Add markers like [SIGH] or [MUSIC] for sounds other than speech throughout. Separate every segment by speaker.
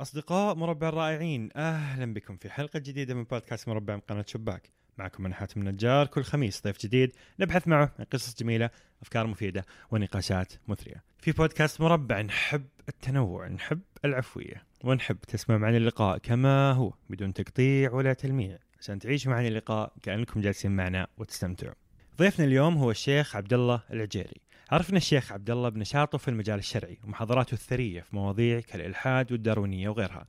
Speaker 1: أصدقاء مربع الرائعين أهلا بكم في حلقة جديدة من بودكاست مربع من قناة شباك. معكم أنا حاتم النجار كل خميس ضيف جديد نبحث معه عن قصص جميلة أفكار مفيدة ونقاشات مثرية. في بودكاست مربع نحب التنوع نحب العفوية ونحب تسمع معنا اللقاء كما هو بدون تقطيع ولا تلميع. عشان تعيشوا معنا اللقاء كأنكم جالسين معنا وتستمتعوا. ضيفنا اليوم هو الشيخ عبد الله العجيري. عرفنا الشيخ عبد الله بنشاطه في المجال الشرعي ومحاضراته الثرية في مواضيع كالإلحاد والداروينيه وغيرها.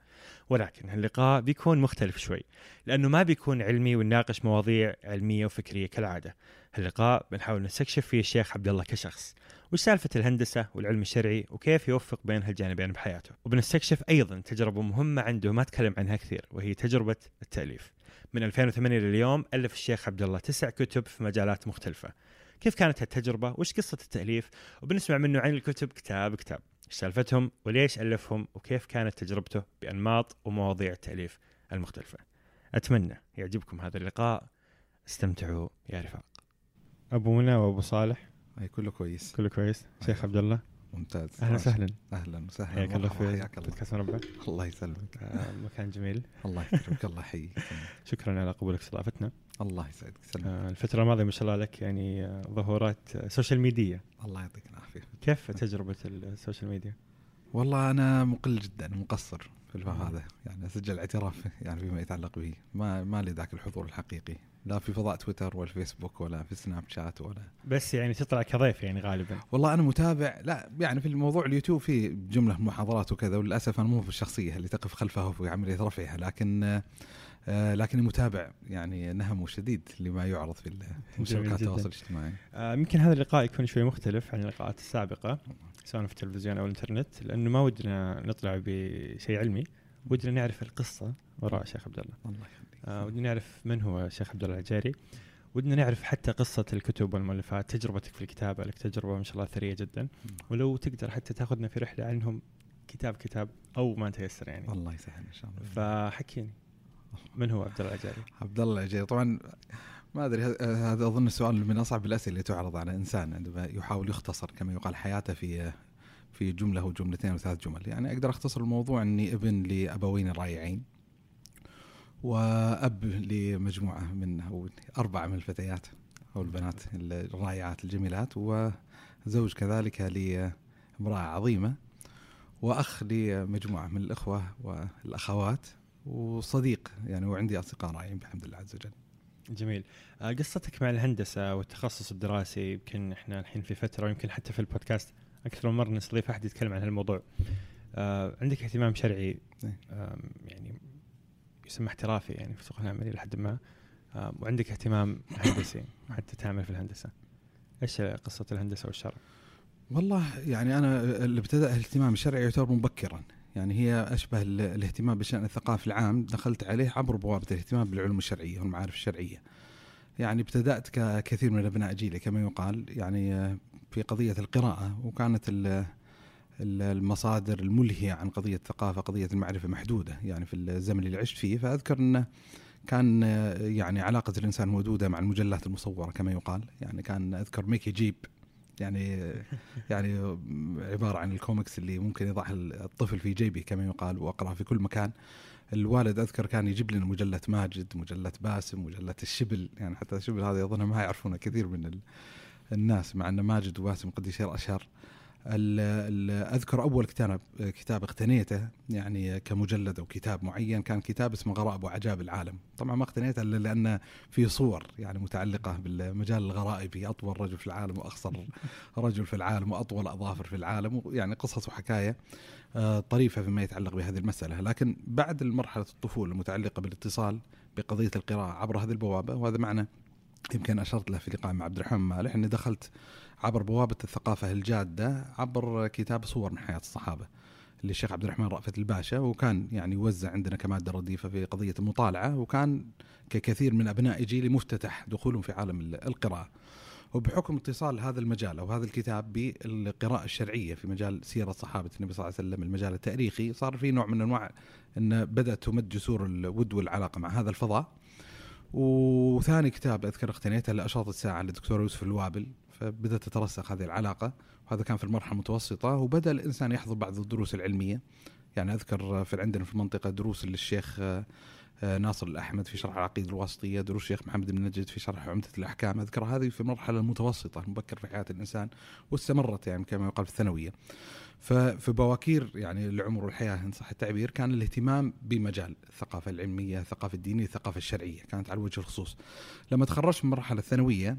Speaker 1: ولكن اللقاء بيكون مختلف شوي لأنه ما بيكون علمي ونناقش مواضيع علمية وفكرية كالعادة. اللقاء بنحاول نستكشف فيه الشيخ عبد الله كشخص وش سالفة الهندسة والعلم الشرعي وكيف يوفق بين هالجانبين بحياته. وبنستكشف أيضا تجربة مهمة عنده ما تكلم عنها كثير وهي تجربة التأليف. من 2008 لليوم ألف الشيخ عبد الله تسع كتب في مجالات مختلفة. كيف كانت هالتجربة؟ وش قصة التأليف؟ وبنسمع منه عن الكتب كتاب كتاب. إيش سالفتهم؟ وليش ألفهم؟ وكيف كانت تجربته بأنماط ومواضيع التأليف المختلفة. أتمنى يعجبكم هذا اللقاء. استمتعوا يا رفاق. أبو منى وأبو صالح.
Speaker 2: أي كله كويس.
Speaker 1: كله كويس. شيخ عبد الله.
Speaker 2: ممتاز.
Speaker 1: أهلا وسهلا.
Speaker 2: أهلا وسهلا.
Speaker 1: حياك الله في بودكاست مربع.
Speaker 2: الله يسلمك.
Speaker 1: آه، مكان جميل.
Speaker 2: الله يكرمك الله يحييك. [LAUGHS]
Speaker 1: شكرا على قبولك استضافتنا.
Speaker 2: الله يسعدك. سلم.
Speaker 1: آه، الفترة الماضية ما شاء الله لك يعني آه، ظهورات social media
Speaker 2: الله يعطيك العافية.
Speaker 1: كيف تجربة ال social media؟
Speaker 2: والله أنا مقل جدا مقصر في الباب هذا. يعني أسجل اعتراف يعني فيما يتعلق به. ما ما لي ذاك الحضور الحقيقي. لا في فضاء تويتر ولا فيسبوك ولا في سناب شات ولا.
Speaker 1: بس يعني تطلع كضيف يعني غالبا.
Speaker 2: والله أنا متابع لا يعني في الموضوع اليوتيوب في جملة محاضرات وكذا وللأسف أنا مو في الشخصية اللي تقف خلفه في عملية رفعها لكن آه، لكني متابع يعني نهم شديد لما يعرض في
Speaker 1: جداً.
Speaker 2: التواصل الاجتماعي.
Speaker 1: آه، يمكن هذا اللقاء يكون شوي مختلف عن اللقاءات السابقة سواء في التلفزيون أو الإنترنت لأنه ما ودنا نطلع بشيء علمي ودنا نعرف القصة وراء الشيخ عبد الله.
Speaker 2: الله يخليك.
Speaker 1: ودنا نعرف من هو الشيخ عبد الله العجيري ودنا نعرف حتى قصة الكتب والمؤلفات تجربتك في الكتابة لك تجربة ما شاء الله ثرية جدا. ولو تقدر حتى تاخذنا في رحلة عنهم كتاب كتاب أو ما تيسر يعني.
Speaker 2: الله يسهل إن شاء الله.
Speaker 1: فحكيني من هو عبد الله العجيري؟
Speaker 2: عبد الله العجيري طبعا ما أدري هذا أظن السؤال من أصعب الأسئلة اللي تعرض على إنسان عندما يحاول يختصر كما يقال حياته في في جملة أو جملتين أو ثلاث جمل، يعني أقدر أختصر الموضوع أني ابن لأبوين رائعين. وأب لمجموعة من أو أربعة من الفتيات أو البنات الرائعات الجميلات وزوج كذلك لامرأة عظيمة وأخ لمجموعة من الإخوة والأخوات وصديق يعني وعندي أصدقاء رائعين بحمد الله عز وجل.
Speaker 1: جميل آه، قصتك مع الهندسة والتخصص الدراسي يمكن إحنا الحين في فترة ويمكن حتى في البودكاست أكثر من مرة نستضيف أحد يتكلم عن هالموضوع آه، عندك اهتمام شرعي
Speaker 2: إيه.
Speaker 1: يعني يسمى احترافي يعني في سوق العمل إلى حد ما آم، وعندك اهتمام هندسي حتى تعمل في الهندسة إيش قصة الهندسة والشرع؟
Speaker 2: والله يعني أنا اللي ابتدا الاهتمام الشرعي يعتبر مبكرا يعني هي أشبه ال- الاهتمام بالشان الثقافي العام دخلت عليه عبر بوابة الاهتمام بالعلوم الشرعية والمعارف الشرعية. يعني ابتدأت ككثير من ابناء جيلي كما يقال يعني آه، في قضية القراءة وكانت المصادر الملهية عن قضية الثقافة قضية المعرفة محدودة. يعني في الزمن اللي عشت فيه فأذكر إنه كان يعني علاقة الإنسان ودوده مع المجلات المصورة كما يقال. يعني كان أذكر ميكي جيب. يعني يعني عبارة عن الكوميكس اللي ممكن يضعها الطفل في جيبه كما يقال واقرا في كل مكان. الوالد أذكر كان يجيب لنا مجلة ماجد مجلة باسم مجلة الشبل. يعني حتى الشبل هذا أظن ما يعرفونه كثير من ال- الناس مع إن ماجد وباسم قد يصير أشهر. ال- ال- أذكر أول كتاب كتاب اقتنيته يعني كمجلد أو كتاب معين كان كتاب اسمه غرائب وعجائب العالم. طبعا ما اقتنيته إلا لأنه في صور يعني متعلقة بالمجال الغرائبي أطول رجل في العالم واقصر [LAUGHS] رجل في العالم وأطول أظافر في العالم يعني قصص وحكاية آه، طريفة فيما يتعلق بهذه المسألة. لكن بعد مرحلة الطفولة المتعلقة بالاتصال بقضية القراءة عبر هذه البوابة وهذا معنى يمكن أشرت له في لقاء مع عبد الرحمن مالح إني دخلت عبر بوابة الثقافة الجادة عبر كتاب صور من حياة الصحابة للشيخ عبد الرحمن رأفت الباشا وكان يعني يوزع عندنا كمادة رديفة في قضية المطالعة وكان ككثير من أبناء جيلي مفتتح دخولهم في عالم ال- القراءة. وبحكم اتصال هذا المجال أو هذا الكتاب بالقراءة الشرعية في مجال سيرة صحابة النبي صلى الله عليه وسلم المجال التاريخي صار في نوع من أنواع أن بدأت تمد جسور الود والعلاقة مع هذا الفضاء وثاني كتاب أذكر اقتنيته لأشراط الساعة للدكتور يوسف الوابل فبدأت تترسخ هذه العلاقة وهذا كان في المرحلة المتوسطة وبدأ الإنسان يحضر بعض الدروس العلمية يعني أذكر في عندنا في المنطقة دروس للشيخ آه، ناصر الأحمد في شرح العقيدة الواسطية، دروس الشيخ محمد بن نجد في شرح عمدة الأحكام، أذكر هذه في المرحله المتوسطة المبكر في حياة الإنسان واستمرت يعني كما يقال في الثانوية. ففي بواكير يعني العمر والحياة إن صح التعبير كان الاهتمام بمجال الثقافة العلمية، الثقافة الدينية، الثقافة الشرعية، كانت على وجه الخصوص. لما تخرجت من المرحله الثانوية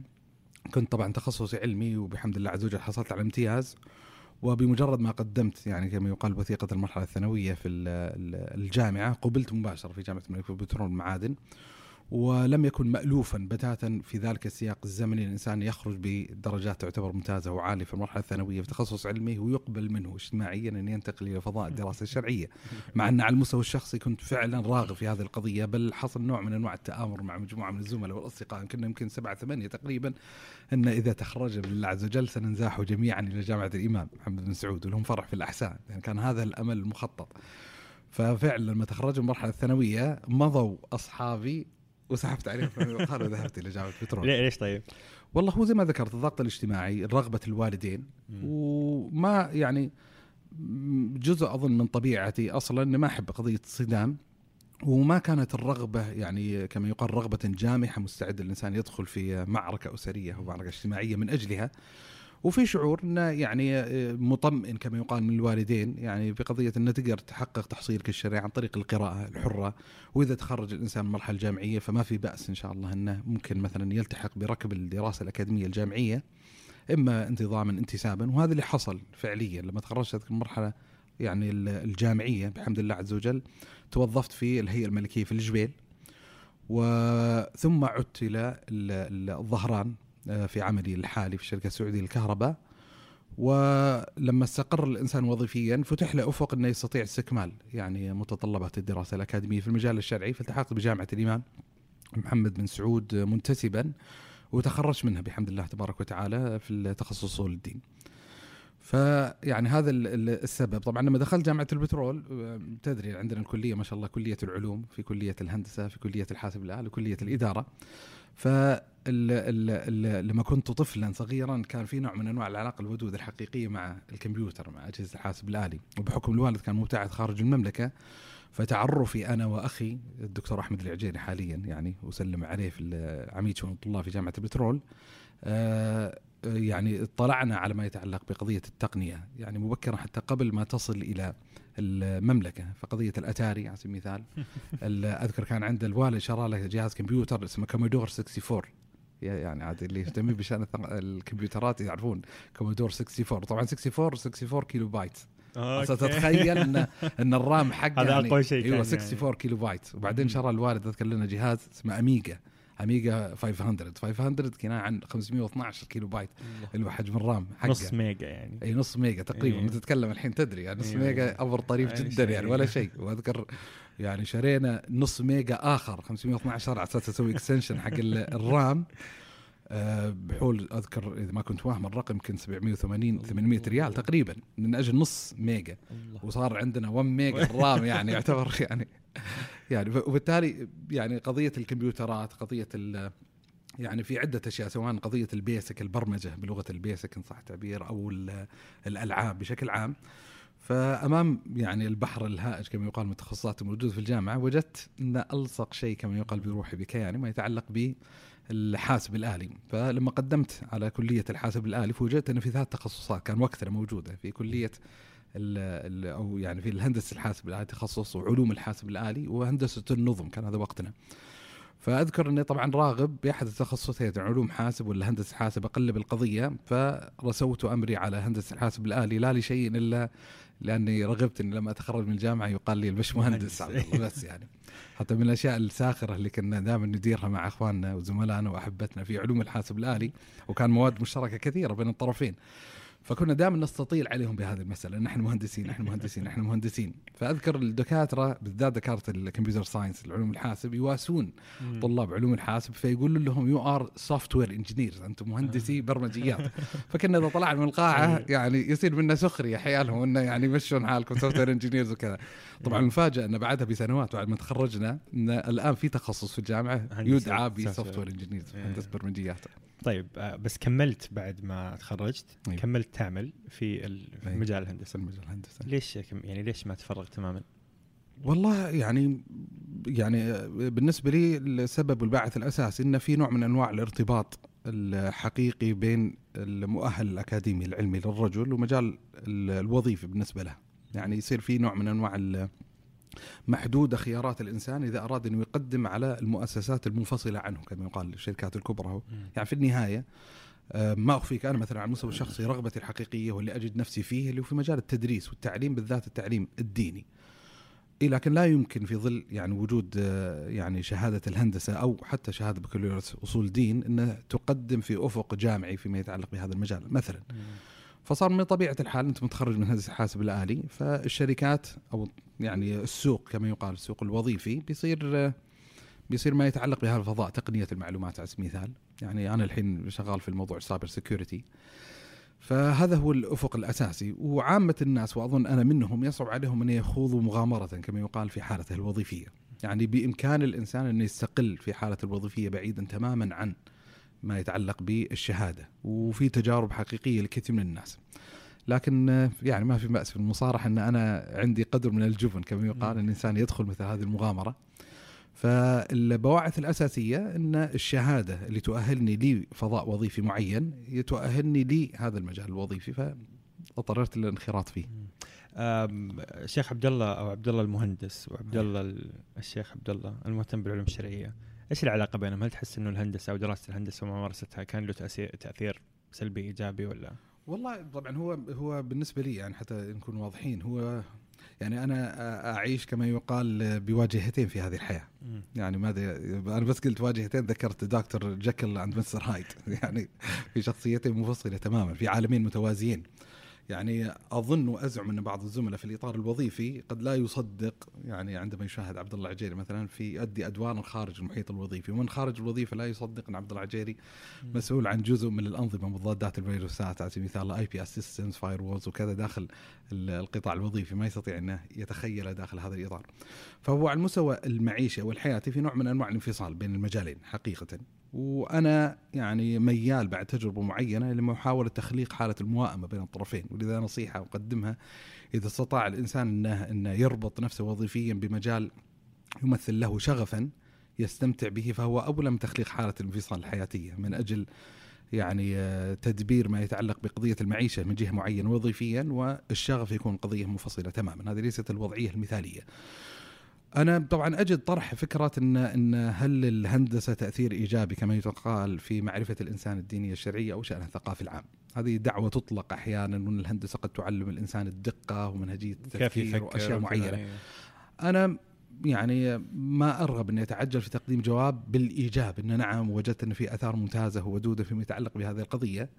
Speaker 2: كنت طبعا تخصصي علمي وبحمد الله عز وجل حصلت على امتياز وبمجرد ما قدمت يعني كما يقال وثيقه المرحلة الثانوية في الجامعة قبلت مباشرة في جامعة الملك البترول والمعادن ولم يكن مألوفا بتاتا في ذلك السياق الزمني. الإنسان يخرج بدرجات تعتبر ممتازة وعالية في المرحلة الثانوية في تخصص علمي ويقبل منه اجتماعيا أن ينتقل إلى فضاء الدراسة الشرعية. [LAUGHS] مع أن على المستوى الشخصي كنت فعلا راغب في هذه القضية بل حصل نوع من أنواع التآمر مع مجموعة من الزملاء والأصدقاء. كنا يمكن سبعة ثمانية تقريبا أن إذا تخرج بالله عز وجل سننزاح جميعا إلى جامعة الإمام محمد بن سعود. ولهم فرع في الأحساء يعني كان هذا الأمل المخطط ففعلا لما تخرجوا من المرحلة الثانوية مضوا أصحابي وسحبت عليهم قالوا ذهبت إلى جامعة بترول.
Speaker 1: ليش طيب؟
Speaker 2: والله هو زي ما ذكرت الضغط الاجتماعي رغبة الوالدين وما يعني جزء أظن من طبيعتي أصلا إني ما أحب قضية الصدام وما كانت الرغبة يعني كما يقال رغبة جامحة مستعد الإنسان يدخل في معركة أسرية أو معركة اجتماعية من أجلها. وفي شعور إنه يعني آه، مطمئن كما يقال من الوالدين يعني بقضيه إنه تقدر تحقق تحصيلك الشرعي عن طريق القراءة الحرة. وإذا تخرج الإنسان من المرحله الجامعية فما في بأس إن شاء الله إنه ممكن مثلا يلتحق بركب الدراسة الأكاديمية الجامعية إما انتظاما انتسابا. وهذا اللي حصل فعليا لما تخرجت هذه المرحلة يعني الجامعية بحمد الله عز وجل توظفت في الهيئة الملكية في الجبيل وثم عدت إلى الظهران. في عملي الحالي في الشركة السعودية للكهرباء. ولما استقر الإنسان وظيفيا فتح له أفق إنه يستطيع استكمال يعني متطلبات الدراسة الأكاديمية في المجال الشرعي فالتحقت بجامعة الإمام محمد بن سعود منتسبا وتخرجت منها بحمد الله تبارك وتعالى في تخصص اصول الدين. فيعني هذا السبب. طبعا لما دخلت جامعة البترول آه، تدري عندنا الكلية ما شاء الله كلية العلوم في كلية الهندسة في كلية الحاسب الآلي وكلية الإدارة. ف لما كنت طفلا صغيرا كان في نوع من أنواع العلاقة الودود الحقيقية مع الكمبيوتر مع أجهزة الحاسب الآلي. وبحكم الوالد كان مبتعث خارج المملكة فتعرفي أنا وأخي الدكتور أحمد العجيري حاليا يعني وسلم عليه في عميد شؤون الطلاب في جامعة البترول آه يعني اطلعنا على ما يتعلق بقضية التقنية. يعني مبكرا حتى قبل ما تصل إلى المملكة فقضية الأتاري على سبيل المثال. [LAUGHS] أذكر كان عند الوالد شرى له جهاز كمبيوتر اسمه كومودور 64 يعني عاد اللي يهتمون بشأن الكمبيوترات يعرفون كومودور 64 طبعا 64 64 كيلو بايت. تتخيل ان إن ال RAM حقه
Speaker 1: هذا
Speaker 2: يعني
Speaker 1: أقوى شيء
Speaker 2: أيوه 64 يعني. كيلو بايت. وبعدين شرى الوالد اذكر لنا جهاز اسمه أميجا. أميجا 500 500 كنا عن 512 كيلو بايت اللي هو حجم ال RAM
Speaker 1: حقه. نص ميجا يعني.
Speaker 2: إي نص ميجا تقريبا أيه. تتكلم الحين تدري يعني نص أيه. ميجا أمر طريف يعني جدا يعني ولا [LAUGHS] شيء. وأذكر يعني شرينا نص ميجا آخر 512 على أساس أسوي extension حق [LAUGHS] الرام. آه، بحول أذكر إذا ما كنت واهم الرقم يمكن 780 800 ريال تقريبا من أجل نص ميجا. وصار عندنا 1 ميجا الرام يعني يعتبر يعني [LAUGHS] يعني وبالتالي يعني قضية الكمبيوترات قضية يعني في عدة أشياء سواء قضية البيسك البرمجة بلغة البيسك إن صح التعبير أو الألعاب بشكل عام. فأمام يعني البحر الهائج كما يقال من التخصصات الموجودة في الجامعة وجدت أن ألصق شيء كما يقال بروحي بكياني ما يتعلق بالحاسب الآلي. فلما قدمت على كلية الحاسب الآلي فوجدت أن في ثلاث تخصصات كان وقتنا موجودة. في كلية ال ال أو يعني في الهندسة الحاسب الآلي تخصص وعلوم الحاسب الآلي وهندسة النظم كان هذا وقتنا. فأذكر إني طبعا راغب بأحد التخصصين علوم حاسب ولا هندسة حاسب اقلب القضية فرسوت أمري على هندسة الحاسب الآلي لا لشيء إلا لأني رغبت إني لما أتخرج من الجامعة يقال لي البشمهندس. بس يعني. حتى من الأشياء الساخرة اللي كنا دائما نديرها مع إخواننا وزملائنا وأحبتنا في علوم الحاسب الآلي وكان مواد مشتركة كثيرة بين الطرفين. فكنا دائما نستطيل عليهم بهذه المسألة. نحن مهندسين نحن مهندسين نحن مهندسين. فأذكر الدكاترة بالذات دكاترة ال computer science العلوم الحاسب يواسون طلاب علوم الحاسب فيقولوا لهم you are software engineers أنتم مهندسي آه. برمجيات. [LAUGHS] فكنا إذا طلعنا من القاعة إيه. يعني يصير منا سخرية حيالهم إنه يعني مشون حالكم software engineers وكذا. طبعا إيه. المفاجأة إنه بعدها بسنوات بعد ما تخرجنا إن الآن في تخصص في الجامعة يدعى ب software. engineers مهندس برمجيات.
Speaker 1: طيب آه، بس كملت بعد ما تخرجت
Speaker 2: أيوة.
Speaker 1: كملت تعمل في ال- في
Speaker 2: أيوة.
Speaker 1: مجال الهندسة
Speaker 2: المجال الهندسي
Speaker 1: ليش يعني ليش ما تفرغ تماما؟
Speaker 2: والله يعني يعني بالنسبة لي السبب والباعث الاساسي انه في نوع من أنواع الارتباط الحقيقي بين المؤهل الأكاديمي العلمي للرجل ومجال ال- الوظيفي بالنسبة له يعني يصير في نوع من أنواع محدودة خيارات الإنسان إذا أراد انه يقدم على المؤسسات المنفصلة عنه كما يقال الشركات الكبرى يعني في النهاية آه، ما أخفيك أنا مثلا على المستوى الشخصي رغبتي الحقيقية واللي أجد نفسي فيه اللي هو في مجال التدريس والتعليم بالذات التعليم الديني. إيه لكن لا يمكن في ظل يعني وجود آه، يعني شهادة الهندسة أو حتى شهادة بكالوريوس أصول دين إنها تقدم في أفق جامعي فيما يتعلق بهذا المجال مثلا. فصار من طبيعة الحال أنت متخرج من هندسة الحاسب الآلي فالشركات أو يعني السوق كما يقال السوق الوظيفي بيصير بيصير ما يتعلق بهذا الفضاء تقنية المعلومات على سبيل المثال. يعني أنا الحين شغال في الموضوع ال cyber security فهذا هو الأفق الأساسي. وعامة الناس وأظن أنا منهم يصعب عليهم أن يخوضوا مغامرة كما يقال في حالته الوظيفية. يعني بإمكان الإنسان انه يستقل في حالته الوظيفية بعيدا تماما عن ما يتعلق بالشهادة وفي تجارب حقيقية لكثير من الناس. لكن آه، يعني ما في بأس في المصارحة إن أنا عندي قدر من الجبن كما يقال إن الإنسان يدخل مثل هذه المغامرة. فالبواعث الأساسية إن الشهادة اللي تؤهلني لفضاء وظيفي معين تؤهلني لهذا المجال الوظيفي فاضطررت للانخراط فيه.
Speaker 1: الشيخ عبد الله أو عبد الله المهندس وعبد الله ال- الشيخ عبد الله المهتم بالعلوم الشرعية. إيش العلاقة بينهم؟ هل تحس إنه الهندسة أو دراسة الهندسة وممارستها كان له تاثير تأثير سلبي إيجابي ولا؟
Speaker 2: والله طبعا هو هو بالنسبة لي يعني حتى نكون واضحين هو يعني أنا أعيش كما يقال بواجهتين في هذه الحياة يعني ماذا أنا بس قلت واجهتين ذكرت دكتور جاكل عند مستر هايد يعني في شخصيتين منفصلة تماما في عالمين متوازيين يعني أظن وأزعم أن بعض الزملاء في الإطار الوظيفي قد لا يصدق يعني عندما يشاهد عبد الله العجيري مثلا في يؤدي ادوارا خارج المحيط الوظيفي ومن خارج الوظيفة لا يصدق أن عبد الله العجيري مسؤول عن جزء من الأنظمة مضادات الفيروسات على سبيل المثال IPS systems firewalls وكذا داخل ال- القطاع الوظيفي ما يستطيع أنه يتخيل داخل هذا الإطار. فهو على المستوى المعيشي والحياتي في نوع من أنواع الانفصال بين المجالين حقيقه. وأنا يعني ميال بعد تجربة معينة لمحاوله تخليق حالة الموائمة بين الطرفين ولذا نصيحة أقدمها إذا استطاع الإنسان انه إنه يربط نفسه وظيفيا بمجال يمثل له شغفا يستمتع به فهو اولى من تخليق حالة الانفصال الحياتية. من أجل يعني آه، تدبير ما يتعلق بقضية المعيشة من جهة معينة وظيفيا والشغف يكون قضية منفصلة تماما. هذه ليست الوضعية المثالية. أنا طبعا أجد طرح فكرة ان إن هل الهندسة تأثير إيجابي كما يقال في معرفة الإنسان الدينيه الشرعيه أو شأنه الثقافي العام. هذه دعوة تطلق أحيانا إن الهندسة قد تعلم الإنسان الدقة
Speaker 1: ومنهجية
Speaker 2: التفكير
Speaker 1: وأشياء
Speaker 2: معينة.
Speaker 1: أيوة.
Speaker 2: أنا يعني ما أرغب إني أتعجل في تقديم جواب بالإيجاب إن نعم وجدت إن في آثار ممتازة ودودة فيما يتعلق بهذه القضية.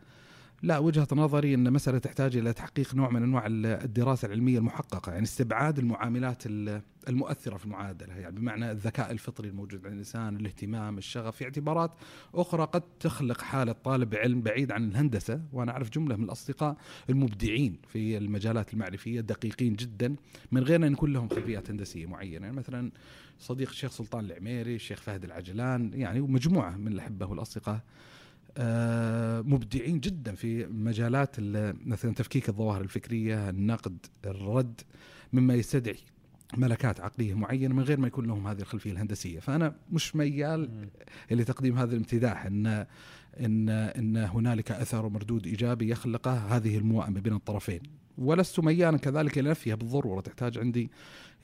Speaker 2: لا وجهة نظري إن مسألة تحتاج إلى تحقيق نوع من أنواع الدراسة العلمية المحققة يعني استبعاد المعاملات ال- المؤثرة في المعادلة يعني بمعنى الذكاء الفطري الموجود عند الإنسان الاهتمام الشغف في اعتبارات أخرى قد تخلق حالة طالب علم بعيد عن الهندسة وأنا أعرف جملة من الأصدقاء المبدعين في المجالات المعرفية دقيقين جدا من غير أن يكون لهم خلفيات هندسية معينة يعني مثلا صديق الشيخ سلطان العميري الشيخ فهد العجلان يعني ومجموعه من الأحبة والأصدقاء. مبدعين جدا في مجالات ال- مثلا تفكيك الظواهر الفكرية النقد الرد مما يستدعي ملكات عقلية معينة من غير ما يكون لهم هذه الخلفية الهندسية. فأنا مش ميال. لتقديم هذا الامتداح ان ان إن هنالك أثر ومردود إيجابي يخلقه هذه الموائمة بين الطرفين. ولست ميالا كذلك إلى نفيها بالضرورة تحتاج عندي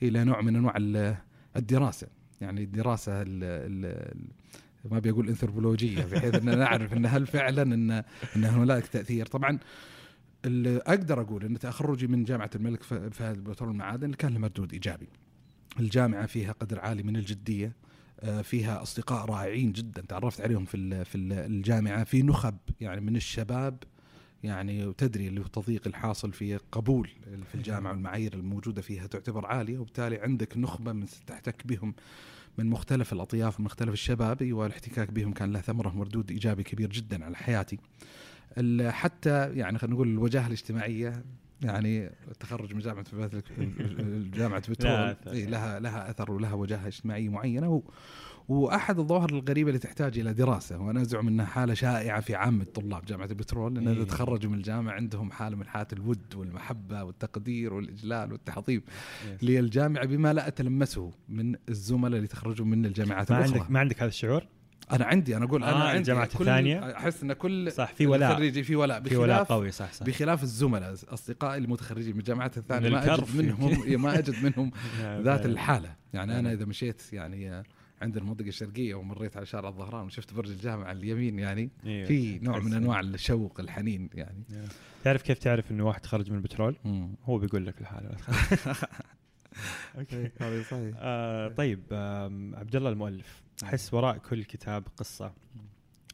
Speaker 2: إلى نوع من أنواع ال- الدراسة. يعني الدراسة ال ال ما بيقول انثروبولوجيه بحيث ان نعرف إن هل فعلا ان إن هنالك تأثير. طبعا اللي أقدر أقول إن تخرجي من جامعة الملك فهد البترول المعادن كان له مردود إيجابي. الجامعة فيها قدر عالي من الجدية آه، فيها أصدقاء رائعين جدا. تعرفت عليهم في في ال- الجامعة في نخب يعني من الشباب يعني وتدري اللي هو التضييق الحاصل في قبول في الجامعة والمعايير الموجودة فيها تعتبر عالية وبالتالي عندك نخبة من تحتك بهم. من مختلف الأطياف ومن مختلف الشباب والاحتكاك بهم كان له ثمرة مردود إيجابي كبير جدا على حياتي. حتى يعني خلينا نقول الوجاهة الاجتماعية يعني التخرج من جامعة
Speaker 1: جامعة
Speaker 2: بترول. إيه، لها لها أثر ولها وجاهة اجتماعية معينة وأحد الظواهر الغريبة اللي تحتاج إلى دراسة وأنا أزعم إنها حالة شائعة في عامه طلاب جامعة البترول لأن إذا
Speaker 1: إيه.
Speaker 2: تخرجوا من الجامعة عندهم حالة من حالات الود والمحبة والتقدير والإجلال والتعظيم
Speaker 1: Yes.
Speaker 2: للجامعه بما لا أتلمسه من الزملاء اللي تخرجوا من الجامعات
Speaker 1: ما
Speaker 2: الأخرى
Speaker 1: عندك ما عندك هذا الشعور؟
Speaker 2: أنا عندي أنا أقول أنا
Speaker 1: آه،
Speaker 2: عندي
Speaker 1: الجامعات
Speaker 2: كل-
Speaker 1: الثانية؟
Speaker 2: أحس إن كل
Speaker 1: صح في ولاء
Speaker 2: خريجي في ولاء
Speaker 1: في ولاء قوي صح صح
Speaker 2: بخلاف الزملاء أصدقائي المتخرجين من الجامعات الثانية
Speaker 1: من
Speaker 2: ما
Speaker 1: أجد
Speaker 2: منهم ما أجد منهم [LAUGHS] ذات. الحالة يعني
Speaker 1: أنا.
Speaker 2: إذا مشيت يعني عند المنطقة الشرقية ومريت على شارع الظهران وشفت برج الجامعة على اليمين يعني
Speaker 1: إيه.
Speaker 2: في نوع من أنواع الشوق الحنين يعني.
Speaker 1: تعرف كيف تعرف إنه واحد خرج من البترول؟
Speaker 2: مم.
Speaker 1: هو بيقول لك الحالة. [LAUGHS] أوكي.
Speaker 2: هذا صحيح.
Speaker 1: آه طيب آم، عبد الله المؤلف أحس وراء كل كتاب قصة.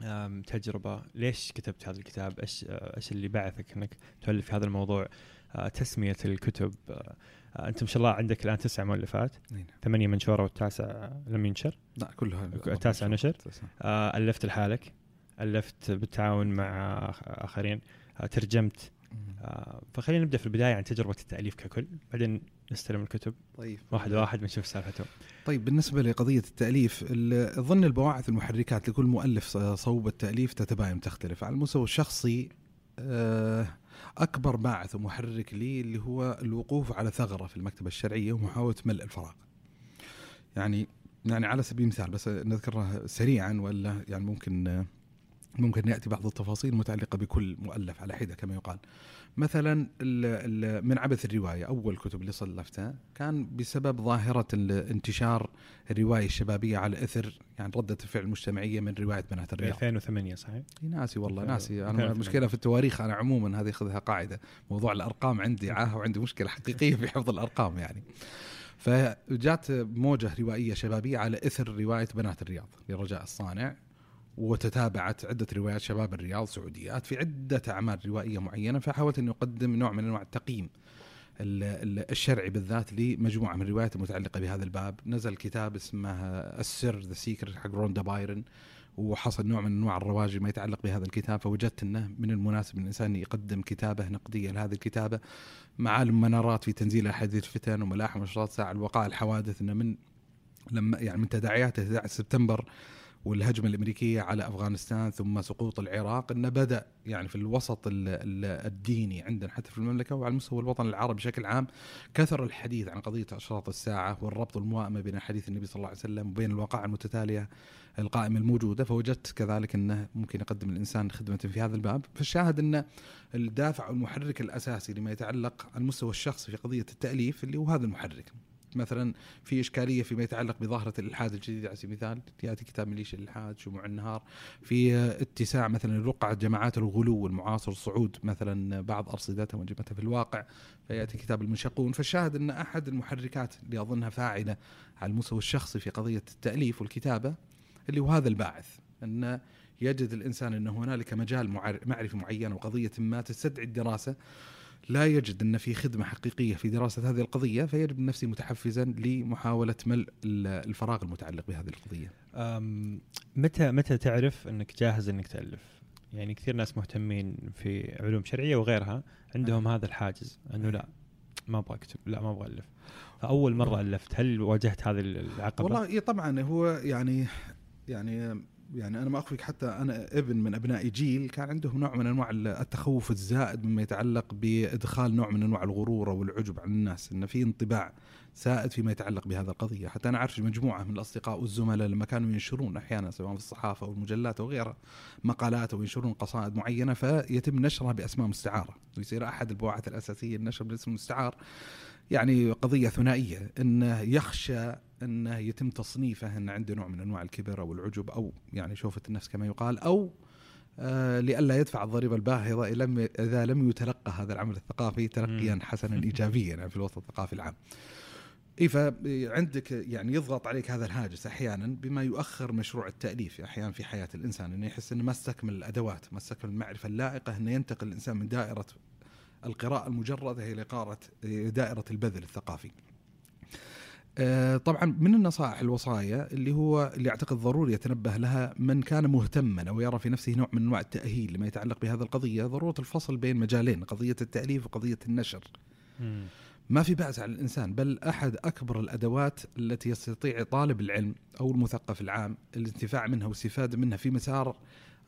Speaker 1: آم، تجربة. ليش كتبت هذا الكتاب؟ إيش آه، إيش اللي بعثك إنك تؤلف في هذا الموضوع؟ آه، تسمية الكتب. آه، آه، أنت ما شاء الله عندك الآن تسع مؤلفات.
Speaker 2: نعم.
Speaker 1: ثمانية منشوره والتاسع لم ينشر.
Speaker 2: لا كلها
Speaker 1: التاسع نشر؟ آه، ألفت لحالك. ألفت بالتعاون مع آخرين. آه، ترجمت. آه، فخلينا نبدأ في البداية عن تجربة التأليف ككل بعدين نستلم الكتب.
Speaker 2: طيب.
Speaker 1: واحد واحد بنشوف سالفتهم.
Speaker 2: طيب بالنسبة لقضية التأليف ال- اظن البواعث المحركات لكل مؤلف صوب التأليف تتباين تختلف. على المستوى الشخصي آه، أكبر باعث ومحرك لي اللي هو الوقوف على ثغرة في المكتبة الشرعية ومحاولة ملء الفراغ يعني يعني على سبيل المثال بس نذكرها سريعا ولا يعني ممكن ممكن يأتي بعض التفاصيل المتعلقه بكل مؤلف على حدة كما يقال. مثلا من عبث الرواية أول كتب اللي صنفتها كان بسبب ظاهرة انتشار الرواية الشبابية على إثر يعني ردة الفعل المجتمعية من رواية بنات الرياض.
Speaker 1: 2008 صحيح؟
Speaker 2: ناسي والله. ناسي. أنا المشكلة في التواريخ أنا عموما هذه خذها قاعدة موضوع الأرقام عندي عاهه وعندي مشكلة حقيقية في حفظ الأرقام يعني فجات موجة روائيه شبابية على إثر رواية بنات الرياض لرجاء الصانع وتتابعت عدة روايات شباب الرياض سعوديات في عدة أعمال روائية معينة فحاولت انه اقدم نوع من أنواع التقييم ال- ال- الشرعي بالذات لمجموعة من الروايات المتعلقة بهذا الباب. نزل كتاب اسمه السر ذا سيكرت حق روندا بايرن وحصل نوع من أنواع الرواج ما يتعلق بهذا الكتاب فوجدت أنه من المناسب أن الانسان يقدم كتابه نقديه لهذه الكتابة معالم منارات في تنزيل أحاديث الفتن وملاحم اشراط ساعة الوقائع الحوادث إنه من لما يعني من تداعيات 11 سبتمبر والهجمة الأمريكية على أفغانستان ثم سقوط العراق إنه بدأ يعني في الوسط ال- ال- الديني عندنا حتى في المملكة وعلى مستوى الوطن العربي بشكل عام كثر الحديث عن قضية أشراط الساعة والربط والموائمه بين حديث النبي صلى الله عليه وسلم وبين الواقع المتتالية القائمة الموجودة فوجدت كذلك إنه ممكن يقدم الإنسان خدمة في هذا الباب. فالشاهد إن الدافع والمحرك الأساسي لما يتعلق على المستوى الشخصي في قضية التأليف اللي هو هذا المحرك. مثلا في إشكالية فيما يتعلق بظاهرة الإلحاد الجديد على سبيل المثال يأتي كتاب ميليشيا الالحاد شموع النهار في اتساع مثلا رقعه جماعات الغلو المعاصر صعود مثلا بعض أرصدتها وانجمتها في الواقع فيأتي كتاب المنشقون فالشاهد أن أحد المحركات اللي أظنها فاعلة على المستوى الشخصي في قضية التأليف والكتابة اللي هو هذا الباعث أن يجد الإنسان أن هنالك مجال معر- معرفي معين وقضية ما تستدعي الدراسة لا يجد أن في خدمة حقيقية في دراسة هذه القضية فيجد نفسه متحفزا لمحاولة ملء ال- الفراغ المتعلق بهذه
Speaker 1: القضية. متى متى تعرف أنك جاهز أنك تألف؟ يعني كثير ناس مهتمين في علوم شرعية وغيرها عندهم هذا الحاجز أنه لا ما أبغى أكتب لا ما أبغى ألف. فأول مرة ألفت هل واجهت هذه العقبة؟
Speaker 2: والله إيه طبعا هو يعني يعني يعني أنا ما أخفيك حتى أنا ابن من أبناء جيل كان عندهم نوع من أنواع التخوف الزائد مما يتعلق بإدخال نوع من أنواع الغرور والعجب على الناس إن في انطباع سائد فيما يتعلق بهذه القضية. حتى أنا أعرف مجموعة من الأصدقاء والزملاء لما كانوا ينشرون أحيانا سواء في الصحافة أو المجلات أو غيرها مقالات أو ينشرون قصائد معينة فيتم نشرها بأسماء مستعارة. ويصير أحد البواعث الأساسية النشر بالاسم المستعار يعني قضية ثنائية إنه يخشى أنه يتم تصنيفه أن عنده نوع من أنواع الكبر أو العجب أو يعني شوفة النفس كما يقال أو آه لئلا يدفع الضريبة الباهظة لم إذا لم يتلقى هذا العمل الثقافي تلقيا. حسنا [LAUGHS] ايجابيا يعني في الوسط الثقافي العام. إي فعندك يعني يضغط عليك هذا الهاجس أحيانا بما يؤخر مشروع التأليف أحيانا في حياة الإنسان إنه يحس إنه ما استكمل الأدوات، ما استكمل المعرفة اللائقة إنه ينتقل الإنسان من دائرة القراءة المجردة إلى قارة دائرة البذل الثقافي. آه، طبعا من النصائح الوصايا اللي هو اللي أعتقد ضروري يتنبه لها من كان مهتما أو يرى في نفسه نوع من أنواع التأهيل لما يتعلق بهذه القضية ضرورة الفصل بين مجالين قضية التأليف وقضية النشر. ما في بأس على الإنسان بل أحد أكبر الأدوات التي يستطيع طالب العلم أو المثقف العام الانتفاع منها والاستفادة منها في مسار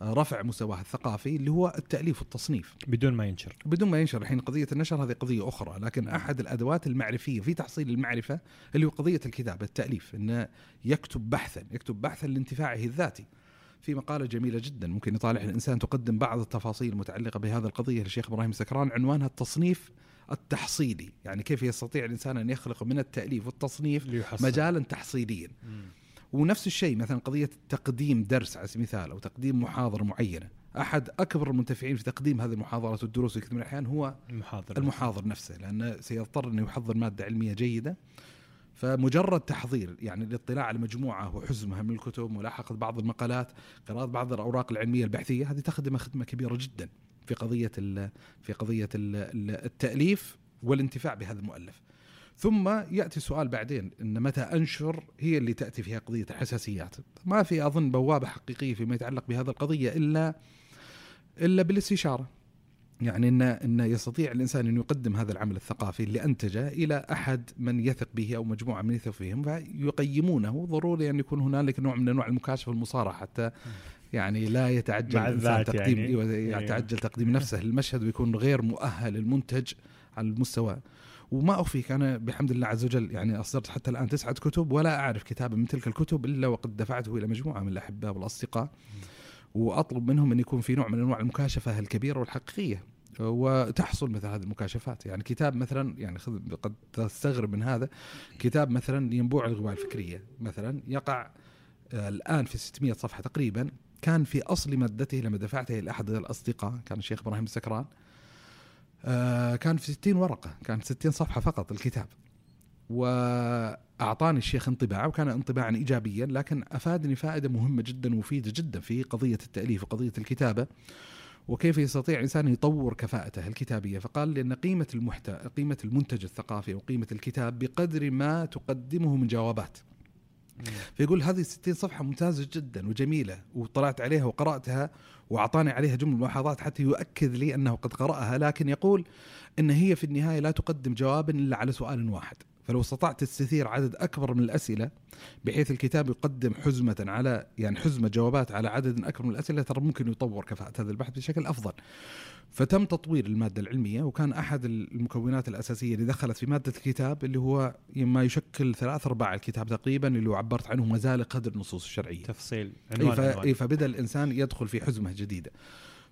Speaker 2: رفع مستواه الثقافي اللي هو التأليف والتصنيف.
Speaker 1: بدون ما ينشر.
Speaker 2: بدون ما ينشر. الحين قضية النشر هذه قضية أخرى لكن أحد الأدوات المعرفية في تحصيل المعرفة اللي هو قضية الكتابة التأليف أنه يكتب بحثا يكتب بحثا لانتفاعه الذاتي. في مقالة جميلة جدا ممكن يطالعها الإنسان تقدم بعض التفاصيل المتعلقة بهذه القضية للشيخ إبراهيم سكران عنوانها التصنيف التحصيلي. يعني كيف يستطيع الإنسان أن يخلق من التأليف والتصنيف
Speaker 1: ليحصل.
Speaker 2: مجالا تحصيليا.
Speaker 1: مم.
Speaker 2: ونفس الشيء مثلا قضية تقديم درس على سبيل المثال أو تقديم محاضرة معينة. أحد أكبر المنتفعين في تقديم هذه المحاضرات والدروس في كثير من الأحيان هو
Speaker 1: المحاضر
Speaker 2: المحاضر نفسه لأنه سيضطر أنه يحضر مادة علمية جيدة. فمجرد تحضير يعني الاطلاع على مجموعة وحزمها من الكتب ملاحقة بعض المقالات قراءة بعض الأوراق العلمية البحثية هذه تخدم خدمة كبيرة جدا في قضية ال في قضية ال التأليف والانتفاع بهذا المؤلف. ثم يأتي السؤال بعدين إن متى أنشر هي اللي تأتي فيها قضية الحساسيات ما في أظن بوابة حقيقية فيما يتعلق بهذه القضية إلا إلا بالاستشارة يعني إن إن يستطيع الإنسان أن يقدم هذا العمل الثقافي اللي أنتجه إلى أحد من يثق به أو مجموعة من يثق فيهم فيقيمونه ضروري أن يكون هنالك نوع من أنواع المكاشفه والمصارحه حتى يعني لا يتعجل
Speaker 1: الإنسان
Speaker 2: تقديم
Speaker 1: يعني. أيوة.
Speaker 2: يتعجل تقديم نفسه للمشهد ويكون غير مؤهل المنتج على المستوى وما اخفيك أنا بحمد الله عز وجل يعني أصدرت حتى الآن تسعة كتب ولا أعرف كتابا من تلك الكتب إلا وقد دفعته إلى مجموعة من الاحباء والأصدقاء. وأطلب منهم أن يكون في نوع من أنواع المكاشفة الكبيرة والحقيقية وتحصل مثل هذه المكاشفات. يعني كتاب مثلا يعني خذ قد تستغرب من هذا كتاب مثلا ينبوع الغوايه الفكرية. مثلا يقع آه، الآن في 600 صفحة تقريبا كان في أصل مادته لما دفعته إلى أحد الأصدقاء كان الشيخ إبراهيم السكران. آه، كان في 60 ورقة كان 60 صفحة فقط الكتاب. وأعطاني الشيخ انطباع وكان انطباعا ايجابيا لكن أفادني فائدة مهمة جدا ومفيدة جدا في قضية التأليف وقضية الكتابة وكيف يستطيع الإنسان يطور كفاءته الكتابية. فقال لي أن قيمة المحتوى قيمة المنتج الثقافي وقيمه الكتاب بقدر ما تقدمه من جوابات. فيقول هذه 60 صفحة ممتازة جدا وجميلة وطلعت عليها وقرأتها وأعطاني عليها جمل ملاحظات حتى يؤكد لي أنه قد قرأها لكن يقول أن هي في النهاية لا تقدم جوابا إلا على سؤال واحد. فلو استطعت تستثير عدد أكبر من الأسئلة بحيث الكتاب يقدم حزمة على يعني حزمة جوابات على عدد أكبر من الأسئلة ترى ممكن يطور كفاءة هذا البحث بشكل أفضل. فتم تطوير المادة العلمية وكان أحد المكونات الأساسية اللي دخلت في مادة الكتاب اللي هو ما يشكل ثلاث أرباع الكتاب تقريبا اللي عبرت عنه مزالق قدر النصوص الشرعية.
Speaker 1: تفصيل
Speaker 2: إيه
Speaker 1: عنوان
Speaker 2: ف...
Speaker 1: عنوان.
Speaker 2: إيه فبدأ الإنسان يدخل في حزمة جديدة.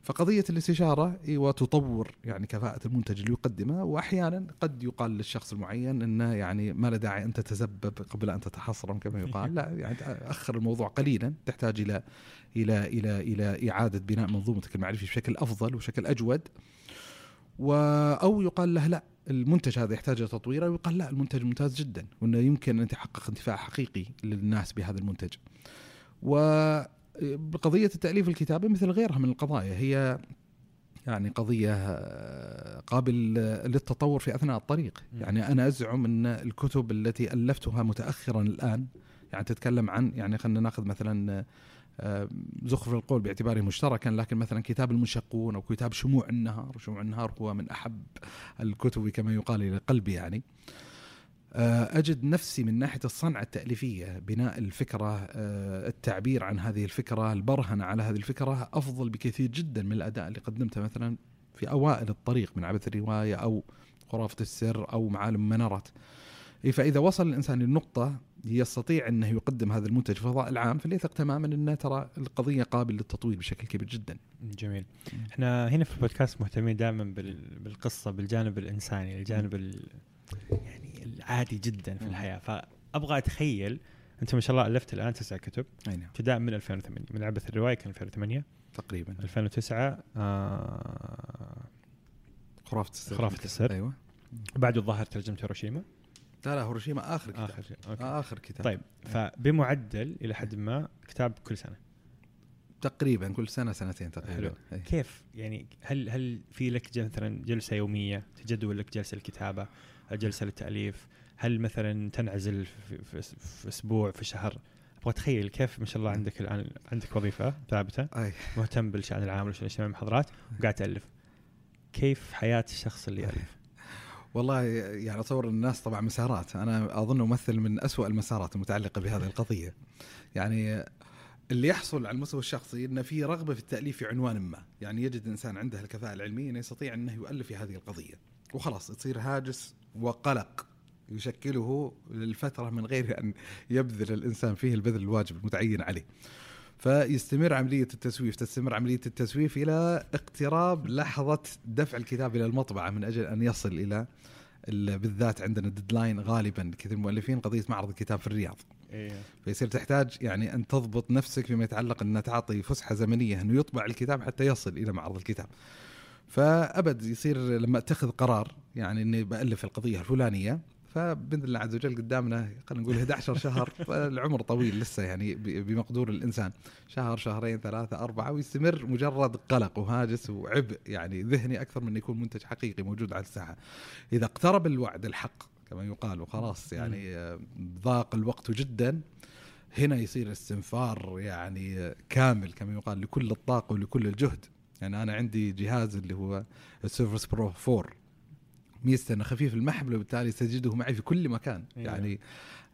Speaker 2: فقضية الاستشارة إيوه تطور يعني كفاءة المنتج اللي يقدمه واحيانا قد يقال للشخص المعين إنه يعني ما له داعي أن تتسبب قبل أن تتحصرم كما يقال لا يعني اخر الموضوع قليلا تحتاج إلى إلى إلى إلى إعادة بناء منظومتك المعرفية بشكل أفضل وشكل أجود و أو يقال له لا المنتج هذا يحتاج إلى تطويره ويقال لا المنتج ممتاز جدا وإنه يمكن أن يتحقق انتفاع حقيقي للناس بهذا المنتج. وقضية التأليف الكتابة مثل غيرها من القضايا. هي يعني قضية آه، قابل للتطور في أثناء الطريق. يعني أنا أزعم أن الكتب التي ألفتها متأخرا الآن يعني تتكلم عن يعني خلينا ناخذ مثلا آه، زخرف القول باعتباره مشتركا لكن مثلا كتاب المنشقون أو كتاب شموع النهار. وشموع النهار هو من أحب الكتب كما يقال إلى قلبي يعني. أجد نفسي من ناحية الصنعه التأليفية بناء الفكرة آه، التعبير عن هذه الفكرة البرهنة على هذه الفكرة أفضل بكثير جدا من الأداء اللي قدمته مثلا في أوائل الطريق من عبث الرواية أو خرافة السر أو معالم منارات إيه، فإذا وصل الإنسان للنقطه يستطيع أنه يقدم هذا المنتج في الفضاء العام فليثق تماما أنه ترى القضية قابل للتطوير بشكل كبير جدا.
Speaker 1: جميل. إحنا هنا في البودكاست مهتمين دائما بال- بالقصة بالجانب الإنساني الجانب ال... يعني العادي جدا في. الحياة. فأبغى أتخيل أنت ما شاء الله ألفت الآن تسع كتب.
Speaker 2: أي نعم.
Speaker 1: ابتداء من 2008 من عبث الرواية كان 2008
Speaker 2: تقريبا.
Speaker 1: 2009 آه
Speaker 2: خرافة السر.
Speaker 1: خرافة السر.
Speaker 2: أيوه.
Speaker 1: بعده الظاهر ترجمت هيروشيما.
Speaker 2: لا لا هيروشيما آخر كتاب.
Speaker 1: آخر أوكي.
Speaker 2: آه آخر كتاب.
Speaker 1: طيب فبمعدل إلى حد ما كتاب كل سنة.
Speaker 2: تقريبا كل سنة سنتين تقريبا.
Speaker 1: حلو. كيف يعني هل هل في لك مثلا جلسة يومية تجدول لك جلسة الكتابة؟ جلسه للتاليف هل مثلا تنعزل في, في, في أسبوع في شهر؟ أبغى أتخيل كيف ما شاء الله عندك الان عندك وظيفة ثابتة
Speaker 2: أي.
Speaker 1: مهتم بالشأن العام والاجتماعي المحاضرات وقاعد تألف. كيف حياة الشخص اللي يألف؟
Speaker 2: والله يعني اتصور الناس طبعا مسارات. أنا أظن امثل من أسوأ المسارات المتعلقة بهذه القضية. يعني اللي يحصل على المستوى الشخصي إنه في رغبة في التأليف في عنوان ما، يعني يجد إنسان عنده الكفاءة العلمية إنه يستطيع إنه يؤلف في هذه القضية، وخلاص تصير هاجس وقلق يشكله للفترة من غير أن يبذل الإنسان فيه البذل الواجب المتعين عليه. فيستمر عملية التسويف، تستمر عملية التسويف إلى اقتراب لحظة دفع الكتاب إلى المطبعة من أجل أن يصل إلى بالذات عندنا deadline غالبا كثير المؤلفين قضية معرض الكتاب في الرياض.
Speaker 1: إيه.
Speaker 2: فيصير تحتاج يعني أن تضبط نفسك فيما يتعلق أن تعطي فسحة زمنية انه يطبع الكتاب حتى يصل إلى معرض الكتاب. فأبد يصير لما أتخذ قرار يعني إني بألف القضية الفلانية فبإذن الله عز وجل قدامنا خلينا نقول 11 شهر [LAUGHS] العمر طويل لسه يعني بمقدور الإنسان. شهر شهرين ثلاثة أربعة ويستمر مجرد قلق وهاجس وعبء يعني ذهني أكثر من يكون منتج حقيقي موجود على الساحة. إذا اقترب الوعد الحق كما يقال وخلاص يعني ضاق الوقت جدا هنا يصير استنفار يعني كامل كما يقال لكل الطاقة ولكل الجهد. يعني أنا عندي جهاز اللي هو ال Surface Pro 4 ميزته إنه خفيف المحمل وبالتالي تجده معي في كل مكان. إيه. يعني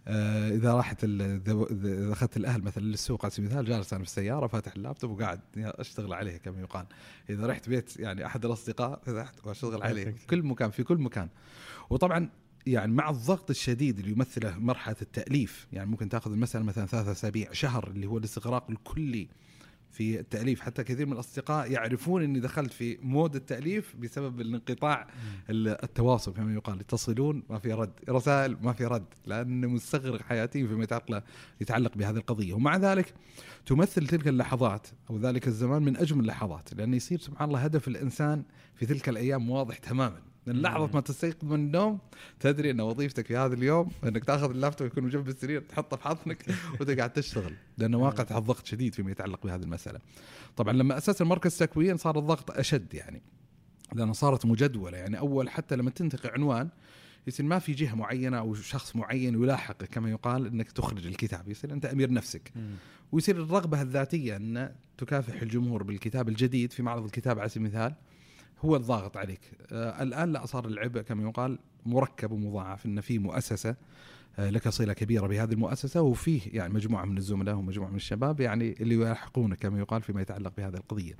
Speaker 2: آه إذا راحت إذا أخذت الأهل مثلا للسوق على سبيل المثال جالس أنا في السيارة فاتح اللابتوب وقاعد أشتغل عليه كما يقال. إذا رحت بيت يعني أحد الأصدقاء فتحت وأشتغل عليه في كل مكان في كل مكان. وطبعا يعني مع الضغط الشديد اللي يمثله مرحلة التأليف يعني ممكن تأخذ المساله مثلا ثلاثة أسابيع شهر اللي هو الاستغراق الكلي. في التأليف. حتى كثير من الأصدقاء يعرفون إني دخلت في مود التأليف بسبب الانقطاع التواصل كما يقال. يتصلون ما في رد. رسائل ما في رد. لأن مستغرق حياتي فيما يتعلق يتعلق بهذه القضية. ومع ذلك تمثل تلك اللحظات أو ذلك الزمان من أجمل اللحظات لأن يصير سبحان الله هدف الإنسان في تلك الأيام واضح تماما. من لحظة ما تستيقظ من النوم تدري أن وظيفتك في هذا اليوم أنك تأخذ اللابتوب يكون جنب السرير تحطه في حضنك [LAUGHS] وتقعد تشتغل. لأنه واقع تحت ضغط شديد فيما يتعلق بهذه المسألة. طبعا لما اسس المركز التكوين صار الضغط أشد يعني لأنه صارت مجدولة يعني. أول حتى لما تنتقي عنوان يصير ما في جهة معينة أو شخص معين يلاحقك كما يقال أنك تخرج الكتاب يصير أنت أمير نفسك. ويصير الرغبة الذاتية أن تكافح الجمهور بالكتاب الجديد. في معرض الكتاب على سبيل المثال هو الضاغط عليك آه الآن لا صار العبء كما يقال مركب ومضاعف إن في مؤسسة آه لك صلة كبيرة بهذه المؤسسة وفيه يعني مجموعة من الزملاء ومجموعة من الشباب يعني اللي يلاحقونك كما يقال فيما يتعلق بهذه القضية.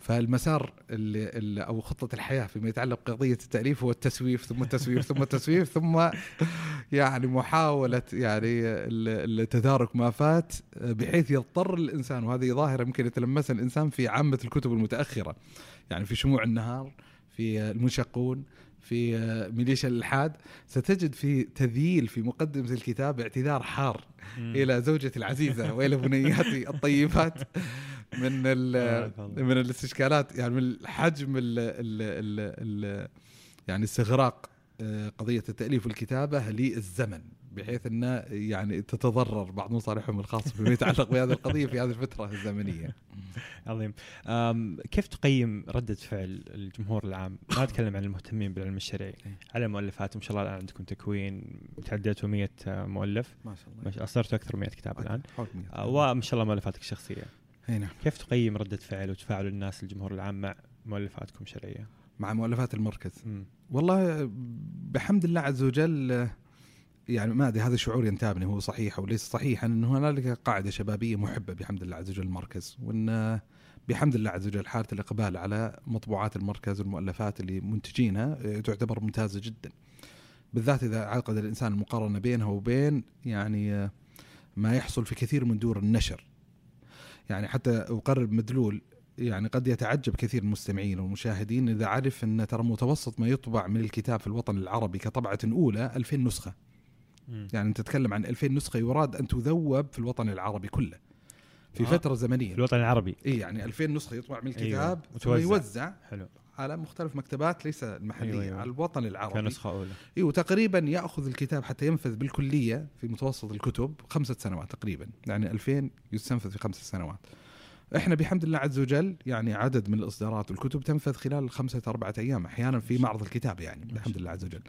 Speaker 2: فالمسار اللي, اللي أو خطة الحياة فيما يتعلق بقضية التأليف هو التسويف ثم التسويف ثم التسويف ثم يعني محاولة يعني تدارك ما فات بحيث يضطر الإنسان وهذه ظاهرة يمكن يتلمسها الإنسان في عامة الكتب المتأخرة يعني في شموع النهار في المنشقون في ميليشيا الإلحاد ستجد في تذييل في مقدمة الكتاب اعتذار حار إلى زوجتي العزيزة وإلى بنياتي الطيبات من من الاستشكالات يعني من حجم ال ال ال ال يعني استغراق آه، قضية التاليف والكتابه للزمن. بحيث إنه يعني تتضرر بعض مصالحهم الخاصة فيما يتعلق بهذه القضية في هذه الفترة الزمنية. [LAUGHS]
Speaker 1: عظيم. كيف تقيم ردة فعل الجمهور العام؟ ما أتكلم عن المهتمين بالعلم الشرعي إيه. على مؤلفات ما شاء الله الآن عندكم تكوين تعديتوا 100 مؤلف
Speaker 2: ما شاء الله
Speaker 1: اصدرتوا أكثر من 100 كتاب الآن آه، وما شاء الله مؤلفاتك الشخصيه.
Speaker 2: إي نعم.
Speaker 1: كيف تقيم ردة فعل وتفاعل الناس الجمهور العام مع مؤلفاتكم الشرعية؟
Speaker 2: مع مؤلفات المركز. م. والله بحمد الله عز وجل يعني ما أدري هذا شعور ينتابني هو صحيح أو ليس صحيحا انه هنالك قاعدة شبابية محبة بحمد الله عز وجل المركز وأن بحمد الله عز وجل حالة الإقبال على مطبوعات المركز والمؤلفات اللي منتجينها تعتبر ممتازة جدا. بالذات إذا عقد الإنسان المقارنة بينها وبين يعني ما يحصل في كثير من دور النشر. يعني حتى أقرب مدلول يعني قد يتعجب كثير من المستمعين والمشاهدين إذا عرف أن ترى متوسط ما يطبع من الكتاب في الوطن العربي كطبعة أولى 2000 نسخة. يعني أنت تتكلم عن 2000 نسخة يراد أن تذوب في الوطن العربي كله. في آه. فترة زمنية.
Speaker 1: في الوطن العربي.
Speaker 2: إي يعني 2000 نسخة يطبع من الكتاب أيوة. ويوزع حلو. على مختلف مكتبات ليس المحلية أيوة أيوة. على الوطن العربي.
Speaker 1: كنسخه أولى.
Speaker 2: إي وتقريبا يأخذ الكتاب حتى ينفذ بالكلية في متوسط الكتب خمسة سنوات تقريبا. يعني 2000 يستنفذ في خمسة سنوات. إحنا بحمد الله عز وجل يعني عدد من الإصدارات والكتب تنفذ خلال خمسة أربعة أيام أحيانا في معرض الكتاب يعني بحمد الله عز وجل.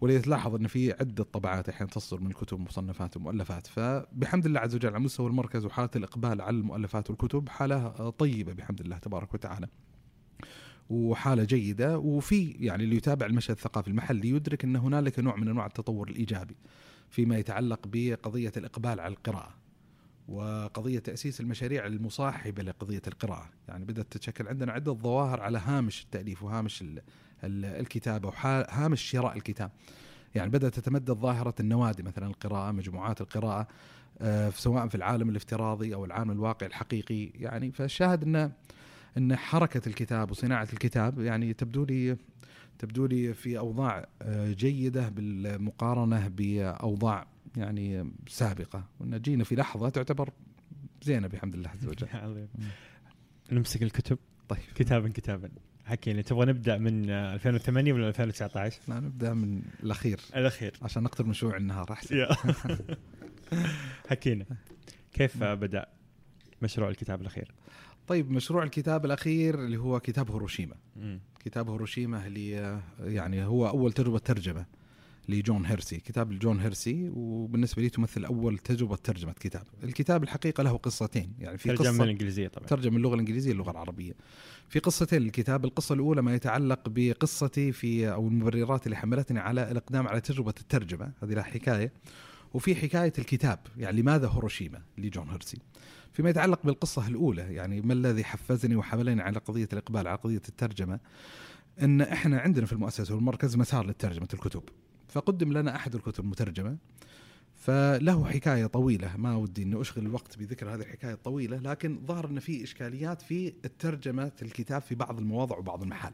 Speaker 2: وليتلاحظ إن في عدة طبعات أحيانا تصدر من الكتب مصنفات ومؤلفات فبحمد الله عز وجل على مستوى المركز وحالة الإقبال على المؤلفات والكتب حالة طيبة بحمد الله تبارك وتعالى. وحالة جيدة وفي يعني اللي يتابع المشهد الثقافي المحلي يدرك إن هنالك نوع من أنواع التطور الإيجابي فيما يتعلق بقضية الإقبال على القراءة وقضية تأسيس المشاريع المصاحبة لقضية القراءة، يعني بدأت تتشكل عندنا عدة ظواهر على هامش التأليف وهامش الكتابه وهامش شراء الكتاب. يعني بدأت تتمدد ظاهرة النوادي مثلا القراءة، مجموعات القراءة آه، سواء في العالم الافتراضي أو العالم الواقعي الحقيقي، يعني فالشاهد ان إن حركة الكتاب وصناعة الكتاب يعني تبدو لي تبدو لي في أوضاع آه، جيدة بالمقارنة بأوضاع يعني سابقة. وإن جينا في لحظة تعتبر زينة بحمد الله عز وجل. [LAUGHS]
Speaker 1: عظيم. نمسك الكتب.
Speaker 2: طيب.
Speaker 1: كتابا كتابا. حكينا تبغى نبدأ من آه، 2008 ولا 2019
Speaker 2: لا نبدأ من الأخير.
Speaker 1: الأخير.
Speaker 2: عشان نقتل مشروع النهار
Speaker 1: أحسن. [LAUGHS] حكينا. كيف بدأ مشروع الكتاب الأخير؟
Speaker 2: طيب مشروع الكتاب الأخير اللي هو كتاب هيروشيما. كتاب هيروشيما اللي يعني هو أول تجربة ترجمة. لجون هيرسي كتاب لجون هيرسي وبالنسبة لي تمثل أول تجربة ترجمة كتاب الكتاب الحقيقة له قصتين يعني في
Speaker 1: ترجمة من
Speaker 2: قصة
Speaker 1: الإنجليزية طبعا
Speaker 2: ترجم من اللغة الإنجليزية للغه العربية. في قصتين للكتاب، القصة الأولى ما يتعلق بقصتي في أو المبررات اللي حملتني على الإقدام على تجربة الترجمة، هذه لها حكاية. وفي حكاية الكتاب، يعني لماذا هيروشيما لجون هيرسي. فيما يتعلق بالقصة الأولى، يعني ما الذي حفزني وحملني على قضية الإقبال على قضية الترجمة؟ إن إحنا عندنا في المؤسسة والمركز مسار لترجمه الكتب. فقدم لنا أحد الكتب المترجمة فله حكاية طويلة ما ودي إني أشغل الوقت بذكر هذه الحكاية الطويلة لكن ظهر إن في إشكاليات في الترجمة الكتاب في بعض المواضع وبعض المحال.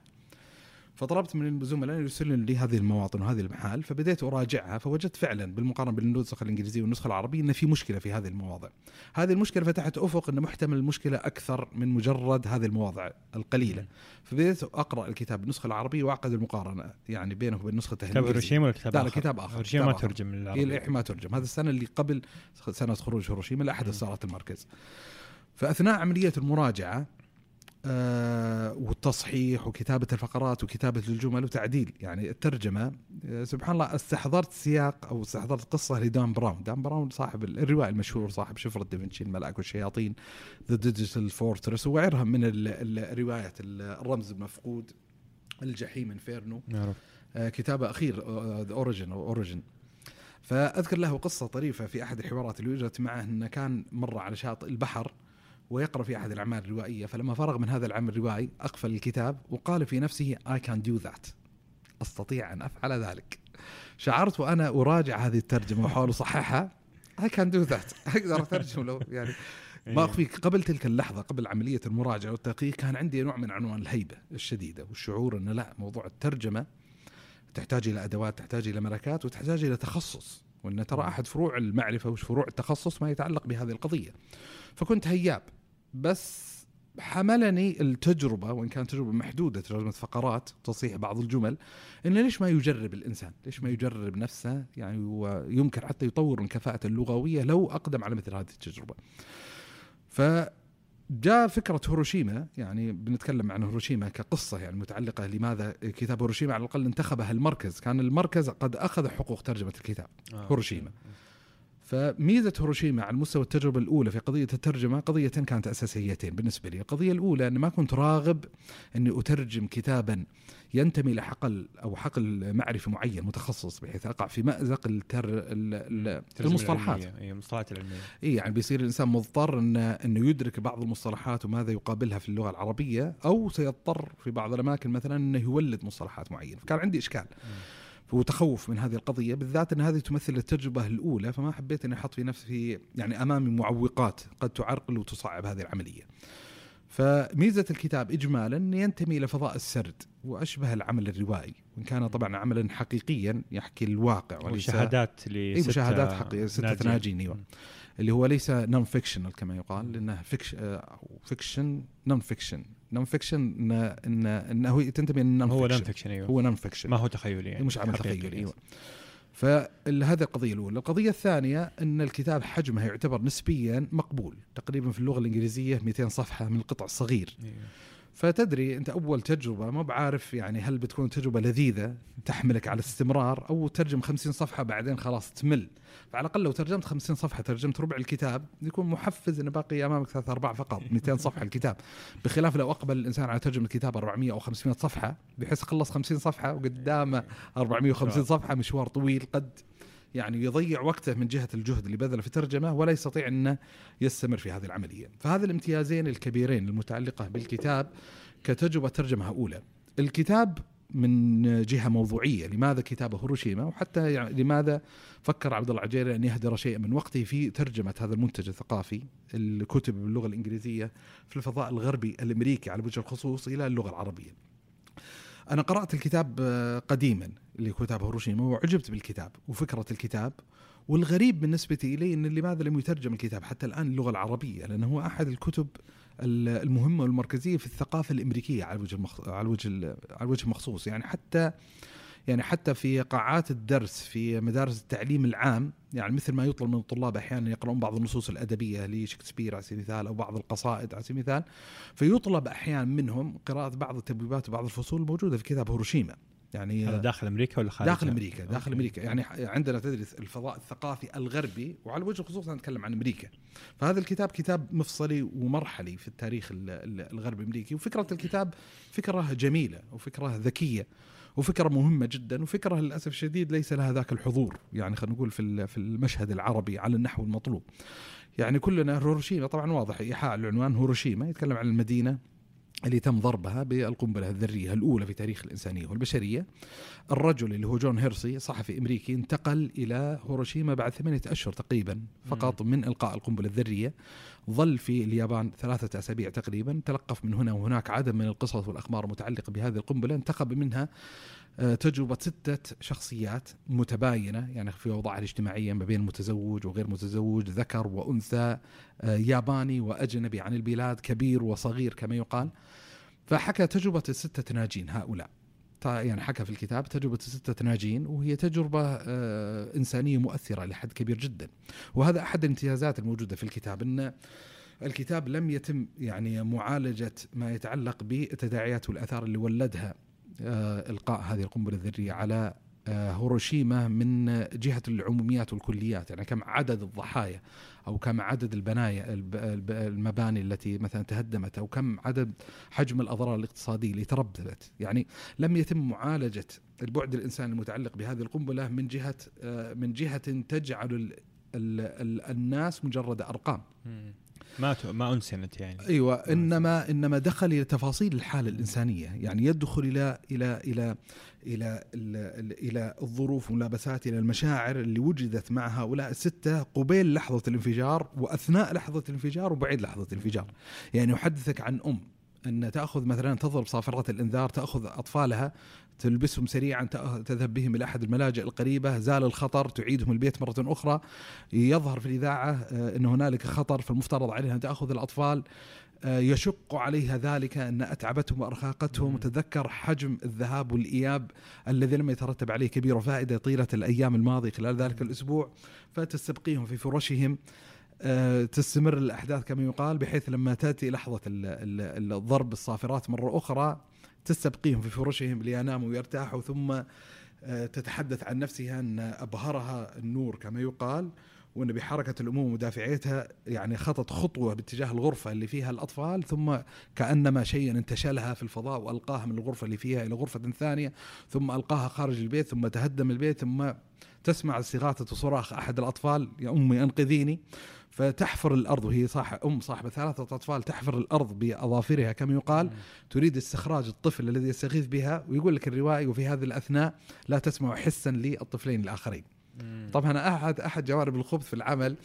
Speaker 2: فطلبت من الزملاء ان يرسلون لي هذه المواطن وهذه المحال فبديت أراجعها فوجدت فعلا بالمقارنة بين النسخه الإنجليزية والنسخة العربية إن في مشكلة في هذه المواضع. هذه المشكلة فتحت أفق إن محتمل المشكلة أكثر من مجرد هذه المواضع القليلة. فبديت أقرأ الكتاب بالنسخة العربية وأعقد المقارنة يعني بينه وبين نسخته
Speaker 1: كتاب هيروشيما ولا كتاب
Speaker 2: لا لا؟ كتاب آخر
Speaker 1: هيروشيما ما. ترجم
Speaker 2: هي
Speaker 1: العربي
Speaker 2: الحين ما ترجم هذا السنة اللي قبل سنة خروج هيروشيما
Speaker 1: لأحد.
Speaker 2: اصدارات المركز فأثناء عملية المراجعة آه والتصحيح وكتابة الفقرات وكتابة الجمل وتعديل. يعني الترجمة آه سبحان الله استحضرت سياق أو استحضرت قصة لدان براون. دان براون صاحب الروائي المشهور صاحب شفرة دافنشي ملائكة وشياطين the Digital Fortress وغيرها من ال- ال- الروايات ال- الرمز المفقود الجحيم Inferno.
Speaker 1: نعرف
Speaker 2: آه، كتابة أخير the Origin أو Origin فأذكر له قصة طريفة في أحد الحوارات اللي وجدت معه إنه كان مره على شاطئ البحر. ويقرأ في أحد الأعمال الروائية فلما فرغ من هذا العمل الروائي أقفل الكتاب وقال في نفسه I can do that أستطيع أن أفعل ذلك. شعرت وأنا أراجع هذه الترجمة واحاول أصححها. اي كان دو ذات أقدر أترجم لو يعني
Speaker 1: إيه.
Speaker 2: ما أخفيك. قبل تلك اللحظة قبل عملية المراجعة والتدقيق كان عندي نوع من عنوان الهيبة الشديدة والشعور انه لا موضوع الترجمة تحتاج إلى أدوات تحتاج إلى ملكات وتحتاج إلى تخصص. وإن ترى أحد فروع المعرفة وش فروع التخصص ما يتعلق بهذه القضية. فكنت هياب بس حملني التجربة وإن كانت تجربة محدودة ترجمه فقرات تصحيح بعض الجمل انه ليش ما يجرب الإنسان؟ ليش ما يجرب نفسه؟ يعني ويمكن حتى يطور من كفاءته اللغوية لو أقدم على مثل هذه التجربة. فجاء فكرة هيروشيما يعني بنتكلم عن هيروشيما كقصة يعني متعلقة لماذا كتاب هيروشيما على الأقل انتخبها المركز، كان المركز قد أخذ حقوق ترجمة الكتاب.
Speaker 1: آه.
Speaker 2: هيروشيما. فميزة هيروشيما على المستوى التجربة الأولى في قضية الترجمة قضيتين كانت أساسيتين بالنسبة لي، القضية الأولى أن ما كنت راغب أني أترجم كتابا ينتمي لحقل أو حقل معرفي معين متخصص بحيث أقع في مأزق التر ال- ال-
Speaker 1: الترجمة
Speaker 2: المصطلحات.
Speaker 1: العلمية. اي المصطلحات العلميه
Speaker 2: اي يعني بيصير الإنسان مضطر انه انه يدرك بعض المصطلحات وماذا يقابلها في اللغة العربية أو سيضطر في بعض الأماكن مثلا أنه يولد مصطلحات معينة، فكان عندي إشكال. وتخوف من هذه القضية بالذات إن هذه تمثل التجربة الأولى فما حبيت إني أحط في نفسي يعني أمامي معوقات قد تعرقل وتصعب هذه العملية. فميزة الكتاب اجمالا أن ينتمي إلى فضاء السرد وأشبه العمل الروائي وإن كان طبعا عملا حقيقيا يحكي الواقع وليس
Speaker 1: وشهادات ل
Speaker 2: اي مشاهدات حقيقية ستة ناجين أيوه
Speaker 1: مم.
Speaker 2: اللي هو ليس non-fictional كما يقال لأنه fic أو fiction non-fiction non-fiction إن إن انه تنتمي
Speaker 1: ال non
Speaker 2: هو
Speaker 1: non-fiction أيوه.
Speaker 2: هو non-fiction
Speaker 1: ما هو تخيلي يعني
Speaker 2: مش عمل. تخيلي أيوه. فهذه القضية الأولى، القضية الثانية إن الكتاب حجمه يعتبر نسبيا مقبول، تقريبا في اللغة الإنجليزية 200 صفحة من القطع الصغير،
Speaker 1: أيوة.
Speaker 2: فتدري أنت أول تجربة ما بعارف يعني هل بتكون تجربة لذيذة تحملك على الاستمرار أو ترجم 50 صفحة بعدين خلاص تمل. فعلى الأقل لو ترجمت 50 صفحة ترجمت ربع الكتاب يكون محفز انه باقي أمامك ثلاث ارباع فقط 200 صفحة الكتاب. بخلاف لو أقبل الإنسان على ترجمة كتاب 400 أو 500 صفحة بحيث خلص 50 صفحة وقدامه 450 صفحة مشوار طويل قد يعني يضيع وقته من جهة الجهد اللي بذله في الترجمه ولا يستطيع انه يستمر في هذه العملية، فهذا الامتيازين الكبيرين المتعلقة بالكتاب كتجربة ترجمة أولى. الكتاب من جهة موضوعية، لماذا كتاب هيروشيما وحتى يعني لماذا فكر عبد الله العجيري أن يهدر شيئا من وقته في ترجمة هذا المنتج الثقافي الكتب باللغة الإنجليزية في الفضاء الغربي الأمريكي على وجه الخصوص إلى اللغة العربية. أنا قرأت الكتاب آه، قديما اللي كتاب هيروشيما وعجبت بالكتاب وفكرة الكتاب والغريب بالنسبة إلي إن لماذا لم يترجم الكتاب حتى الآن اللغة العربية؟ لأنه هو أحد الكتب المهمة والمركزية في الثقافة الأمريكية على وجه المخ... على وجه على وجه المخصوص يعني حتى يعني حتى في قاعات الدرس في مدارس التعليم العام يعني مثل ما يطلب من الطلاب أحيانا يقرؤون بعض النصوص الأدبية لشكسبير على سبيل المثال أو بعض القصائد على سبيل المثال فيطلب أحيانا منهم قراءة بعض التبويبات وبعض الفصول الموجودة في كتاب هيروشيما.
Speaker 1: يعني هذا داخل أمريكا ولا خارج
Speaker 2: داخل أمريكا داخل أوكي. أمريكا. يعني عندنا تدرس الفضاء الثقافي الغربي وعلى وجه الخصوص نتكلم عن أمريكا. فهذا الكتاب كتاب مفصلي ومرحلي في التاريخ الغربي الأمريكي وفكرة الكتاب فكرة جميلة وفكرة ذكية. وفكرة مهمة جدا وفكرة للأسف الشديد ليس لها ذاك الحضور يعني خلينا نقول في في المشهد العربي على النحو المطلوب. يعني كلنا هيروشيما طبعا واضح إيحاء العنوان هيروشيما يتكلم عن المدينة. اللي تم ضربها بالقنبلة الذرية الأولى في تاريخ الإنسانية والبشرية. الرجل اللي هو جون هيرسي صحفي أمريكي انتقل إلى هيروشيما بعد ثمانية أشهر تقريبا فقط من إلقاء القنبلة الذرية. ظل في اليابان ثلاثة أسابيع تقريبا، تلقف من هنا وهناك عدد من القصص والأخبار المتعلقة بهذه القنبلة، انتخب منها تجربة ستة شخصيات متباينة يعني في أوضاعها الاجتماعية ما بين متزوج وغير متزوج ذكر وأنثى آه، ياباني وأجنبي عن البلاد كبير وصغير كما يقال. فحكى تجربة الستة ناجين هؤلاء. يعني حكى في الكتاب تجربة الستة ناجين وهي تجربة آه، إنسانية مؤثرة لحد كبير جدا. وهذا أحد الامتيازات الموجودة في الكتاب أن الكتاب لم يتم يعني معالجة ما يتعلق بالتداعيات والآثار اللي ولدها آه، إلقاء هذه القنبلة الذرية على آه، هيروشيما من جهة العموميات والكليات يعني كم عدد الضحايا أو كم عدد البنايا المباني التي مثلا تهدمت أو كم عدد حجم الأضرار الاقتصادية اللي ترتبت يعني لم يتم معالجة البعد الإنساني المتعلق بهذه القنبلة من جهة آه، من جهة تجعل الناس مجرد أرقام.
Speaker 1: ما ما أنسنت يعني.
Speaker 2: أيوه إنما إنما دخل إلى تفاصيل الحالة الإنسانية. يعني يدخل إلى إلى إلى إلى إلى, إلى الظروف والملابسات إلى المشاعر اللي وجدت مع هؤلاء الستة قبيل لحظة الانفجار وأثناء لحظة الانفجار وبعد لحظة الانفجار. يعني يحدثك عن أم أن تأخذ مثلا تضرب صافره الإنذار تأخذ أطفالها تلبسهم سريعا تذهب بهم إلى أحد الملاجئ القريبة. زال الخطر تعيدهم البيت مرة أخرى. يظهر في الإذاعة آه، إن هنالك خطر فالمفترض عليها أن تأخذ الأطفال. آه، يشق عليها ذلك أن أتعبتهم وارهقتهم وتذكر حجم الذهاب والإياب الذي لم يترتب عليه كبير فائده طيلة الأيام الماضية خلال ذلك الأسبوع. فتستبقيهم في فرشهم. آه، تستمر الأحداث كما يقال بحيث لما تأتي لحظة الضرب الصافرات مرة أخرى تستبقيهم في فرشهم ليناموا ويرتاحوا ثم آه، تتحدث عن نفسها أن أبهرها النور كما يقال وأن بحركة الامومه ومدافعيتها يعني خطت خطوة باتجاه الغرفة اللي فيها الأطفال ثم كأنما شيئا انتشلها في الفضاء وألقاها من الغرفة اللي فيها إلى غرفة ثانية ثم ألقاها خارج البيت ثم تهدم البيت ثم تسمع استغاثة وصراخ أحد الأطفال يا أمي أنقذيني. فتحفر الأرض وهي صاح أم صاحبة ثلاثة أطفال تحفر الأرض بأظافرها كما يقال تريد استخراج الطفل الذي يستغيث بها ويقول لك الروائي وفي هذه الأثناء لا تسمع حسا للطفلين الآخرين. طبعا أحد أحد جوانب الخبث في العمل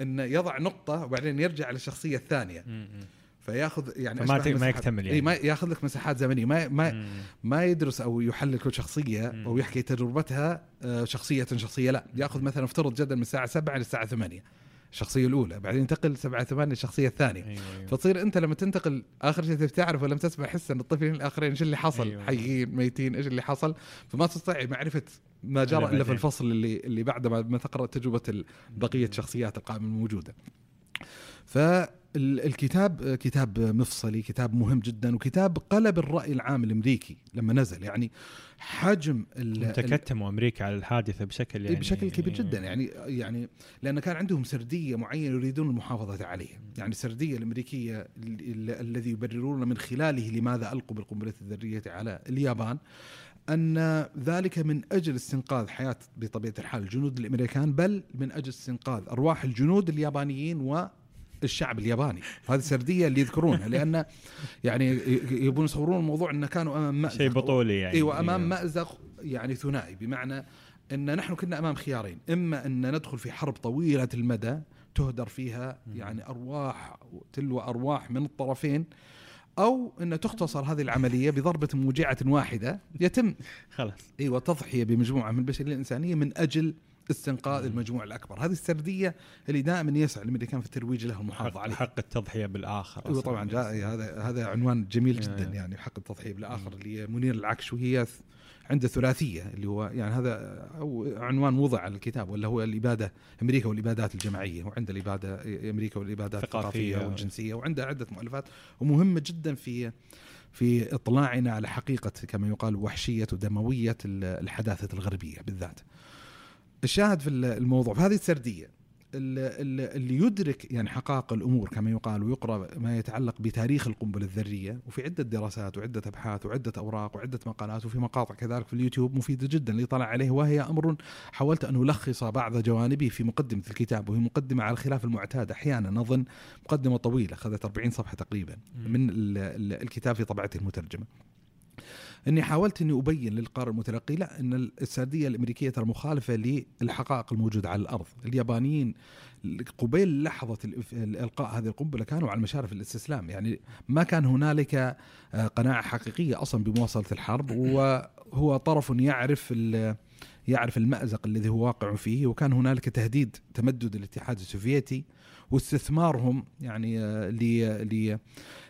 Speaker 2: انه يضع نقطة وبعدين يرجع للشخصية الثانية. فيأخذ يعني
Speaker 1: ما ما يكتمل يعني.
Speaker 2: ما يأخذ لك مساحات زمنية. ما ما ما يدرس أو يحلل كل شخصية أو يحكي تجربتها آه، شخصية شخصية لا. يأخذ مثلا افترض جدا من الساعة 7 للساعة 8 الشخصية الأولى بعدين ينتقل سبعة ثمانية الشخصيه الثانية. أيوة أيوة. فتصير أنت لما تنتقل آخر شيء تبي تعرف ولم تسمع حس إن الطفلين الآخرين إيش اللي حصل؟ أيوة. حيين ميتين إيش اللي حصل؟ فما تستطيع معرفة ما جرى إلا في الفصل اللي اللي بعد ما تقرأ تجربة بقية شخصيات القائمة الموجودة. فالكتاب كتاب مفصلي كتاب مهم جدا وكتاب قلب الرأي العام الأمريكي لما نزل. يعني حجم
Speaker 1: تكتموا أمريكا على الحادثة بشكل
Speaker 2: إيه
Speaker 1: يعني
Speaker 2: بشكل كبير جدا. يعني يعني لأن كان عندهم سردية معينة يريدون المحافظة عليها، يعني السردية الأمريكية ال- ال- الذي يبررون من خلاله لماذا ألقوا بالقنبلة الذرية على اليابان أن ذلك من أجل استنقاذ حياة بطبيعة الحال الجنود الأمريكان بل من أجل استنقاذ أرواح الجنود اليابانيين و الشعب الياباني. هذه السرديه اللي يذكرونها [LAUGHS] لأن يعني يبون يصورون الموضوع انه كانوا أمام مأزق
Speaker 1: شيء بطولي يعني.
Speaker 2: إيوه أمام مأزق يعني ثنائي بمعنى إن نحن كنا أمام خيارين إما إن ندخل في حرب طويلة المدى تهدر فيها يعني أرواح تلو أرواح من الطرفين أو إن تختصر هذه العملية بضربة موجعة واحدة يتم [LAUGHS]
Speaker 1: خلاص.
Speaker 2: إيوه تضحية بمجموعة من البشرية الإنسانية من أجل استنقاذ المجموع الأكبر هذه السردية اللي دائما يسعى الامريكان في الترويج لها المحافظه
Speaker 1: حق,
Speaker 2: عليها
Speaker 1: حق التضحية
Speaker 2: بالآخر
Speaker 1: أيوه.
Speaker 2: طبعا هذا هذا عنوان جميل. جدا يعني حق التضحية بالآخر اللي منير العكش وهي عنده ثلاثية اللي هو يعني هذا أو عنوان وضع على الكتاب ولا هو الإبادة أمريكا والإبادات الجماعية وعنده الإبادة أمريكا
Speaker 1: والإبادات.
Speaker 2: الثقافية والجنسية وعنده عدة مؤلفات ومهمه جدا في في إطلاعنا على حقيقة كما يقال وحشية ودمويه ال- الحداثة الغربية بالذات. الشاهد في الموضوع في هذه السردية ال- ال- اللي يدرك يعني حقائق الأمور كما يقال ويقرأ ما يتعلق بتاريخ القنبلة الذرية وفي عدة دراسات وعدة أبحاث وعدة أوراق وعدة مقالات وفي مقاطع كذلك في اليوتيوب مفيدة جدا اللي طلع عليه وهي أمر حاولت أن ألخص بعض جوانبه في مقدمة الكتاب وهي مقدمة على الخلاف المعتاد أحيانا نظن مقدمة طويلة أخذت 40 صفحة تقريبا. من ال- ال- الكتاب في طبعته المترجمة. إني حاولت إني أبين للقارئ المتلقي لا إن السردية الأمريكية ترى مخالفة للحقائق الموجودة على الأرض، اليابانيين قبيل لحظة الإلقاء هذه القنبلة كانوا على مشارف الاستسلام، يعني ما كان هنالك آه، قناعة حقيقية أصلا بمواصلة الحرب وهو طرف يعرف يعرف المأزق الذي هو واقع فيه وكان هنالك تهديد تمدد الاتحاد السوفيتي واستثمارهم يعني آه،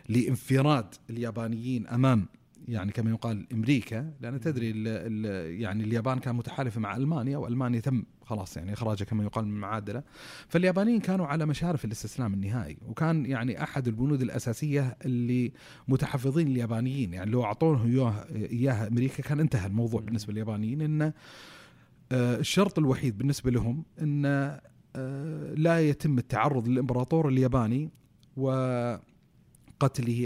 Speaker 2: لانفراد اليابانيين أمام يعني كما يقال أمريكا لأن تدري ال ال يعني اليابان كان متحالفة مع ألمانيا وألمانيا تم خلاص يعني إخراجها كما يقال من المعادله فاليابانيين كانوا على مشارف الاستسلام النهائي وكان يعني أحد البنود الأساسية اللي متحفظين اليابانيين. يعني لو اعطوه إياها أمريكا كان انتهى الموضوع. بالنسبة لليابانيين انه آه، الشرط الوحيد بالنسبة لهم إن آه، لا يتم التعرض للإمبراطور الياباني وقتله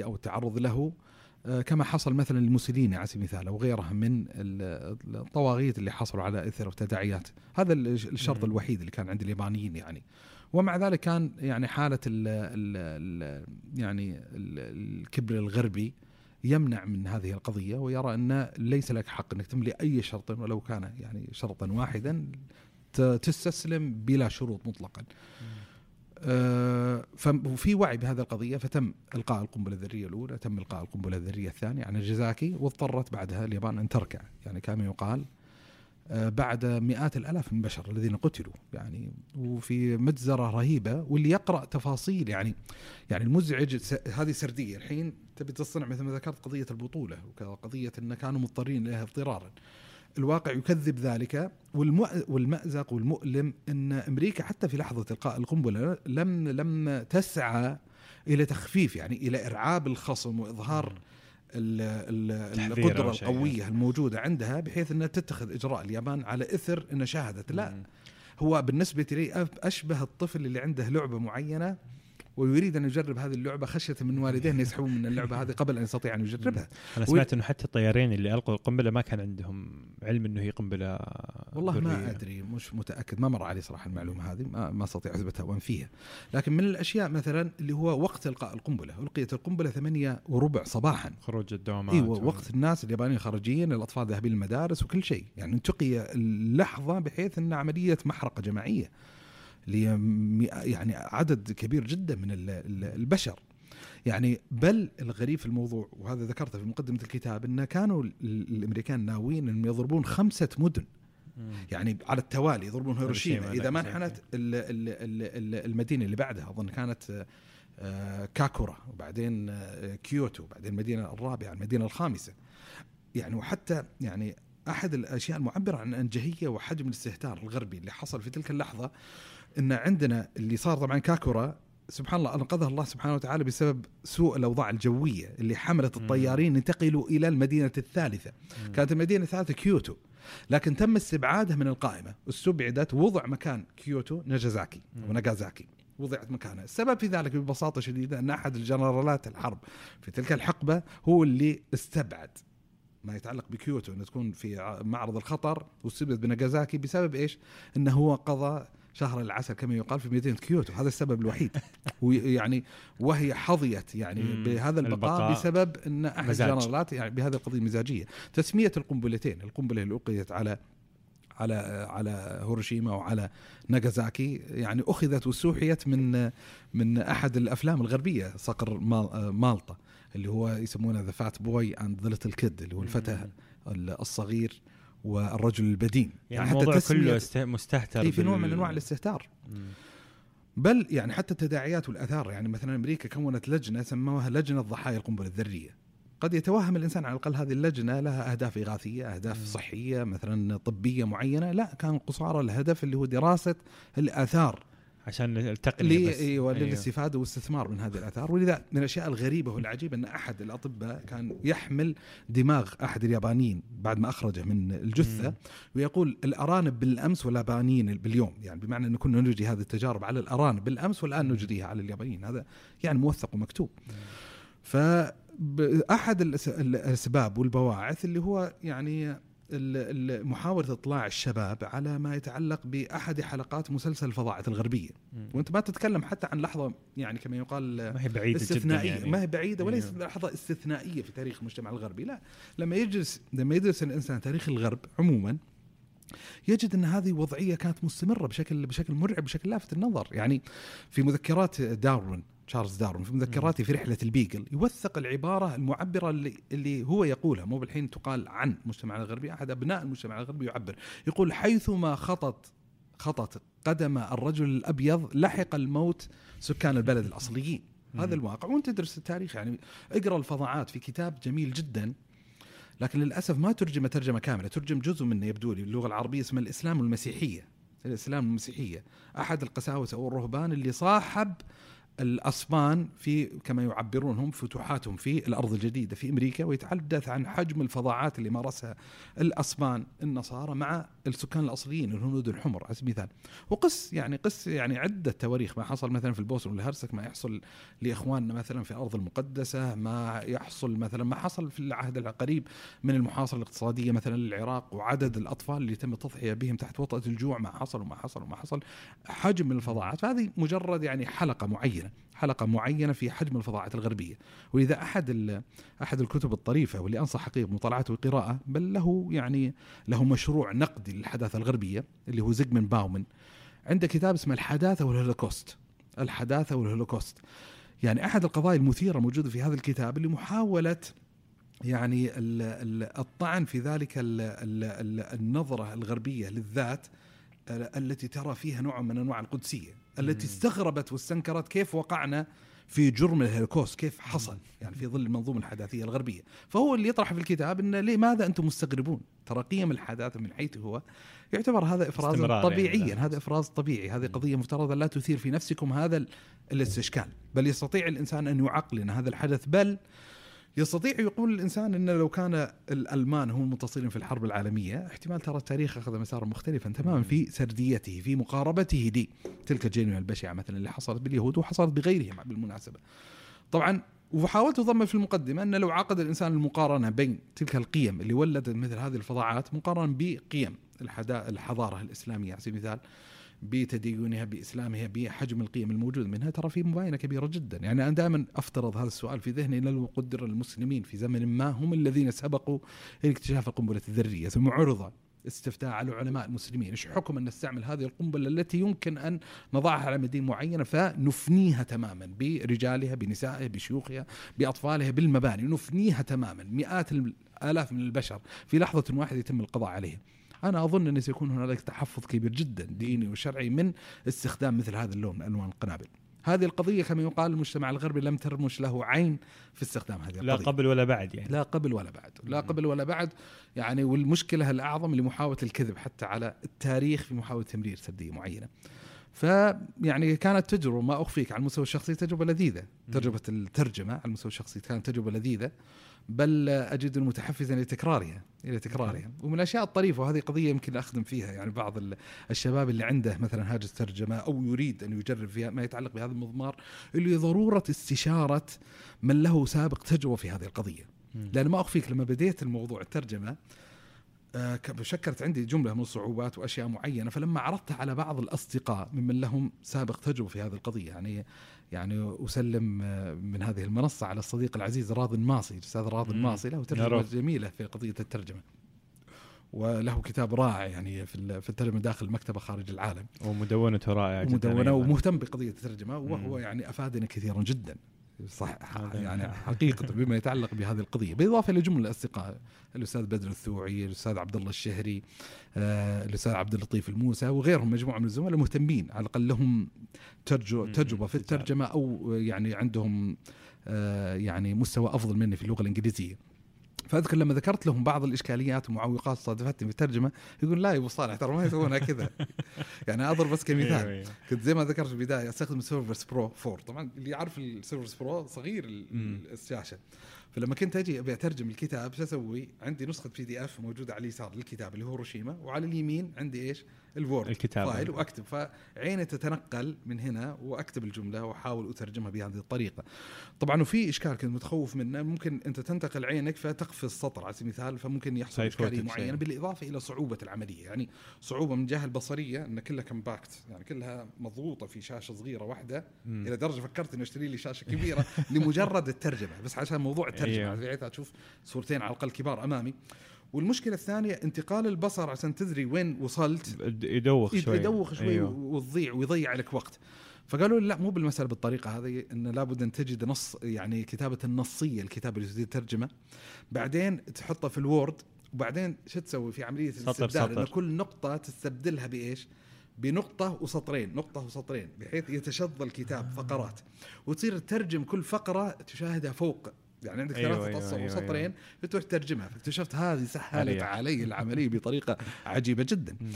Speaker 2: أو التعرض له كما حصل مثلا لموسوليني على سبيل المثال أو غيرها من ال- الطواغيت اللي حصلوا على إثر التداعيات هذا ال- الشرط. الوحيد اللي كان عند اليابانيين يعني ومع ذلك كان يعني حالة ال ال يعني ال- الكبر الغربي يمنع من هذه القضية ويرى أن ليس لك حق أنك تملي أي شرط ولو كان يعني شرطا واحدا تستسلم بلا شروط مطلقا. ففي وعي بهذه القضية فتم إلقاء القنبلة الذرية الأولى، تم إلقاء القنبلة الذرية الثانية عن الجزاكي واضطرت بعدها اليابان أن تركع، يعني كما يقال آه، بعد مئات الألاف من البشر الذين قتلوا. يعني وفي مجزرة رهيبة واللي يقرأ تفاصيل يعني يعني المزعج هذه سردية. الحين تبي تصنع مثل ما ذكرت قضية البطولة وقضيه إن كانوا مضطرين إليها اضطرارا. الواقع يكذب ذلك والمأزق والمؤلم إن أمريكا حتى في لحظة إلقاء القنبلة لم لم تسعى إلى تخفيف يعني إلى إرعاب الخصم وإظهار ال- ال-
Speaker 1: تحذير
Speaker 2: القدرة
Speaker 1: أو شيء.
Speaker 2: القوية الموجودة عندها بحيث إنها تتخذ إجراء اليابان على إثر إن شاهدت لا. هو بالنسبة لي أشبه الطفل اللي عنده لعبة معينة ويريد أن يجرب هذه اللعبة خشية من والديه أن يسحبون من اللعبة هذه قبل أن يستطيع أن يجربها.
Speaker 1: أنا سمعت إنه حتى الطيارين اللي ألقوا القنبلة ما كان عندهم علم إنه هي قنبلة
Speaker 2: والله ما
Speaker 1: ذرية.
Speaker 2: أدري مش متأكد ما مر علي صراحة المعلومة هذه ما, ما أستطيع اثبتها وانفيها لكن من الأشياء مثلا اللي هو وقت إلقاء القنبلة ألقيت القنبلة ثمانية وربع صباحا.
Speaker 1: خروج الدوامات
Speaker 2: إيوه
Speaker 1: و-
Speaker 2: وقت الناس اليابانيين خارجيين الأطفال ذاهبين المدارس وكل شيء. يعني انتقي اللحظة بحيث إن عملية محرقة جماعية. يعني عدد كبير جدا من ال- ال- البشر. يعني بل الغريب في الموضوع وهذا ذكرته في مقدمة الكتاب انه كانوا ال- الأمريكان ناويين إنهم يضربون خمسة مدن. يعني على التوالي يضربون هيروشيما. إذا ما انحنت ال- ال- ال- ال- المدينة اللي بعدها أظن كانت آه، كاكورا وبعدين آه، كيوتو وبعدين المدينة الرابعة المدينة الخامسة. يعني وحتى يعني أحد الأشياء المعبرة عن عنجهية وحجم الاستهتار الغربي اللي حصل في تلك اللحظة إن عندنا اللي صار طبعا كوكورا سبحان الله أنقذها الله سبحانه وتعالى بسبب سوء الأوضاع الجوية اللي حملت الطيارين ينتقلوا إلى المدينة الثالثة
Speaker 1: مم.
Speaker 2: كانت المدينة الثالثة كيوتو لكن تم استبعادها من القائمة استبعدت وضع مكان كيوتو ناجازاكي
Speaker 1: مم.
Speaker 2: وناغازاكي وضعت مكانها السبب في ذلك ببساطة شديدة أن أحد الجنرالات الحرب في تلك الحقبة هو اللي استبعد ما يتعلق بكيوتو انها تكون في معرض الخطر واستبدل بناغازاكي بسبب إيش؟ إنه هو قضى شهر العسل كما يقال في مدينة كيوتو هذا السبب الوحيد [LAUGHS] ويعني وهي حظيت يعني. بهذا البقاء,
Speaker 1: البقاء.
Speaker 2: بسبب أن
Speaker 1: أحد.
Speaker 2: الجنرالات يعني بهذه القضية المزاجيه تسمية القنبلتين القنبلة اللي ألقيت على على على هيروشيما وعلى ناغازاكي يعني أخذت واستوحيت من من أحد الأفلام الغربية صقر مال- مالطا اللي هو يسمونه the fat boy and the little kid اللي هو الفتى. الصغير والرجل البدين
Speaker 1: يعني الموضوع
Speaker 2: تسمية-
Speaker 1: كله است- مستهتر
Speaker 2: إيه في نوع من أنواع الاستهتار.
Speaker 1: مم.
Speaker 2: بل يعني حتى التداعيات والآثار يعني مثلا أمريكا كونت لجنة سموها لجنة ضحايا القنبلة الذرية. قد يتوهم الإنسان على الأقل هذه اللجنة لها أهداف إغاثية،
Speaker 1: أهداف.
Speaker 2: صحية مثلا طبية معينة، لا كان قصارى الهدف اللي هو دراسة الآثار.
Speaker 1: عشان
Speaker 2: التقنية
Speaker 1: بس
Speaker 2: إيوه
Speaker 1: أيوه.
Speaker 2: للاستفادة والاستثمار من هذه الآثار ولذا من الأشياء الغريبة والعجيبة إن أحد الأطباء كان يحمل دماغ أحد اليابانيين بعد ما أخرجه من
Speaker 1: الجثة.
Speaker 2: ويقول الأرانب بالأمس واليابانيين باليوم يعني بمعنى إن كنا نجري هذه التجارب على الأرانب بالأمس
Speaker 1: والآن.
Speaker 2: نجريها على اليابانيين هذا يعني موثق ومكتوب
Speaker 1: مم.
Speaker 2: فأحد الأس- الأسباب والبواعث اللي هو يعني محاولة إطلاع الشباب على ما يتعلق بأحد حلقات مسلسل الفضاءات الغربية. وأنت ما تتكلم حتى عن لحظة يعني كما يقال
Speaker 1: ما هي بعيدة جدا
Speaker 2: استثنائية.
Speaker 1: يعني.
Speaker 2: ما هي بعيدة وليست
Speaker 1: أيوه.
Speaker 2: لحظة استثنائية في تاريخ المجتمع الغربي. لا. لما يجلس لما يدرس الإنسان تاريخ الغرب عموما يجد أن هذه وضعية كانت مستمرة بشكل بشكل مرعب بشكل لافت النظر. يعني في مذكرات داروين تشارلز داروين في مذكراته في رحلة البيجل يوثق العبارة المعبرة اللي, اللي هو يقولها. مو بالحين تقال عن المجتمع الغربي أحد أبناء المجتمع الغربي يعبر. يقول حيثما خطت خطت قدم الرجل الأبيض لحق الموت سكان البلد
Speaker 1: الأصليين.
Speaker 2: هذا الواقع. وأنت تدرس التاريخ يعني اقرأ الفضاعات في كتاب جميل جدا لكن للأسف ما ترجم ترجمة كاملة. ترجم جزء منه يبدو لي باللغة العربية اسمه الإسلام والمسيحيه الإسلام والمسيحيه أحد القساوسة أو الرهبان اللي صاحب الاسبان في كما يعبرون هم فتوحاتهم في الأرض الجديدة في أمريكا ويتحدث عن حجم الفظاعات اللي مارسها الاسبان النصارى مع السكان الأصليين الهنود الحمر على سبيل المثال. وقس يعني قس يعني عدة تواريخ ما حصل مثلا في البوسن والهرسك ما يحصل لاخواننا مثلا في الأرض المقدسة ما يحصل مثلا ما حصل في العهد القريب من المحاصرة الاقتصادية مثلا للعراق وعدد الأطفال اللي تم التضحية بهم تحت وطأة الجوع ما حصل وما حصل وما حصل حجم الفظاعات. فهذه مجرد يعني حلقة معينة حلقة معينة في حجم الفظاعات الغربية. ولذا أحد أحد الكتب الطريفة واللي أنصح حقيقة بمطالعته وقراءة بل له يعني له مشروع نقدي للحداثه الغربية اللي هو زيغمن باومن. عنده كتاب اسمه الحداثة والهولوكوست. الحداثة والهولوكوست. يعني أحد القضايا المثيرة موجودة في هذا الكتاب اللي محاولة يعني ال- ال- الطعن في ذلك ال- ال- ال- النظرة الغربية للذات ال- التي ترى فيها نوع من أنواع القدسية التي. استغربت واستنكرت كيف وقعنا في جرم الهولوكوست كيف حصل؟ يعني في ظل المنظومة الحداثية الغربية. فهو اللي يطرح في الكتاب إنه لماذا أنتم مستغربون؟ ترى قيم الحداثة من حيث هو يعتبر هذا إفراز
Speaker 1: استمرار
Speaker 2: طبيعيا
Speaker 1: يعني.
Speaker 2: هذا إفراز طبيعي. هذه قضية مفترض لا تثير في نفسكم هذا ال- الاستشكال. بل يستطيع الإنسان أن يعقلن هذا الحدث. بل يستطيع يقول الإنسان ان لو كان الألمان هم المنتصرين في الحرب العالمية احتمال ترى التاريخ أخذ مسارا مختلفا تماما في سرديته في مقاربته دي تلك الجريمه البشعة مثلا اللي حصلت باليهود وحصلت بغيرهم بالمناسبة. طبعا وحاولت اضمن في المقدمة أن لو عقد الإنسان المقارنة بين تلك القيم اللي ولدت مثل هذه الفظاعات مقارنة بقيم الحضارة الإسلامية على سبيل المثال بتدينها بإسلامها بحجم القيم الموجود منها ترى في مباينة كبيرة جدا، يعني أنا دائما أفترض هذا السؤال في ذهني لو قدر المسلمين في زمن ما هم الذين سبقوا اكتشاف القنبله الذرية ثم عرض استفتاء على علماء المسلمين، إيش حكم أن نستعمل هذه القنبلة التي يمكن أن نضعها على مدينة معينة فنفنيها تماما برجالها بنسائها بشيوخها بأطفالها بالمباني، نفنيها تماما، مئات الآلاف من البشر في لحظة واحدة يتم القضاء عليهم. أنا أظن أن سيكون هنالك تحفظ كبير جدا ديني وشرعي من استخدام مثل هذا اللون من ألوان القنابل. هذه القضية كما يقال المجتمع الغربي لم ترمش له عين في استخدام هذه
Speaker 1: لا
Speaker 2: القضية.
Speaker 1: قبل ولا بعد يعني
Speaker 2: لا قبل ولا بعد لا. قبل ولا بعد يعني والمشكلة الأعظم لمحاولة الكذب حتى على التاريخ في محاولة تمرير سرديه معينة فيعني كانت تجربة ما أخفيك على المستوى الشخصي تجربة لذيذة تجربة الترجمة على المستوى الشخصي كانت تجربة لذيذة بل أجد متحفزا لتكرارها إلى تكرارها. ومن الأشياء الطريفة وهذه قضية يمكن أخدم فيها يعني بعض ال- الشباب اللي عنده مثلا هاجس ترجمة أو يريد أن يجرب فيها ما يتعلق بهذا المضمار اللي ضرورة استشارة من له سابق تجربه في هذه
Speaker 1: القضية.
Speaker 2: لأن ما أخفيك لما بديت الموضوع الترجمة آه، شكلت عندي جملة من الصعوبات وأشياء معينة فلما عرضتها على بعض الأصدقاء ممن لهم سابق تجربه في هذه القضية يعني يعني أسلم آه، من هذه المنصة على الصديق العزيز راضي الماصي الاستاذ راضي
Speaker 1: مم.
Speaker 2: الماصي له
Speaker 1: ترجمة.
Speaker 2: جميلة في قضية الترجمة وله كتاب رائع يعني في في الترجمة داخل المكتبه خارج العالم
Speaker 1: ومدونته
Speaker 2: رائعة
Speaker 1: أيضاً.
Speaker 2: ومهتم بقضية الترجمة وهو
Speaker 1: مم.
Speaker 2: يعني افادني كثيرا جدا صح [LAUGHS] يعني [LAUGHS] حقيقة بما يتعلق بهذه القضية بالإضافة إلى جمله الأصدقاء الأستاذ بدر الثوعي الأستاذ عبد الله الشهري آه، الأستاذ عبد اللطيف الموسى وغيرهم مجموعة من الزملاء مهتمين على الأقل لهم. تجربة في. الترجمة أو يعني عندهم آه، يعني مستوى أفضل مني في اللغة الإنجليزية فأذكر لما ذكرت لهم بعض الإشكاليات والمعوقات صادفتني في الترجمه يقول لا يا أبو صالح ترى ما يسوونها كذا [LAUGHS] يعني أضرب بس كمثال
Speaker 1: أيوة، أيوة.
Speaker 2: كنت زي ما ذكرت في البداية أستخدم ال Surface Pro 4 طبعا اللي يعرف ال Surface Pro
Speaker 1: صغير.
Speaker 2: الشاشة فلما كنت أجي أبي أترجم الكتاب شو أسوي؟ عندي نسخة PDF موجودة على اليسار للكتاب اللي هو هيروشيما وعلى اليمين عندي إيش؟ ال Word.
Speaker 1: الكتابة.
Speaker 2: file وأكتب. فعيني تتنقل من هنا وأكتب الجملة وأحاول أترجمها بهذه الطريقة. طبعا وفي إشكال كنت متخوف منه. ممكن أنت تنتقل عينك فتقفز السطر على سبيل المثال فممكن يحصل
Speaker 1: إشكالية.
Speaker 2: معينة بالإضافة إلى صعوبة العملية. يعني صعوبة من الجهه البصرية إن كلها compact. يعني كلها مضغوطة في شاشة صغيرة واحدة.
Speaker 1: مم.
Speaker 2: إلى درجة فكرت إني أشتري لي شاشة كبيرة [LAUGHS] لمجرد الترجمة. بس عشان موضوع الترجمة. بحيث أشوف صورتين على الأقل كبار أمامي. والمشكلة الثانية انتقال البصر عشان تدري وين وصلت
Speaker 1: يدوخ شوي
Speaker 2: يدوخ شوي
Speaker 1: أيوة.
Speaker 2: وتضيع ويضيع لك وقت فقالوا لي لا مو بالمسألة بالطريقة هذه إن لابد أن تجد نص يعني كتابة النصية الكتاب اللي تريد ترجمه بعدين تحطه في الوورد وبعدين شو تسوي في
Speaker 1: عملية
Speaker 2: الاستبدال ان. كل نقطة تستبدلها بإيش؟ بنقطة وسطرين نقطة وسطرين بحيث يتشظى الكتاب فقرات وتصير تترجم كل فقرة تشاهدها فوق يعني عندك
Speaker 1: أيوة،
Speaker 2: ثلاثة
Speaker 1: أيوة،
Speaker 2: أسطر
Speaker 1: أيوة،
Speaker 2: وسطرين بتروح تترجمها فاكتشفت هذه سهلت. علي العملية [LAUGHS] بطريقة عجيبة جدا
Speaker 1: مم.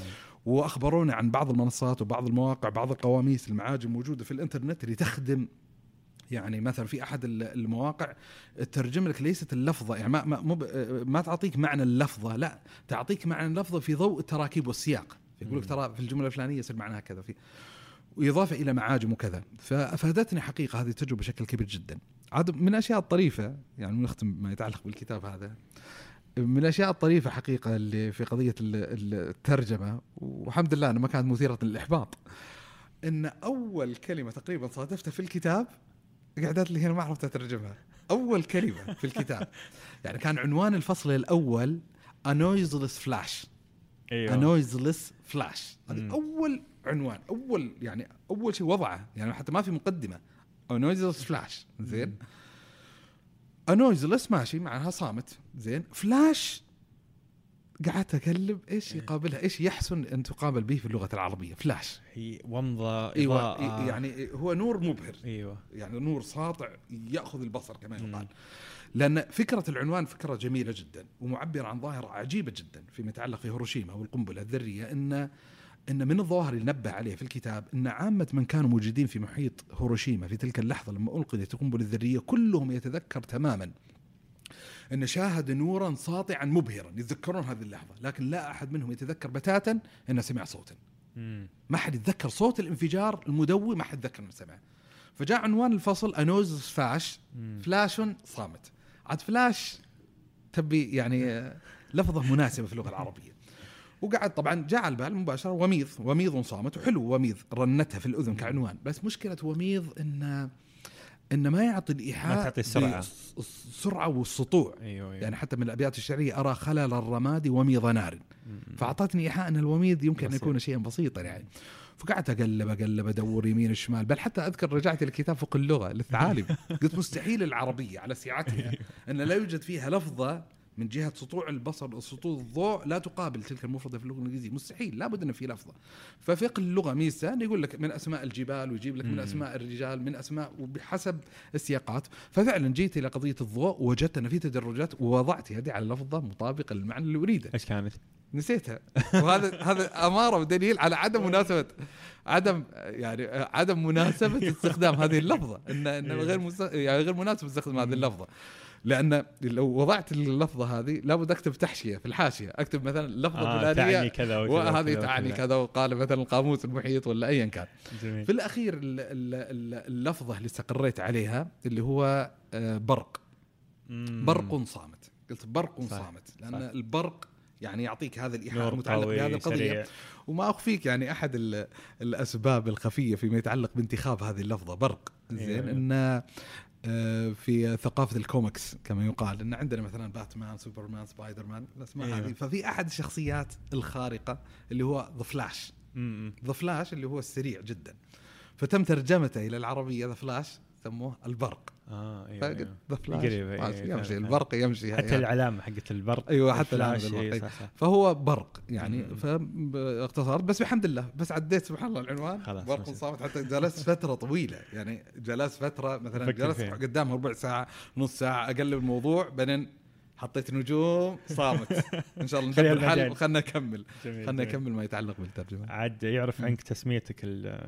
Speaker 2: واخبرونا عن بعض المنصات وبعض المواقع بعض القواميس المعاجم موجودة في الإنترنت اللي تخدم يعني مثلا في أحد ال- المواقع ترجم لك ليست اللفظة يعني ما ما ما تعطيك معنى اللفظة لا تعطيك معنى اللفظة في ضوء التراكيب والسياق يقول لك. ترى في الجملة الفلانية يصير معناها كذا في وإضافة إلى معاجم وكذا فأفادتني حقيقة هذه التجربة بشكل كبير جدا عاد من الاشياء الطريفة يعني نختم ما يتعلق بالكتاب هذا من الأشياء الطريفة حقيقة اللي في قضية ال- ال- الترجمة والحمد لله انها ما كانت مثيرة للإحباط إن أول كلمة تقريبا صادفتها في الكتاب قعدت لي هنا ما عرفت أترجمها. أول كلمة في الكتاب. [LAUGHS] يعني كان عنوان الفصل الأول flash. A
Speaker 1: أيوه
Speaker 2: noiseless flash. هذه. أول عنوان أول يعني أول شيء وضعه يعني حتى ما في مقدمة. Noiseless flash. زين؟ Noiseless ماشي معناها صامت. زين؟ فلاش قعدت أقلب إيش
Speaker 1: إيه.
Speaker 2: يقابلها؟ إيش يحسن أن تقابل به في اللغة العربية؟ فلاش
Speaker 1: هي
Speaker 2: ومضة
Speaker 1: إيوه.
Speaker 2: يعني هو نور مبهر.
Speaker 1: إيوه.
Speaker 2: يعني نور ساطع يأخذ البصر كما. يقال. لأن فكرة العنوان فكرة جميلة جدا ومعبره عن ظاهرة عجيبة جدا فيما يتعلق في هيروشيما والقنبلة الذرية إن إن من الظواهر اللي نبه عليه في الكتاب إن عامة من كانوا موجودين في محيط هيروشيما في تلك اللحظة لما القيت القنبله الذريه كلهم يتذكر تماما إن شاهد نورا ساطعا مبهرا يتذكرون هذه اللحظة لكن لا أحد منهم يتذكر بتاتا إنه سمع صوتا. ما حد يتذكر صوت الانفجار المدوي ما حد يتذكر إنه سمعه فجاء عنوان الفصل A Noiseless
Speaker 1: Flash.
Speaker 2: flash صامت عاد فلاش تبي يعني لفظة مناسبة في اللغة العربية وقعد طبعا جاء على البال مباشرة وميض وميض صامت وحلو وميض رنتها في الأذن كعنوان. بس مشكلة وميض إن إن ما يعطي الإيحاء
Speaker 1: ما تعطي السرعة.
Speaker 2: بالس- السرعه والسطوع
Speaker 1: أيوه أيوه.
Speaker 2: يعني حتى من الأبيات الشعرية أرى خلل الرماد وميض نار. فأعطتني إيحاء إن الوميض يمكن
Speaker 1: أن.
Speaker 2: يكون شيئا بسيطا يعني. فقعدت أقلب أقلب أدور يمين الشمال بل حتى أذكر رجعت إلى كتاب فوق اللغة للثعالب. [LAUGHS] قلت مستحيل العربية على سعتها إن لا يوجد فيها لفظة من جهة سطوع البصر سطوع الضوء لا تقابل تلك المفردة في اللغة الإنجليزية. مستحيل لابد ان في لفظة. ففقه اللغة انه يقول لك من أسماء الجبال ويجيب لك من. أسماء الرجال من أسماء وبحسب السياقات. ففعلا جيت إلى قضية الضوء ووجدت أن في تدرجات ووضعت يدي على لفظة مطابقة للمعنى اللي أريده.
Speaker 1: إيش كانت؟
Speaker 2: نسيتها. وهذا [LAUGHS] هذا أمارة ودليل على عدم مناسبة عدم يعني عدم مناسبة استخدام هذه اللفظة. ان إن غير. يعني غير مناسب استخدام هذه اللفظة. لأن لو وضعت اللفظة هذه لابد أكتب تحشية في الحاشية أكتب مثلا لفظة
Speaker 1: آه
Speaker 2: فلانية
Speaker 1: تعني كذا وكذا
Speaker 2: وهذه تعني. كذا وقال مثلا القاموس المحيط ولا ايا كان
Speaker 1: جميل
Speaker 2: في الأخير ال- ال- ال- اللفظة اللي استقريت عليها اللي هو آه، برق
Speaker 1: مم.
Speaker 2: برق صامت قلت برق
Speaker 1: صح.
Speaker 2: صامت لأن
Speaker 1: صح.
Speaker 2: البرق يعني يعطيك هذا
Speaker 1: الإيحاء
Speaker 2: المتعلق بهذه القضية
Speaker 1: سريع
Speaker 2: وما أخفيك يعني أحد ال- الأسباب الخفية فيما يتعلق بانتخاب هذه اللفظة برق زين
Speaker 1: أيوة.
Speaker 2: إن آه، في ثقافة الكوميكس كما يقال إن عندنا مثلا باتمان سوبرمان سبايدر مان الاسماء
Speaker 1: أيوة.
Speaker 2: هذه ففي أحد الشخصيات الخارقة اللي هو the
Speaker 1: Flash.
Speaker 2: the Flash اللي هو السريع جدا فتم ترجمته إلى العربية the Flash سموه البرق
Speaker 1: آه
Speaker 2: أيوه,
Speaker 1: أيوة.
Speaker 2: the Flash
Speaker 1: قريب، أيوة، أيوة،
Speaker 2: يمشي
Speaker 1: فاهم.
Speaker 2: البرق يمشي
Speaker 1: حتى
Speaker 2: يعني.
Speaker 1: العلامة حقت البرق
Speaker 2: أيوه حتى العلامة
Speaker 1: إيه،. صح صح
Speaker 2: فهو برق يعني. فاختصرت بس بحمد الله بس عديت سبحان الله العنوان
Speaker 1: خلاص،
Speaker 2: برق. صامت حتى جلست فترة طويلة يعني جلست فترة مثلا جلست
Speaker 1: فيها.
Speaker 2: قدامها ربع ساعة نص ساعة أقلب الموضوع بعدين حطيت نجوم صامت. [LAUGHS] إن شاء الله نجيب الحل. وخلنا نكمل. خلنا. نكمل ما يتعلق بالترجمة.
Speaker 1: عاد يعرف عنك تسميتك ال-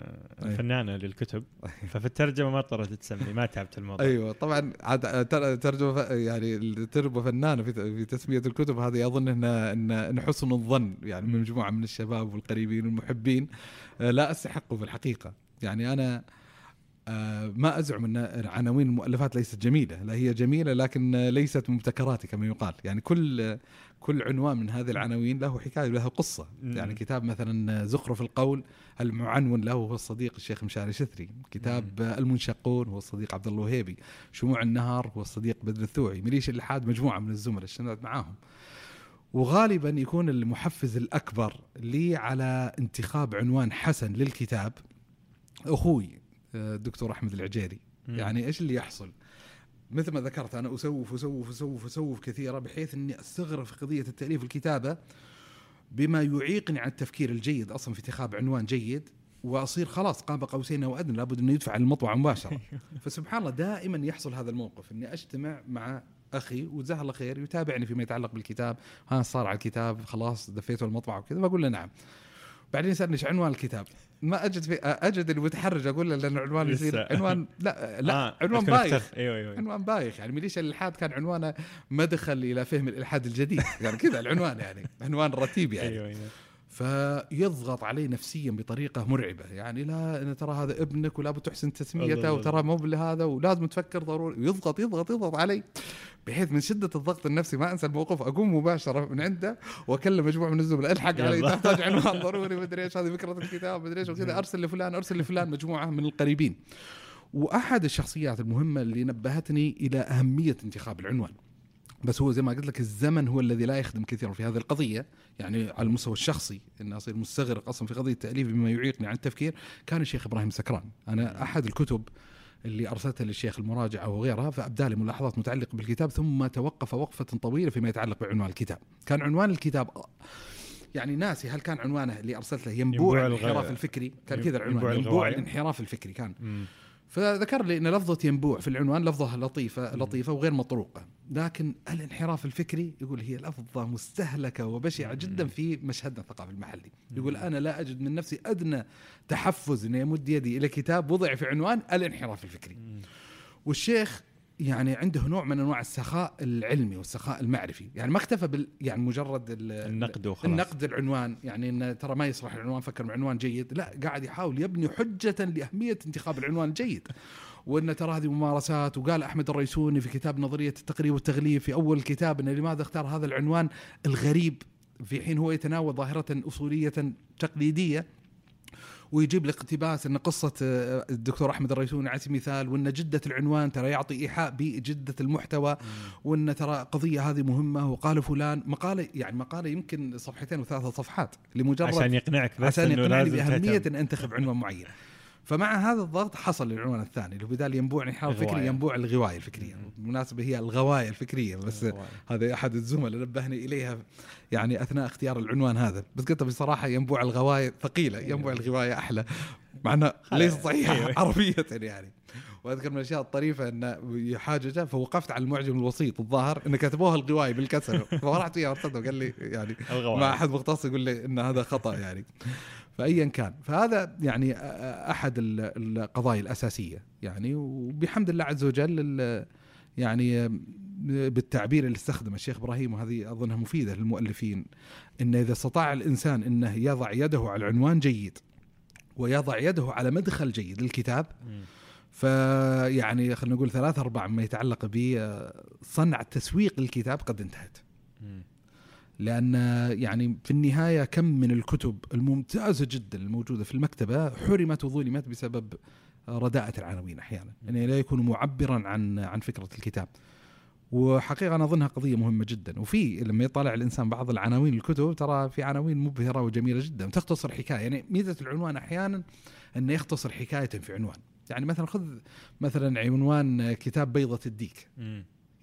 Speaker 1: الفنانة للكتب. [LAUGHS] ففي الترجمة ما اضطرت تسمي ما تعبت الموضوع.
Speaker 2: أيوه طبعا عاد تر- ترجمة يعني الترجمة فنانة في تسمية الكتب هذه أظن ان إن حسن الظن يعني من مجموعة من الشباب والقريبين والمحبين آه، لا أستحقه في الحقيقة. يعني أنا ما أزعم أن عناوين المؤلفات ليست جميلة. لا هي جميلة لكن آه، ليست مبتكراتي كما يقال. يعني كل كل عنوان من هذه العناوين له حكاية له
Speaker 1: قصة.
Speaker 2: يعني كتاب مثلا زخرف القول المعنون له هو الصديق الشيخ مشاري شثري. كتاب آه، المنشقون هو الصديق عبد الله الوهيبي. شموع النهار هو الصديق بدر الثوعي. مليش الإلحاد مجموعة من الزملاء اشتغلت معاهم. وغالبا يكون المحفز الأكبر لي على انتخاب عنوان حسن للكتاب أخوي. آه، الدكتور أحمد العجيري. يعني إيش اللي يحصل؟ مثل ما ذكرت أنا أسوف أسوف أسوف أسوف كثيرة بحيث إني أستغرق في قضية التأليف والكتابه بما يعيقني عن التفكير الجيد أصلا في اتخاذ عنوان جيد وأصير خلاص قاب قوسين أو ادنى لابد إنه يدفع المطبعه مباشرة. [LAUGHS] فسبحان الله دائما يحصل هذا الموقف إني أجتمع مع أخي وجزاه الله خير يتابعني فيما يتعلق بالكتاب. ها صار على الكتاب خلاص دفيته المطبعة وكذا بقول له نعم. بعدين يسالني إيش عنوان الكتاب؟ ما أجد في أجد اللي متحرج أقول له لأن عنوان يصير. عنوان لا [LAUGHS] لا
Speaker 1: آه،
Speaker 2: عنوان بايخ.
Speaker 1: اخترت. أيوه أيوه
Speaker 2: عنوان بايخ. يعني ميليشيا الالحاد كان عنوانه مدخل إلى فهم الإلحاد الجديد. يعني كذا العنوان يعني. عنوان رتيب يعني.
Speaker 1: أيوه أيوه.
Speaker 2: فيضغط علي نفسيا بطريقة مرعبة. يعني لا إن ترى هذا ابنك ولا تحسن تسميته. وترى مو هذا ولازم تفكر ضروري. ويضغط يضغط يضغط علي بحيث من شدة الضغط النفسي ما أنسى الموقف. أقوم مباشرة من عنده وأكلم مجموعة من الزملاء. الحق علي. تحتاج عنوان [LAUGHS] ضروري مدري إيش هذه فكرة الكتاب مدري إيش وكذا. أرسل لفلان أرسل لفلان مجموعة من القريبين. وأحد الشخصيات المهمة اللي نبهتني إلى أهمية انتخاب العنوان. بس هو زي ما قلت لك الزمن هو الذي لا يخدم كثيرا في هذه القضية. يعني على المستوى الشخصي ان أصير مستغرق أصلا في قضية التأليف بما يعيقني عن التفكير كان الشيخ إبراهيم سكران. أنا أحد الكتب اللي أرسلتها للشيخ المراجعه وغيرها فابدى لي ملاحظات متعلقة بالكتاب ثم توقف وقفة طويلة فيما يتعلق بعنوان الكتاب. كان عنوان الكتاب يعني ناسي هل كان عنوانه اللي ارسلت له ينبوع
Speaker 1: ينبوع
Speaker 2: الانحراف الفكري؟ كان كذا العنوان ينبوع. الانحراف الفكري كان.
Speaker 1: مم.
Speaker 2: فذكر لي إن لفظة ينبوع في العنوان لفظة لطيفة لطيفة وغير مطروقة. لكن الانحراف الفكري يقول هي لفظة مستهلكة وبشعة جدا في مشهدنا الثقافي المحلي. يقول أنا لا أجد من نفسي أدنى تحفز إني أمد يدي إلى كتاب وضع في عنوان الانحراف الفكري. والشيخ يعني عنده نوع من أنواع السخاء العلمي والسخاء المعرفي. يعني ما اكتفى بال يعني مجرد ال-
Speaker 1: النقد وخلاص.
Speaker 2: النقد العنوان. يعني ان ترى ما يصلح العنوان فكر بعنوان جيد. لا قاعد يحاول يبني حجة لأهمية انتخاب العنوان الجيد. وان ترى هذه ممارسات وقال أحمد الريسوني في كتاب نظرية التقريب والتغليف في أول الكتاب إنه لماذا اختار هذا العنوان الغريب في حين هو يتناول ظاهرة أصولية تقليدية. ويجيب لك اقتباس إن قصة آه، الدكتور أحمد الريسوني على سبيل المثال وإن جدة العنوان ترى يعطي إيحاء بجدة المحتوى وإن ترى قضية هذه مهمة وقال فلان مقالة يعني مقالة يمكن صفحتين وثلاثة صفحات لمجرد
Speaker 1: عشان يقنعك بس
Speaker 2: عشان يقنعني
Speaker 1: بأهمية.
Speaker 2: إن أنتخب عنوان معين فمع هذا الضغط حصل العنوان الثاني اللي هو بدال ينبوع نحاول
Speaker 1: الغواية.
Speaker 2: فكري ينبوع الغواية
Speaker 1: الفكرية.
Speaker 2: بالمناسبة هي الغواية الفكرية بس
Speaker 1: الغواية.
Speaker 2: هذا أحد الزملاء نبهني إليها يعني أثناء اختيار العنوان هذا بس قلت بصراحة ينبوع الغواية ثقيلة ينبوع الغواية أحلى مع انها ليست صحيحة
Speaker 1: أيوة. [LAUGHS]
Speaker 2: عربية يعني وأذكر من الأشياء الطريفة أن حاجة فوقفت على المعجم الوسيط الظاهر ان كتبوها الغواية بالكسر [LAUGHS] فرحت وياه ارسلته وقال لي يعني
Speaker 1: الغواية.
Speaker 2: مع أحد مختص يقول لي إن هذا خطأ يعني فايا كان فهذا يعني أحد ال- القضايا الأساسية يعني وبحمد الله عز وجل يعني بالتعبير اللي استخدمه الشيخ إبراهيم وهذه أظنها مفيدة للمؤلفين إن إذا استطاع الإنسان إنه يضع يده على عنوان جيد ويضع يده على مدخل جيد للكتاب. فيعني خلينا نقول ثلاثة أرباع مما يتعلق بصنع تسويق الكتاب قد انتهت. لأن يعني في النهاية كم من الكتب الممتازة جدا الموجودة في المكتبة حرمت وظلمت بسبب رداءة العناوين أحيانا. يعني لا يكون معبرا عن عن فكرة الكتاب. وحقيقة أنا أظنها قضية مهمة جدا. وفي لما يطلع الإنسان بعض العناوين الكتب ترى في عناوين مبهرة وجميلة جدا تختصر حكاية. يعني ميزة العنوان أحيانا أنه يختصر حكاية في عنوان. يعني مثلا خذ مثلا عنوان كتاب بيضة الديك.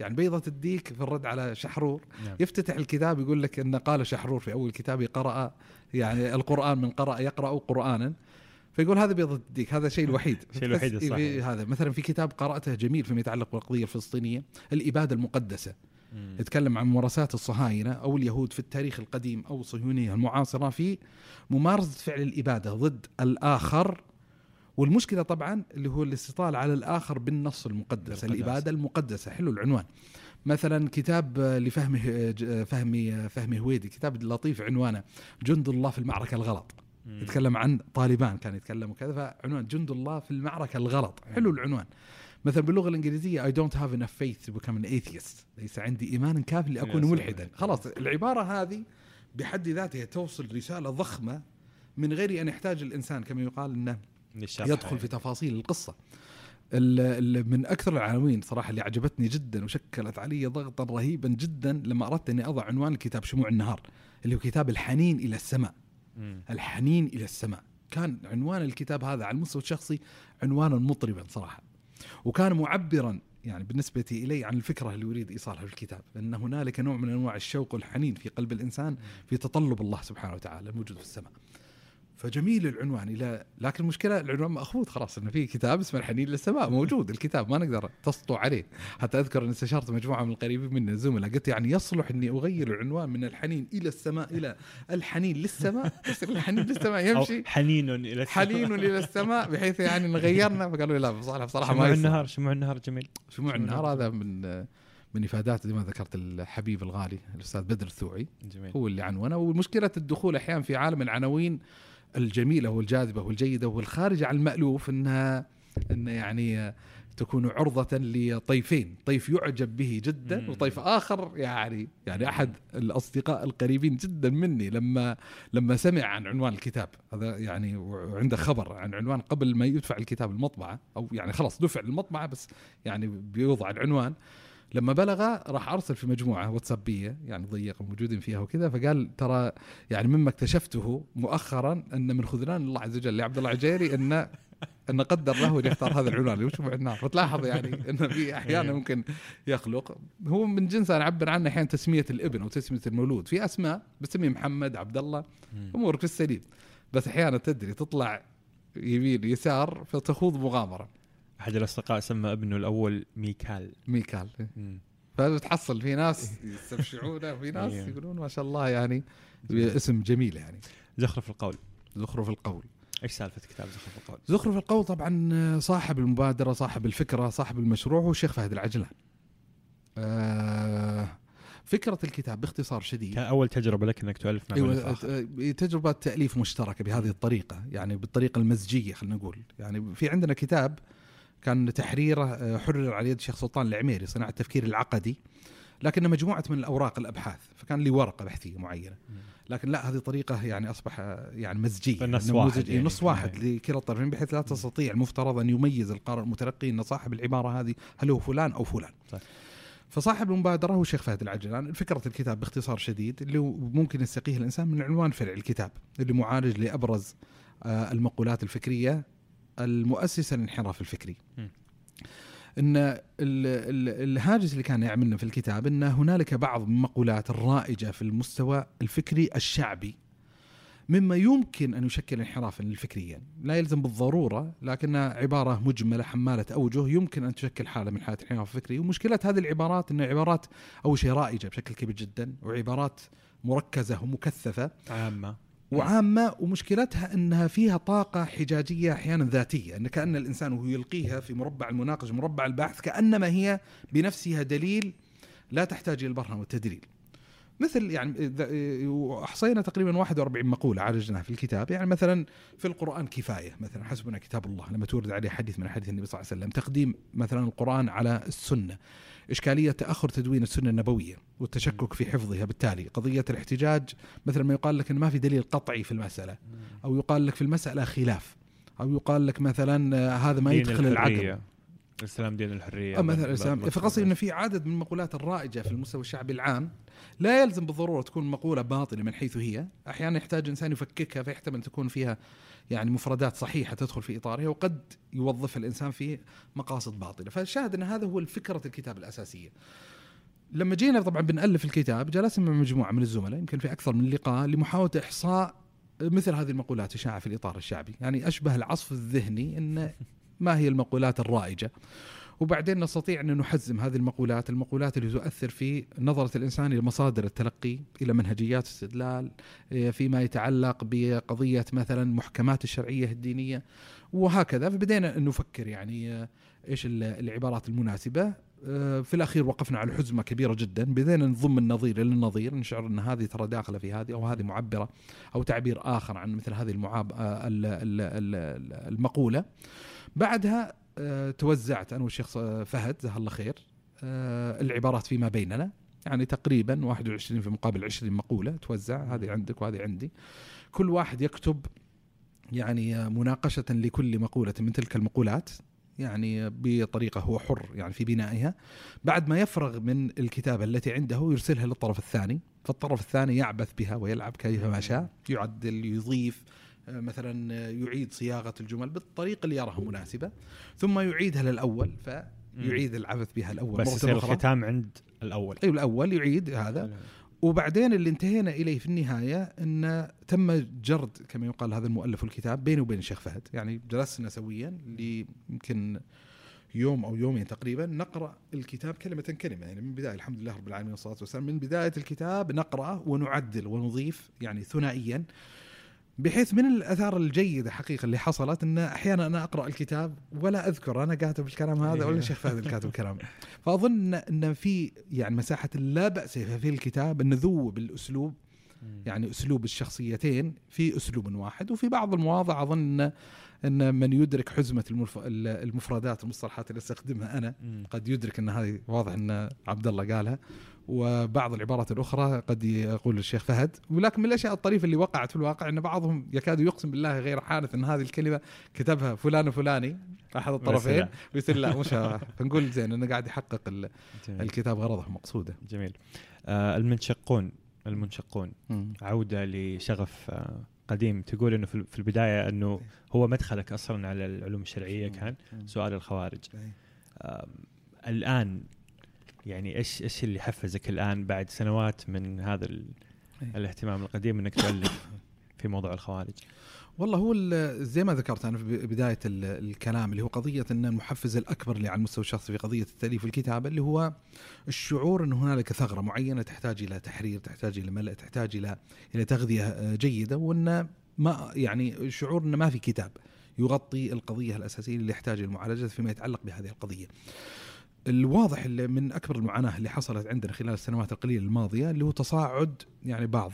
Speaker 2: يعني بيضة الديك في الرد على شحرور
Speaker 1: نعم.
Speaker 2: يفتتح الكتاب يقول لك إن قال شحرور في أول كتابه قرأ يعني القرآن من قرأ يقرأ قرآنا فيقول هذا بيضة الديك هذا الشيء الوحيد
Speaker 1: الشيء الوحيد الصحيح.
Speaker 2: في هذا مثلا في كتاب قرأته جميل فيما يتعلق بالقضية الفلسطينية الإبادة المقدسة
Speaker 1: مم.
Speaker 2: يتكلم عن ممارسات الصهاينة أو اليهود في التاريخ القديم أو الصهيونية المعاصرة في ممارسة فعل الإبادة ضد الآخر والمشكلة طبعا اللي هو الاستطالة على الآخر بالنص المقدس
Speaker 1: بالقداسة.
Speaker 2: الإبادة المقدسة. حلو العنوان. مثلا كتاب لفهمي آه، فهمي فهمي هويدي كتاب لطيف عنوانه جند الله في المعركة الغلط.
Speaker 1: مم.
Speaker 2: يتكلم عن طالبان كان يتكلم وكذا فعنوان جند الله في المعركة الغلط. حلو العنوان. مثلا باللغة الإنجليزية I don't have enough faith to become an atheist. ليس عندي إيمان كاف
Speaker 1: يا
Speaker 2: لأكون
Speaker 1: سلام.
Speaker 2: ملحدا. خلاص العبارة هذه بحد ذاتها توصل رسالة ضخمة من غير أن يحتاج الإنسان كما يقال أنه
Speaker 1: للشرح
Speaker 2: يدخل. في تفاصيل القصة. ال- ال- من أكثر العناوين صراحة اللي عجبتني جدا وشكلت علي ضغطا رهيبا جدا لما أردت أني أضع عنوان الكتاب شموع النهار اللي هو كتاب الحنين إلى السماء. الحنين إلى السماء. كان عنوان الكتاب هذا على المستوى الشخصي عنوانا مطربا صراحة. وكان معبرا يعني بالنسبة إلي عن الفكرة اللي يريد إيصالها في الكتاب أن هنالك نوع من أنواع الشوق والحنين في قلب الإنسان في تطلب الله سبحانه وتعالى الموجود في السماء. فجميل العنوان إلى لكن المشكلة العنوان مأخوذ خلاص أنه في كتاب اسمه الحنين للسماء موجود الكتاب ما نقدر تسطو عليه. حتى أذكر أن استشرت مجموعة من القريبين من الزملاء قلت يعني يصلح أني أغير العنوان من الحنين إلى السماء إلى الحنين للسماء يصير الحنين للسماء يمشي.
Speaker 1: حنين إلى
Speaker 2: حنين إلى السماء بحيث يعني غيرنا فقالوا لا بصراحه بصراحه
Speaker 1: شموع
Speaker 2: ما يصير.
Speaker 1: النهار شموع النهار جميل.
Speaker 2: شموع النهار هذا من من إفادات زي ما ذكرت الحبيب الغالي الأستاذ بدر الثوعي.
Speaker 1: جميل.
Speaker 2: هو اللي عنونه ومشكله الدخول أحيانا في عالم العناوين الجميلة والجاذبة والجيدة والخارجه عن المألوف انها إن يعني تكون عرضة لطيفين، طيف يعجب به جدا. وطيف آخر يعني يعني أحد الأصدقاء القريبين جدا مني لما لما سمع عن عنوان الكتاب. هذا يعني وعنده خبر عن عنوان قبل ما يدفع الكتاب المطبعة أو يعني خلاص دفع المطبعة بس يعني بيوضع العنوان. لما بلغ راح أرسل في مجموعة واتسابيه يعني ضيقه موجودين فيها وكذا فقال ترى يعني مما اكتشفته مؤخرا أن من خذلان الله عز وجل لعبد الله عجيري أن [LAUGHS] أن قدر له أن يختار هذا العنوان. اللي هو شموع النار فتلاحظ يعني أن في أحيانا ممكن يخلق. هو من جنس نعبر عنه أحيانا تسمية الابن أو تسمية المولود. في أسماء بتسميه محمد عبد الله. أمورك في السليم بس أحيانا تدري تطلع يمين يسار فتخوض مغامرة.
Speaker 1: أحد الأصدقاء سمى ابنه الأول ميكال.
Speaker 2: ميكال.
Speaker 1: مم.
Speaker 2: فتحصل في ناس يستبشعونه وفي [LAUGHS] ناس
Speaker 1: أيوه.
Speaker 2: يقولون ما شاء الله يعني اسم جميل يعني.
Speaker 1: زخرف القول.
Speaker 2: زخرف القول.
Speaker 1: إيش سالفة كتاب زخرف القول؟
Speaker 2: زخرف القول طبعا صاحب المبادرة صاحب الفكرة صاحب المشروع هو الشيخ فهد العجلان. آه فكرة الكتاب باختصار شديد.
Speaker 1: كان أول تجربة لك إنك تؤلف مع
Speaker 2: أيوه
Speaker 1: آخر.
Speaker 2: آه، تجربة تأليف مشتركة بهذه الطريقة يعني بالطريقة المزجية خلينا نقول. يعني في عندنا كتاب كان تحريره آه، حرر على يد الشيخ سلطان العميري صناعة التفكير العقدي لكنه مجموعة من الأوراق الأبحاث فكان لي ورقة بحثية معينة
Speaker 1: مم.
Speaker 2: لكن لا هذه طريقة يعني أصبح آه، يعني
Speaker 1: فالنص
Speaker 2: نموذج-
Speaker 1: واحد يعني.
Speaker 2: نص واحد
Speaker 1: أي.
Speaker 2: لكلا الطرفين بحيث لا تستطيع المفترض أن يميز القارئ المتلقي أن صاحب العبارة هذه هل هو فلان أو فلان
Speaker 1: صح.
Speaker 2: فصاحب المبادرة هو الشيخ فهد العجلان فكرة الكتاب باختصار شديد اللي ممكن يستقيه الإنسان من عنوان فرع الكتاب اللي معالج لأبرز آه، المقولات الفكرية المؤسسة للانحراف الفكري.
Speaker 1: م.
Speaker 2: إن ال- ال- الهاجس اللي كان يعملنا في الكتاب إن هنالك بعض المقولات الرائجة في المستوى الفكري الشعبي مما يمكن أن يشكل انحرافا فكريا، لا يلزم بالضرورة لكنها عبارة مجملة حمالة أوجه يمكن أن تشكل حالة من حالات الانحراف الفكري، ومشكلة هذه العبارات انها عبارات أول شيء رائجة بشكل كبير جدا وعبارات مركزة ومكثفة.
Speaker 1: عامة.
Speaker 2: وعامة ومشكلتها أنها فيها طاقة حجاجية أحيانا ذاتية. أن كأن الإنسان وهو يلقيها في مربع المناقشة مربع البحث كأنما هي بنفسها دليل لا تحتاج إلى البرهان والتدليل مثل يعني احصينا تقريبا 41 مقولة عالجناها في الكتاب. يعني مثلا في القرآن كفاية. مثلا حسبنا كتاب الله لما تورد عليه حديث من حديث النبي صلى الله عليه وسلم تقديم مثلا القرآن على السنة. إشكالية تأخر تدوين السنة النبوية والتشكك في حفظها. بالتالي قضية الاحتجاج مثلا ما يقال لك إن ما في دليل قطعي في المسألة أو يقال لك في المسألة خلاف أو يقال لك مثلا آه، هذا ما يدخل العقل.
Speaker 1: الاسلام دين
Speaker 2: الحرية. مثلا
Speaker 1: بل-
Speaker 2: فقصدي إنه في عدد من المقولات الرائجة في المستوى الشعبي العام لا يلزم بالضرورة تكون مقولة باطلة من حيث هي، أحيانا يحتاج إنسان يفككها فيحتمل تكون فيها يعني مفردات صحيحة تدخل في إطارها وقد يوظفها الإنسان في مقاصد باطلة، فالشاهد أن هذا هو فكره الكتاب الأساسية. لما جينا طبعا بنألف الكتاب جلسنا مع مجموعة من الزملاء يمكن في أكثر من لقاء لمحاولة إحصاء مثل هذه المقولات الشائعه في الإطار الشعبي، يعني أشبه العصف الذهني إن ما هي المقولات الرائجة. وبعدين نستطيع أن نحزم هذه المقولات، المقولات اللي تؤثر في نظرة الإنسان إلى مصادر التلقي، إلى منهجيات الاستدلال، إيه، فيما يتعلق بقضية مثلا محكمات الشرعية الدينية وهكذا، فبدينا نفكر يعني آه، إيش ال- العبارات المناسبة، آه، في الأخير وقفنا على حزمة كبيرة جدا، بدينا نضم النظير إلى النظير، نشعر أن هذه ترى داخلة في هذه أو هذه معبرة أو تعبير آخر عن مثل هذه المعاب آه، ال- ال- ال- المقولة. بعدها آه، توزعت أنا والشيخ ص- فهد جزاه الله خير آه، العبارات فيما بيننا. يعني تقريبا 21 في مقابل 20 مقولة توزع. هذه عندك وهذه عندي. كل واحد يكتب يعني آه، مناقشة لكل مقولة من تلك المقولات. يعني بطريقة هو حر يعني في بنائها. بعد ما يفرغ من الكتابه التي عنده يرسلها للطرف الثاني. فالطرف الثاني يعبث بها ويلعب كيفما شاء يعدل يضيف آه، مثلا آه، يعيد صياغة الجمل بالطريقة اللي يراها مناسبة ثم يعيدها للأول فيعيد العبث بها الأول
Speaker 1: بس يصير الختام عند الأول.
Speaker 2: أيوة الأول يعيد هذا. وبعدين اللي انتهينا إليه في النهاية أن تم جرد كما يقال هذا المؤلف الكتاب بيني وبين الشيخ فهد. يعني جلسنا سويا يمكن يوم أو يومين تقريبا نقرأ الكتاب كلمة كلمة. يعني من بداية الحمد لله رب العالمين والصلاة والسلام من بداية الكتاب نقرأه ونعدل ونضيف يعني ثنائيا. بحيث من الأثار الجيدة حقيقة اللي حصلت إن أحيانا أنا أقرأ الكتاب ولا أذكر أنا كاتب الكلام هذا ولا الشيخ فهد اللي كاتب الكلام. فأظن إن في يعني مساحة لا بأس في الكتاب ان نذوب الاسلوب يعني أسلوب الشخصيتين في أسلوب واحد وفي بعض المواضع أظن إن من يدرك حزمة المف... المفردات المصطلحات اللي أستخدمها
Speaker 1: أنا.
Speaker 2: قد يدرك إن هذه واضح إن عبد الله قالها. وبعض العبارات الأخرى قد يقول الشيخ فهد ولكن من الأشياء الطريفة اللي وقعت في الواقع أن بعضهم يكاد يقسم بالله غير حانث أن هذه الكلمة كتبها فلان وفلاني أحد الطرفين. ويصير لا مش فنقول زين انه قاعد يحقق ال-. الكتاب غرضه مقصودة
Speaker 1: جميل آه المنشقون المنشقون
Speaker 2: مم.
Speaker 1: عودة لشغف آه قديم تقول إنه في البداية إنه هو مدخلك أصلا على العلوم الشرعية كان. سؤال الخوارج. آم، الآن يعني إيش إيش اللي حفزك الآن بعد سنوات من هذا
Speaker 2: أي.
Speaker 1: الاهتمام القديم إنك تؤلف في موضوع الخوارج
Speaker 2: والله هو زي ما ذكرت أنا في بداية ال- الكلام اللي هو قضية إن المحفز الأكبر اللي على المستوى الشخصي في قضية التأليف والكتابة اللي هو الشعور إن هنالك ثغرة معينة تحتاج إلى تحرير، تحتاج إلى ملء، تحتاج إلى إلى تغذية آه، جيدة وإن ما يعني شعور إن ما في كتاب يغطي القضية الأساسية اللي يحتاج المعالجة فيما يتعلق بهذه القضية. الواضح اللي من أكبر المعاناة اللي حصلت عندنا خلال السنوات القليلة الماضية اللي هو تصاعد يعني بعض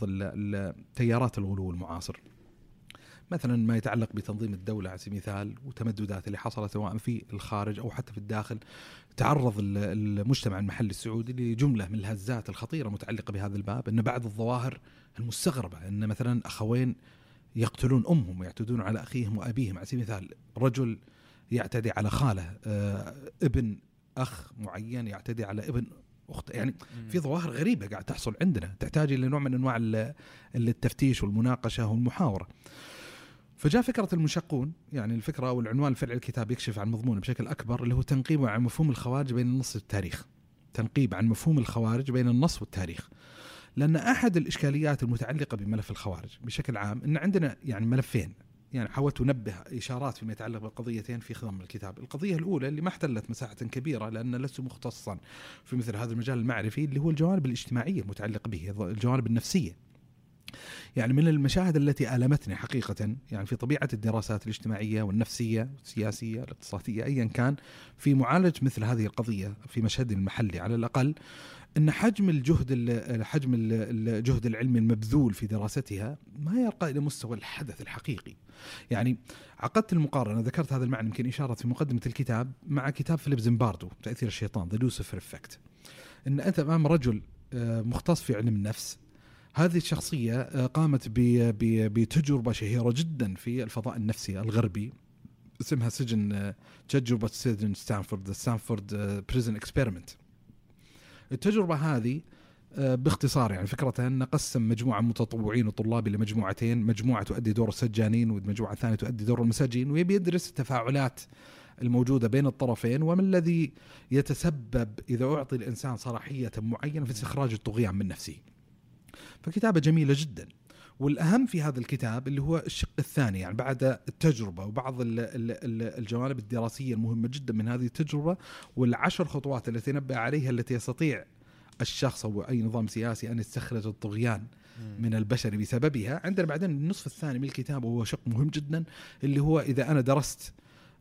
Speaker 2: تيارات الغلو المعاصر. مثلا ما يتعلق بتنظيم الدولة على سبيل المثال وتمددات اللي حصلت سواء في الخارج أو حتى في الداخل تعرض ال- المجتمع المحلي السعودي لجملة من الهزات الخطيرة متعلقة بهذا الباب أن بعض الظواهر المستغربة أن مثلا أخوين يقتلون أمهم ويعتدون على أخيهم وأبيهم على سبيل المثال رجل يعتدي على خالة آه، ابن أخ معين يعتدي على ابن أخت. يعني في ظواهر غريبة قاعد تحصل عندنا تحتاج إلى نوع من أنواع ال- التفتيش والمناقشة والمحاورة. فجاء فكرة المشقون يعني الفكرة أو العنوان الفعلي الكتاب يكشف عن مضمونه بشكل أكبر اللي هو تنقيب عن مفهوم الخوارج بين النص والتاريخ. تنقيب عن مفهوم الخوارج بين النص والتاريخ. لأن أحد الإشكاليات المتعلقة بملف الخوارج بشكل عام أن عندنا يعني ملفين. يعني حاولت أنبه إشارات فيما يتعلق بالقضيتين في خضم الكتاب، القضية الأولى اللي ما احتلت مساحة كبيرة لأن لست مختصا في مثل هذا المجال المعرفي اللي هو الجوانب الاجتماعية المتعلقه به، الجوانب النفسية. يعني من المشاهد التي ألمتني حقيقة يعني في طبيعة الدراسات الاجتماعية والنفسية والسياسية الاقتصادية أيا كان في معالجة مثل هذه القضية في مشهد المحلي على الأقل إن حجم الجهد حجم الجهد العلمي المبذول في دراستها ما يرقى إلى مستوى الحدث الحقيقي. يعني عقدت المقارنة ذكرت هذا المعنى يمكن إشارة في مقدمة الكتاب مع كتاب فيليب زيمباردو تأثير الشيطان The Lucifer Effect. إن أنت أمام رجل آه، مختص في علم النفس هذه الشخصية آه، قامت بتجربة شهيرة جدا في الفضاء النفسي الغربي اسمها سجن آه، تجربة سجن ستانفورد Stanford Prison Experiment التجربة هذه آه، باختصار يعني فكرتها أن قسم مجموعة متطوعين وطلاب إلى مجموعتين مجموعة تؤدي دور السجانين والمجموعة الثانية تؤدي دور المساجين ويبي يدرس التفاعلات الموجودة بين الطرفين وما الذي يتسبب إذا أعطي الإنسان صلاحية معينة في استخراج الطغيان من نفسه. فكتابة جميلة جدا. والأهم في هذا الكتاب اللي هو الشق الثاني يعني بعد التجربة وبعض الجوانب الدراسية المهمة جدا من هذه التجربة والعشر خطوات التي نبه عليها التي يستطيع الشخص أو أي نظام سياسي أن يستخرج الطغيان من البشر بسببها. عندنا بعدين النصف الثاني من الكتاب وهو شق مهم جدا اللي هو إذا أنا درست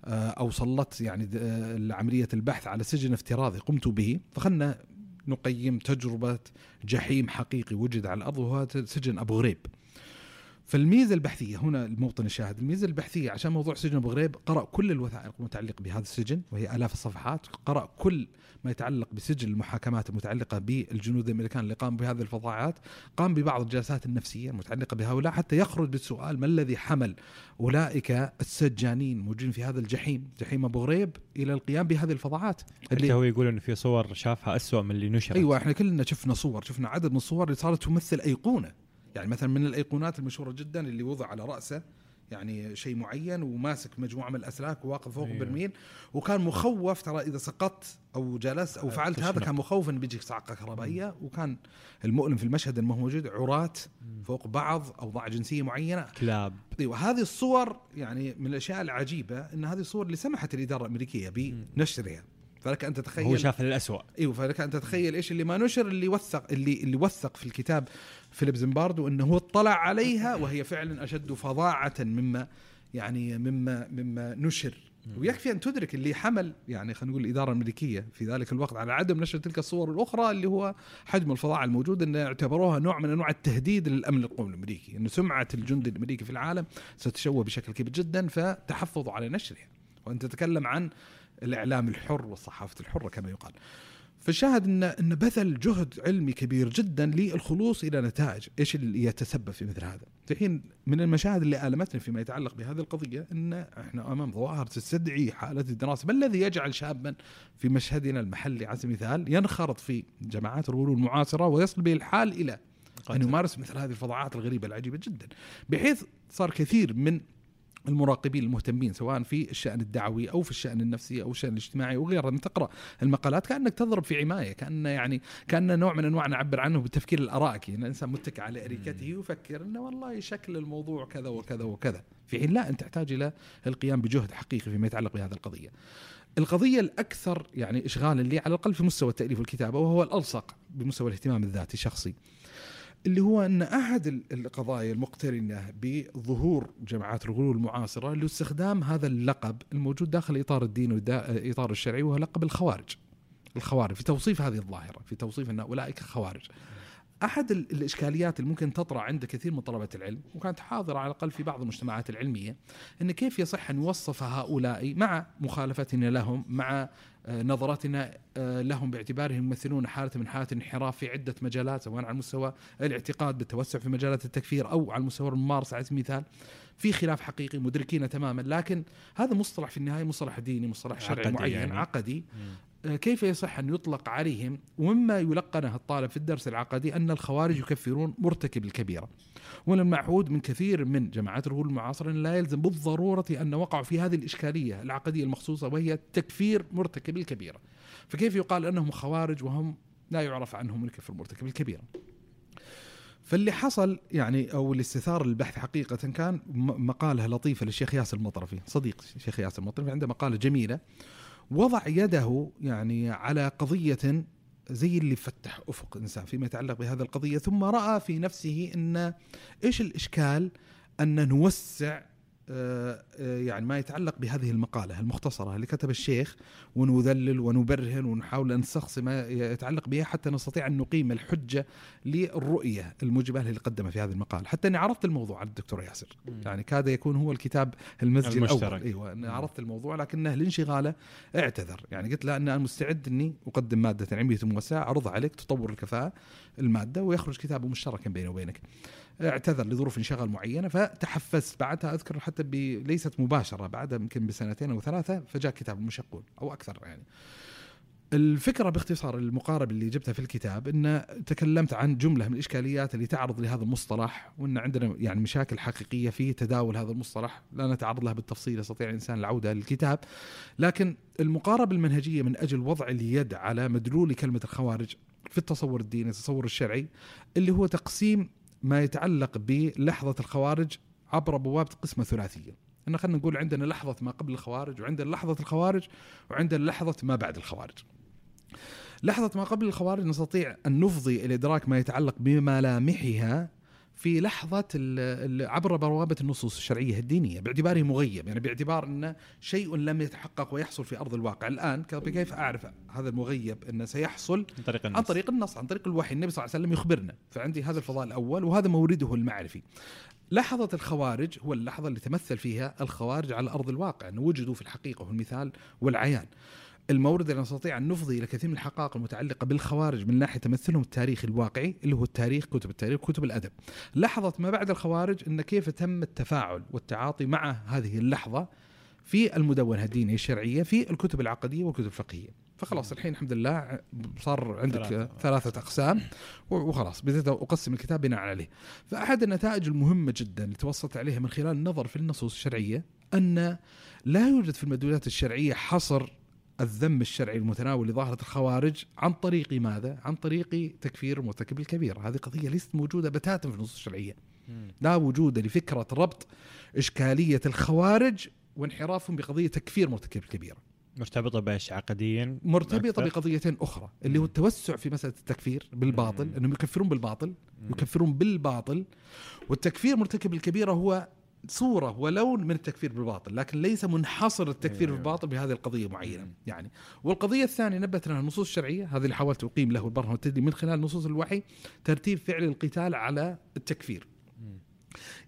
Speaker 2: آه، أو سلطت يعني آه، عملية البحث على سجن افتراضي قمت به فخلنا نقيم تجربة جحيم حقيقي. وجد على الأرض وهو سجن أبو غريب. فالميزة البحثية هنا الموطن الشاهد الميزة البحثية عشان موضوع سجن أبو غريب قرأ كل الوثائق المتعلقة بهذا السجن وهي آلاف الصفحات قرأ كل ما يتعلق بسجل المحاكمات المتعلقة بالجنود الأمريكان اللي قاموا بهذه الفظاعات قام ببعض الجلسات النفسية المتعلقة بهؤلاء حتى يخرج بالسؤال ما الذي حمل أولئك السجانين موجودين في هذا الجحيم جحيم أبو غريب إلى القيام بهذه الفظاعات
Speaker 1: اللي هو يقول إنه في صور شافها اسوء من اللي نشرت.
Speaker 2: أيوه إحنا كلنا شفنا صور شفنا عدد من الصور اللي صارت تمثل أيقونة. يعني مثلا من الأيقونات المشهورة جدا اللي وضع على رأسه يعني شيء معين وماسك مجموعة من الأسلاك وواقف فوق أيوه. برميل وكان مخوف ترى إذا سقطت أو جلست أو فعلت هذا كان مخوف إن بيجيك صعقه كهربائية. وكان المؤلم في المشهد انه موجود عراة فوق بعض أوضاع جنسية معينة.
Speaker 1: كلاب.
Speaker 2: إيوه هذه الصور يعني من الأشياء العجيبة إن هذه الصور اللي سمحت الإدارة الأمريكية بنشرها. فلك أن تتخيل
Speaker 1: هو شاف الاسوء
Speaker 2: إيوه فلك أن تتخيل إيش اللي ما نشر اللي وثق اللي اللي وثق في الكتاب فيليب زمباردو إنه هو اطلع عليها وهي فعلا أشد فظاعة مما يعني مما مما نشر. ويكفي أن تدرك اللي حمل يعني خلينا نقول الإدارة الأمريكية في ذلك الوقت على عدم نشر تلك الصور الأخرى اللي هو حجم الفظاعة الموجود إن اعتبروها نوع من أنواع التهديد للأمن القومي الأمريكي، انه سمعة الجندي الأمريكي في العالم ستشوه بشكل كبير جدا فتحفظوا على نشرها. وانت تتكلم عن الإعلام الحر والصحافة الحرة كما يقال. فالشاهد ان إن بذل جهد علمي كبير جدا للخلوص إلى نتائج، إيش اللي يتسبب في مثل هذا؟ الحين من المشاهد اللي آلمتني فيما يتعلق بهذه القضية إن إحنا أمام ظواهر تستدعي حالة الدراسة، ما الذي يجعل شابا في مشهدنا المحلي على سبيل المثال ينخرط في جماعات الغلو المعاصرة ويصل به الحال إلى أن يمارس مثل هذه الفظاعات الغريبة العجيبة جدا، بحيث صار كثير من المراقبين المهتمين سواء في الشأن الدعوي أو في الشأن النفسي أو الشأن الاجتماعي وغيرها لما تقرأ المقالات كأنك تضرب في عماية كأن يعني كأن نوع من أنواع نعبر عنه بالتفكير الأرائكي أن الإنسان متكئ على أريكته ويفكر أنه والله شكل الموضوع كذا وكذا وكذا. في حين لا أنت تحتاج إلى القيام بجهد حقيقي فيما يتعلق بهذه القضية. القضية الأكثر يعني إشغالا لي على الأقل في مستوى التأليف والكتابة وهو الألصق بمستوى الاهتمام الذاتي الشخصي اللي هو أن أحد القضايا المقترنة بظهور جماعات الغلو المعاصرة لاستخدام هذا اللقب الموجود داخل إطار الدين والاطار الشرعي وهو لقب الخوارج. الخوارج في توصيف هذه الظاهرة، في توصيف أن أولئك خوارج. أحد الإشكاليات اللي ممكن تطرأ عند كثير من طلبة العلم وكانت حاضرة على الأقل في بعض المجتمعات العلمية أن كيف يصح أن نوصف هؤلاء مع مخالفتنا لهم مع نظرتنا آه، لهم باعتبارهم يمثلون حالة من حالات الانحراف في عدة مجالات سواء على مستوى الاعتقاد بالتوسع في مجالات التكفير أو على مستوى الممارسة. على سبيل المثال في خلاف حقيقي مدركين تماما لكن هذا مصطلح في النهاية مصطلح ديني مصطلح شرعي معين يعني. عقدي. كيف يصح أن يطلق عليهم؟ ومما يلقنه الطالب في الدرس العقدي أن الخوارج يكفرون مرتكب الكبيرة. ومن المعهود من كثير من جماعات الغول المعاصرة لا يلزم بالضرورة أن وقعوا في هذه الإشكالية العقدية المخصوصة وهي تكفير مرتكب الكبيرة. فكيف يقال أنهم خوارج وهم لا يعرف عنهم من كفر مرتكب الكبيرة؟ فاللي حصل يعني أو اللي استثار البحث حقيقة كان مقالة لطيفة للشيخ ياسر المطرفي. صديق الشيخ ياسر المطرفي عنده مقالة جميلة وضع يده يعني على قضية زي اللي فتح أفق إنسان فيما يتعلق بهذه القضية ثم رأى في نفسه إن إيش الإشكال؟ أن نوسع يعني ما يتعلق بهذه المقالة المختصرة اللي كتب الشيخ ونذلل ونبرهن ونحاول أن نستقصي ما يتعلق بها حتى نستطيع أن نقيم الحجة للرؤية الموجبه اللي قدمها في هذه المقال حتى أني عرضت الموضوع على الدكتور ياسر. يعني كاد يكون هو الكتاب المزج
Speaker 1: المشترك.
Speaker 2: الأول إيوه أنا عرضت الموضوع لكنه لانشغاله اعتذر. يعني قلت له ان أنا مستعد أني أقدم مادة علميه موسعه اعرضها عليك تطور الكفاءة المادة ويخرج كتاب مشترك بيني وبينك. اعتذر لظروف انشغال معينة فتحفزت بعدها أذكر حتى. ليست مباشرة بعدها يمكن بسنتين أو ثلاثة فجاء كتاب المشقون أو أكثر يعني الفكرة باختصار المقاربه اللي جبتها في الكتاب إن تكلمت عن جملة من الإشكاليات اللي تعرض لهذا المصطلح وإن عندنا يعني مشاكل حقيقية في تداول هذا المصطلح لا نتعرض لها بالتفصيل يستطيع الإنسان العودة للكتاب لكن المقاربه المنهجية من أجل وضع اليد على مدلول كلمة الخوارج في التصور الديني التصور الشرعي اللي هو تقسيم ما يتعلق بلحظة الخوارج عبر بوابة قسمة ثلاثية. إن خلينا نقول عندنا لحظة ما قبل الخوارج وعندنا لحظة الخوارج وعندنا لحظة ما بعد الخوارج. لحظة ما قبل الخوارج نستطيع أن نفضي إلى إدراك ما يتعلق بملامحها في لحظة عبر بوابة النصوص الشرعية الدينية باعتباره مغيب يعني باعتبار أنه شيء لم يتحقق ويحصل في أرض الواقع. الآن كيف أعرف هذا المغيب أنه سيحصل؟
Speaker 1: عن طريق النص.
Speaker 2: عن طريق النص عن طريق الوحي. النبي صلى الله عليه وسلم يخبرنا فعندي هذا الفضاء الأول وهذا مورده المعرفي. لحظة الخوارج هو اللحظة اللي تمثل فيها الخوارج على أرض الواقع أنه وجدوا في الحقيقة والمثال والعيان. المورد اللي نستطيع أن نفضي إلى كثير من الحقائق المتعلقة بالخوارج من ناحية تمثلهم التاريخي الواقعي اللي هو التاريخ كتب التاريخ كتب الأدب. لحظة ما بعد الخوارج أن كيف تم التفاعل والتعاطي مع هذه اللحظة في المدونة الدينية الشرعية في الكتب العقدية والكتب الفقهية. فخلاص الحين الحمد لله صار عندك
Speaker 1: ثلاثة.
Speaker 2: ثلاثة أقسام وخلاص بديت أقسم الكتاب بناء عليه. فأحد النتائج المهمة جدا اللي توصلت عليها من خلال النظر في النصوص الشرعية أن لا يوجد في المدلولات الشرعية حصر الذم الشرعي المتناول لظاهرة الخوارج عن طريق ماذا؟ عن طريق تكفير مرتكب الكبيرة هذه قضية ليست موجودة بتاتا في النصوص الشرعية. لا وجود لفكرة ربط إشكالية الخوارج وانحرافهم بقضية تكفير مرتكب الكبيرة
Speaker 1: مرتبطة بأيش عقديا
Speaker 2: مرتبطة
Speaker 1: أكثر؟
Speaker 2: بقضيتين أخرى اللي هو التوسع في مسألة التكفير بالباطل. أنهم يكفرون بالباطل. يكفرون بالباطل والتكفير مرتكب الكبيرة هو صورة ولون من التكفير بالباطل لكن ليس منحصر التكفير
Speaker 1: أيوة.
Speaker 2: بالباطل بهذه القضية معينة. يعني. والقضية الثانية نبت لها النصوص الشرعية هذه اللي حاولت أقيم له البرهن والتدلي من خلال نصوص الوحي ترتيب فعل القتال على التكفير.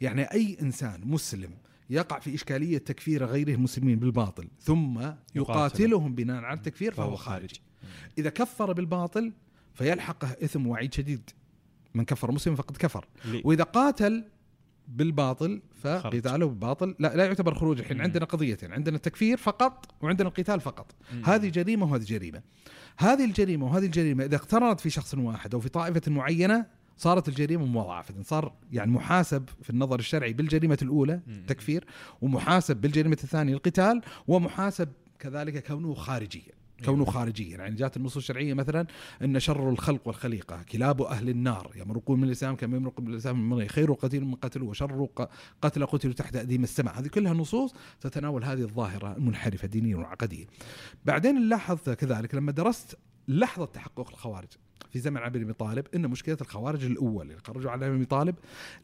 Speaker 2: يعني أي إنسان مسلم يقع في إشكالية تكفير غيره المسلمين بالباطل ثم يقاتلهم بناء على التكفير فهو خارج. إذا كفر بالباطل فيلحقه إثم وعيد شديد. من كفر مسلم فقد كفر. وإذا قاتل بالباطل فقتاله بالباطل. لا لا يعتبر خروج الحين.
Speaker 1: مم.
Speaker 2: عندنا قضيتين. عندنا التكفير فقط وعندنا القتال فقط.
Speaker 1: مم.
Speaker 2: هذه جريمة وهذه جريمة. هذه الجريمة وهذه الجريمة إذا اقترنت في شخص واحد أو في طائفة معينة صارت الجريمة مضاعفة. صار يعني محاسب في النظر الشرعي بالجريمة الأولى
Speaker 1: مم.
Speaker 2: تكفير ومحاسب بالجريمة الثانية القتال ومحاسب كذلك كونه خارجيا كونه خارجيا يعني جاءت النصوص الشرعية مثلا إن شر الخلق والخليقة كلاب أهل النار. يمرقون من الإسلام كما يمرق من الإسلام من. خير قتيل من قتلوه وشر قتل قتلوا تحت أديم السماء. هذه كلها نصوص تتناول هذه الظاهرة المنحرفة دينيا وعقديا. بعدين نلاحظ كذلك لما درست لحظة تحقق الخوارج في زمن علي بن طالب إن مشكلة الخوارج الأول اللي خرجوا على ابي طالب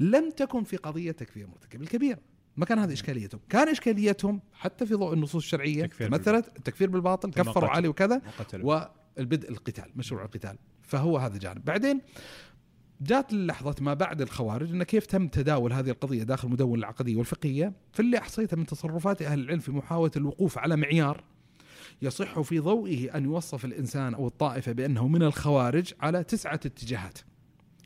Speaker 2: لم تكن في قضية تكفير مرتكب الكبيره ما كان هذه إشكاليتهم. كان إشكاليتهم حتى في ضوء النصوص الشرعية
Speaker 1: تكفير
Speaker 2: مثلت التكفير بالباطل كفروا. علي وكذا والبدء القتال مشروع القتال. فهو هذا جانب. بعدين جات لحظة ما بعد الخوارج أن كيف تم تداول هذه القضية داخل المدونة العقدية والفقهية. في اللي أحصيته من تصرفات أهل العلم في محاولة الوقوف على معيار يصح في ضوئه أن يوصف الإنسان أو الطائفة بأنه من الخوارج على تسعة اتجاهات.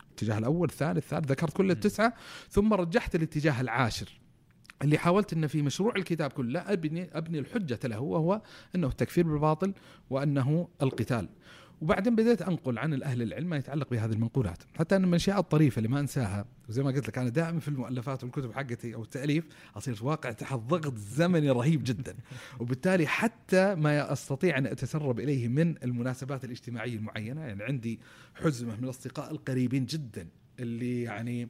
Speaker 2: الاتجاه الأول الثاني الثالث ذكرت كل التسعة ثم رجحت الاتجاه العاشر. اللي حاولت ان في مشروع الكتاب كله ابني أبني الحجة له وهو إنه التكفير بالباطل وأنه القتال. وبعدين بديت أنقل عن الأهل العلم ما يتعلق بهذه المنقولات، حتى أن من الاشياء الطريفة اللي ما أنساها وزي ما قلت لك أنا دائما في المؤلفات والكتب حقتي أو التأليف أصير واقع تحت ضغط زمني رهيب جدا، [LAUGHS] وبالتالي حتى ما أستطيع أن أتسرب إليه من المناسبات الاجتماعية المعينة، يعني عندي حزمة من الأصدقاء القريبين جدا اللي يعني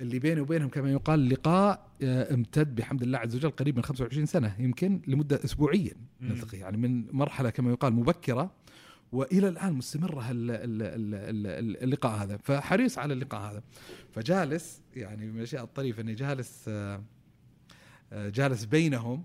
Speaker 2: اللي بيني وبينهم كما يقال لقاء آه، امتد بحمد الله عز وجل قريب من 25 سنة يمكن لمدة اسبوعيا. نلتقي يعني من مرحلة كما يقال مبكرة وإلى الآن مستمرة ال- ال- ال- ال- اللقاء هذا فحريص على اللقاء هذا فجالس يعني من الأشياء الطريفة إني جالس آه، آه، جالس بينهم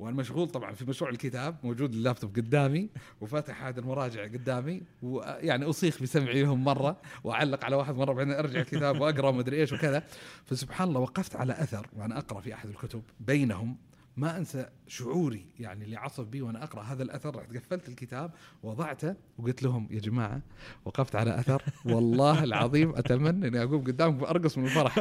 Speaker 2: وأنا مشغول طبعا في مشروع الكتاب موجود اللابتوب قدامي وفاتح هذه المراجع قدامي ويعني أصيخ بسمعي لهم مرة وأعلق على واحد مرة بعدين أرجع الكتاب وأقرأ ومدري إيش وكذا. فسبحان الله وقفت على أثر وأنا أقرأ في أحد الكتب بينهم ما أنسى شعوري يعني اللي عصب بي وأنا أقرأ هذا الأثر. رحت قفلت الكتاب وضعته وقلت لهم يا جماعة وقفت على أثر. والله العظيم أتمنى إني أقوم قدامكم ارقص من الفرح.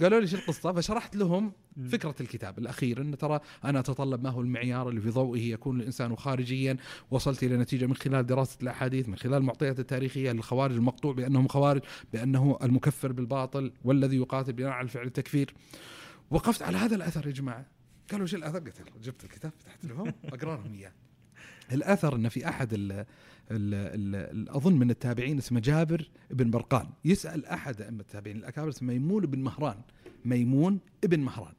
Speaker 2: قالوا لي شو القصة؟ فشرحت لهم فكرة الكتاب الأخير. إن ترى أنا أتطلب ما هو المعيار اللي في ضوئه يكون الإنسان خارجيا. وصلت إلى نتيجة من خلال دراسة الأحاديث من خلال المعطيات التاريخية للخوارج المقطوع بأنهم خوارج بأنه المكفر بالباطل والذي يقاتل بناء على فعل التكفير. وقفت على هذا الأثر يا جماعة. قالوا شو الأثر؟ قلت يلا، جبت الكتاب فتحت لهم أقرأ لهم إياه. الأثر ان في أحد ال ال ال أظن من التابعين اسمه جابر بن برقان. يسأل أحد ائمه التابعين الأكابر اسمه ميمون بن مهران. ميمون ابن مهران.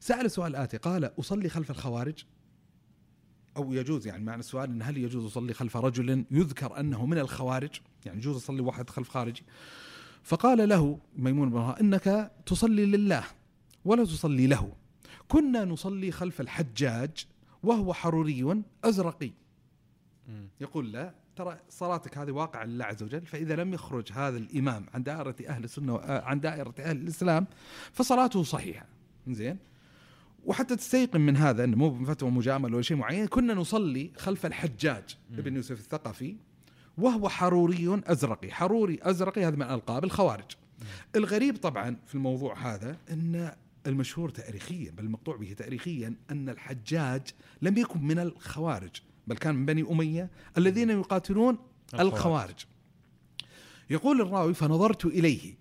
Speaker 2: سأل السؤال الآتي قال أصلي خلف الخوارج؟ أو يجوز يعني معنى السؤال أن هل يجوز أصلي خلف رجل يذكر أنه من الخوارج؟ يعني يجوز أصلي واحد خلف خارجي؟ فقال له ميمون بن مهران إنك تصلي لله ولا تصلي له. كنا نصلي خلف الحجاج وهو حروري أزرقي. يقول لا ترى صلاتك هذه واقعة لله عز وجل فإذا لم يخرج هذا الإمام عن دائرة أهل السنة آه، عن دائرة أهل الإسلام فصلاته صحيحة. زين وحتى تستيقن من هذا إنه مو بفتوى مجامله ولا شيء معين كنا نصلي خلف الحجاج ابن يوسف الثقفي وهو حروري أزرقي. حروري أزرقي هذا من ألقاب الخوارج. الغريب طبعا في الموضوع هذا إن المشهور تاريخيا بل المقطوع به تاريخيا أن الحجاج لم يكن من الخوارج بل كان من بني أمية الذين يقاتلون
Speaker 1: الخوارج.
Speaker 2: الخوارج يقول الراوي فنظرت إليه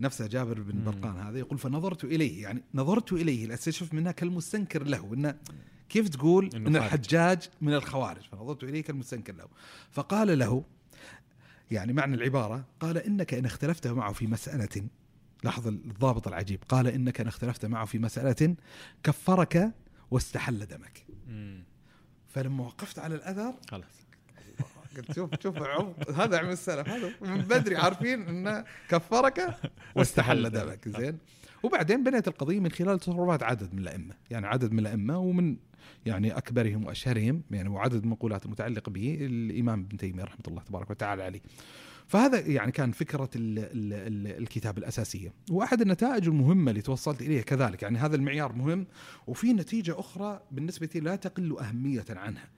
Speaker 2: نفسه جابر بن. برقان هذا يقول فنظرت إليه يعني نظرت إليه لاستشف منها كالمستنكر له انه كيف تقول
Speaker 1: إن.
Speaker 2: الحجاج من الخوارج فنظرت إليه كالمستنكر له فقال له يعني معنى العبارة قال إنك إن اختلفت معه في مسألة لاحظ الضابط العجيب. قال إنك إن اختلفت معه في مسألة كفرك واستحل دمك.
Speaker 1: مم.
Speaker 2: فلما وقفت على الأثر
Speaker 1: خلاص.
Speaker 2: قلت شوف شوف هذا علم السلف هذا من بدري عارفين إنه كفرك واستحل دمك. زين. وبعدين بنيت القضية من خلال تصرفات عدد من الأئمة. يعني عدد من الأئمة ومن يعني أكبرهم وأشهرهم يعني وعدد من المقولات المتعلقه به الإمام ابن تيمية رحمة الله تبارك وتعالى عليه. فهذا يعني كان فكرة ال ال ال الكتاب الأساسية. وأحد النتائج المهمة اللي توصلت إليها كذلك يعني هذا المعيار مهم وفي نتيجة أخرى بالنسبة لي لا تقل أهمية عنها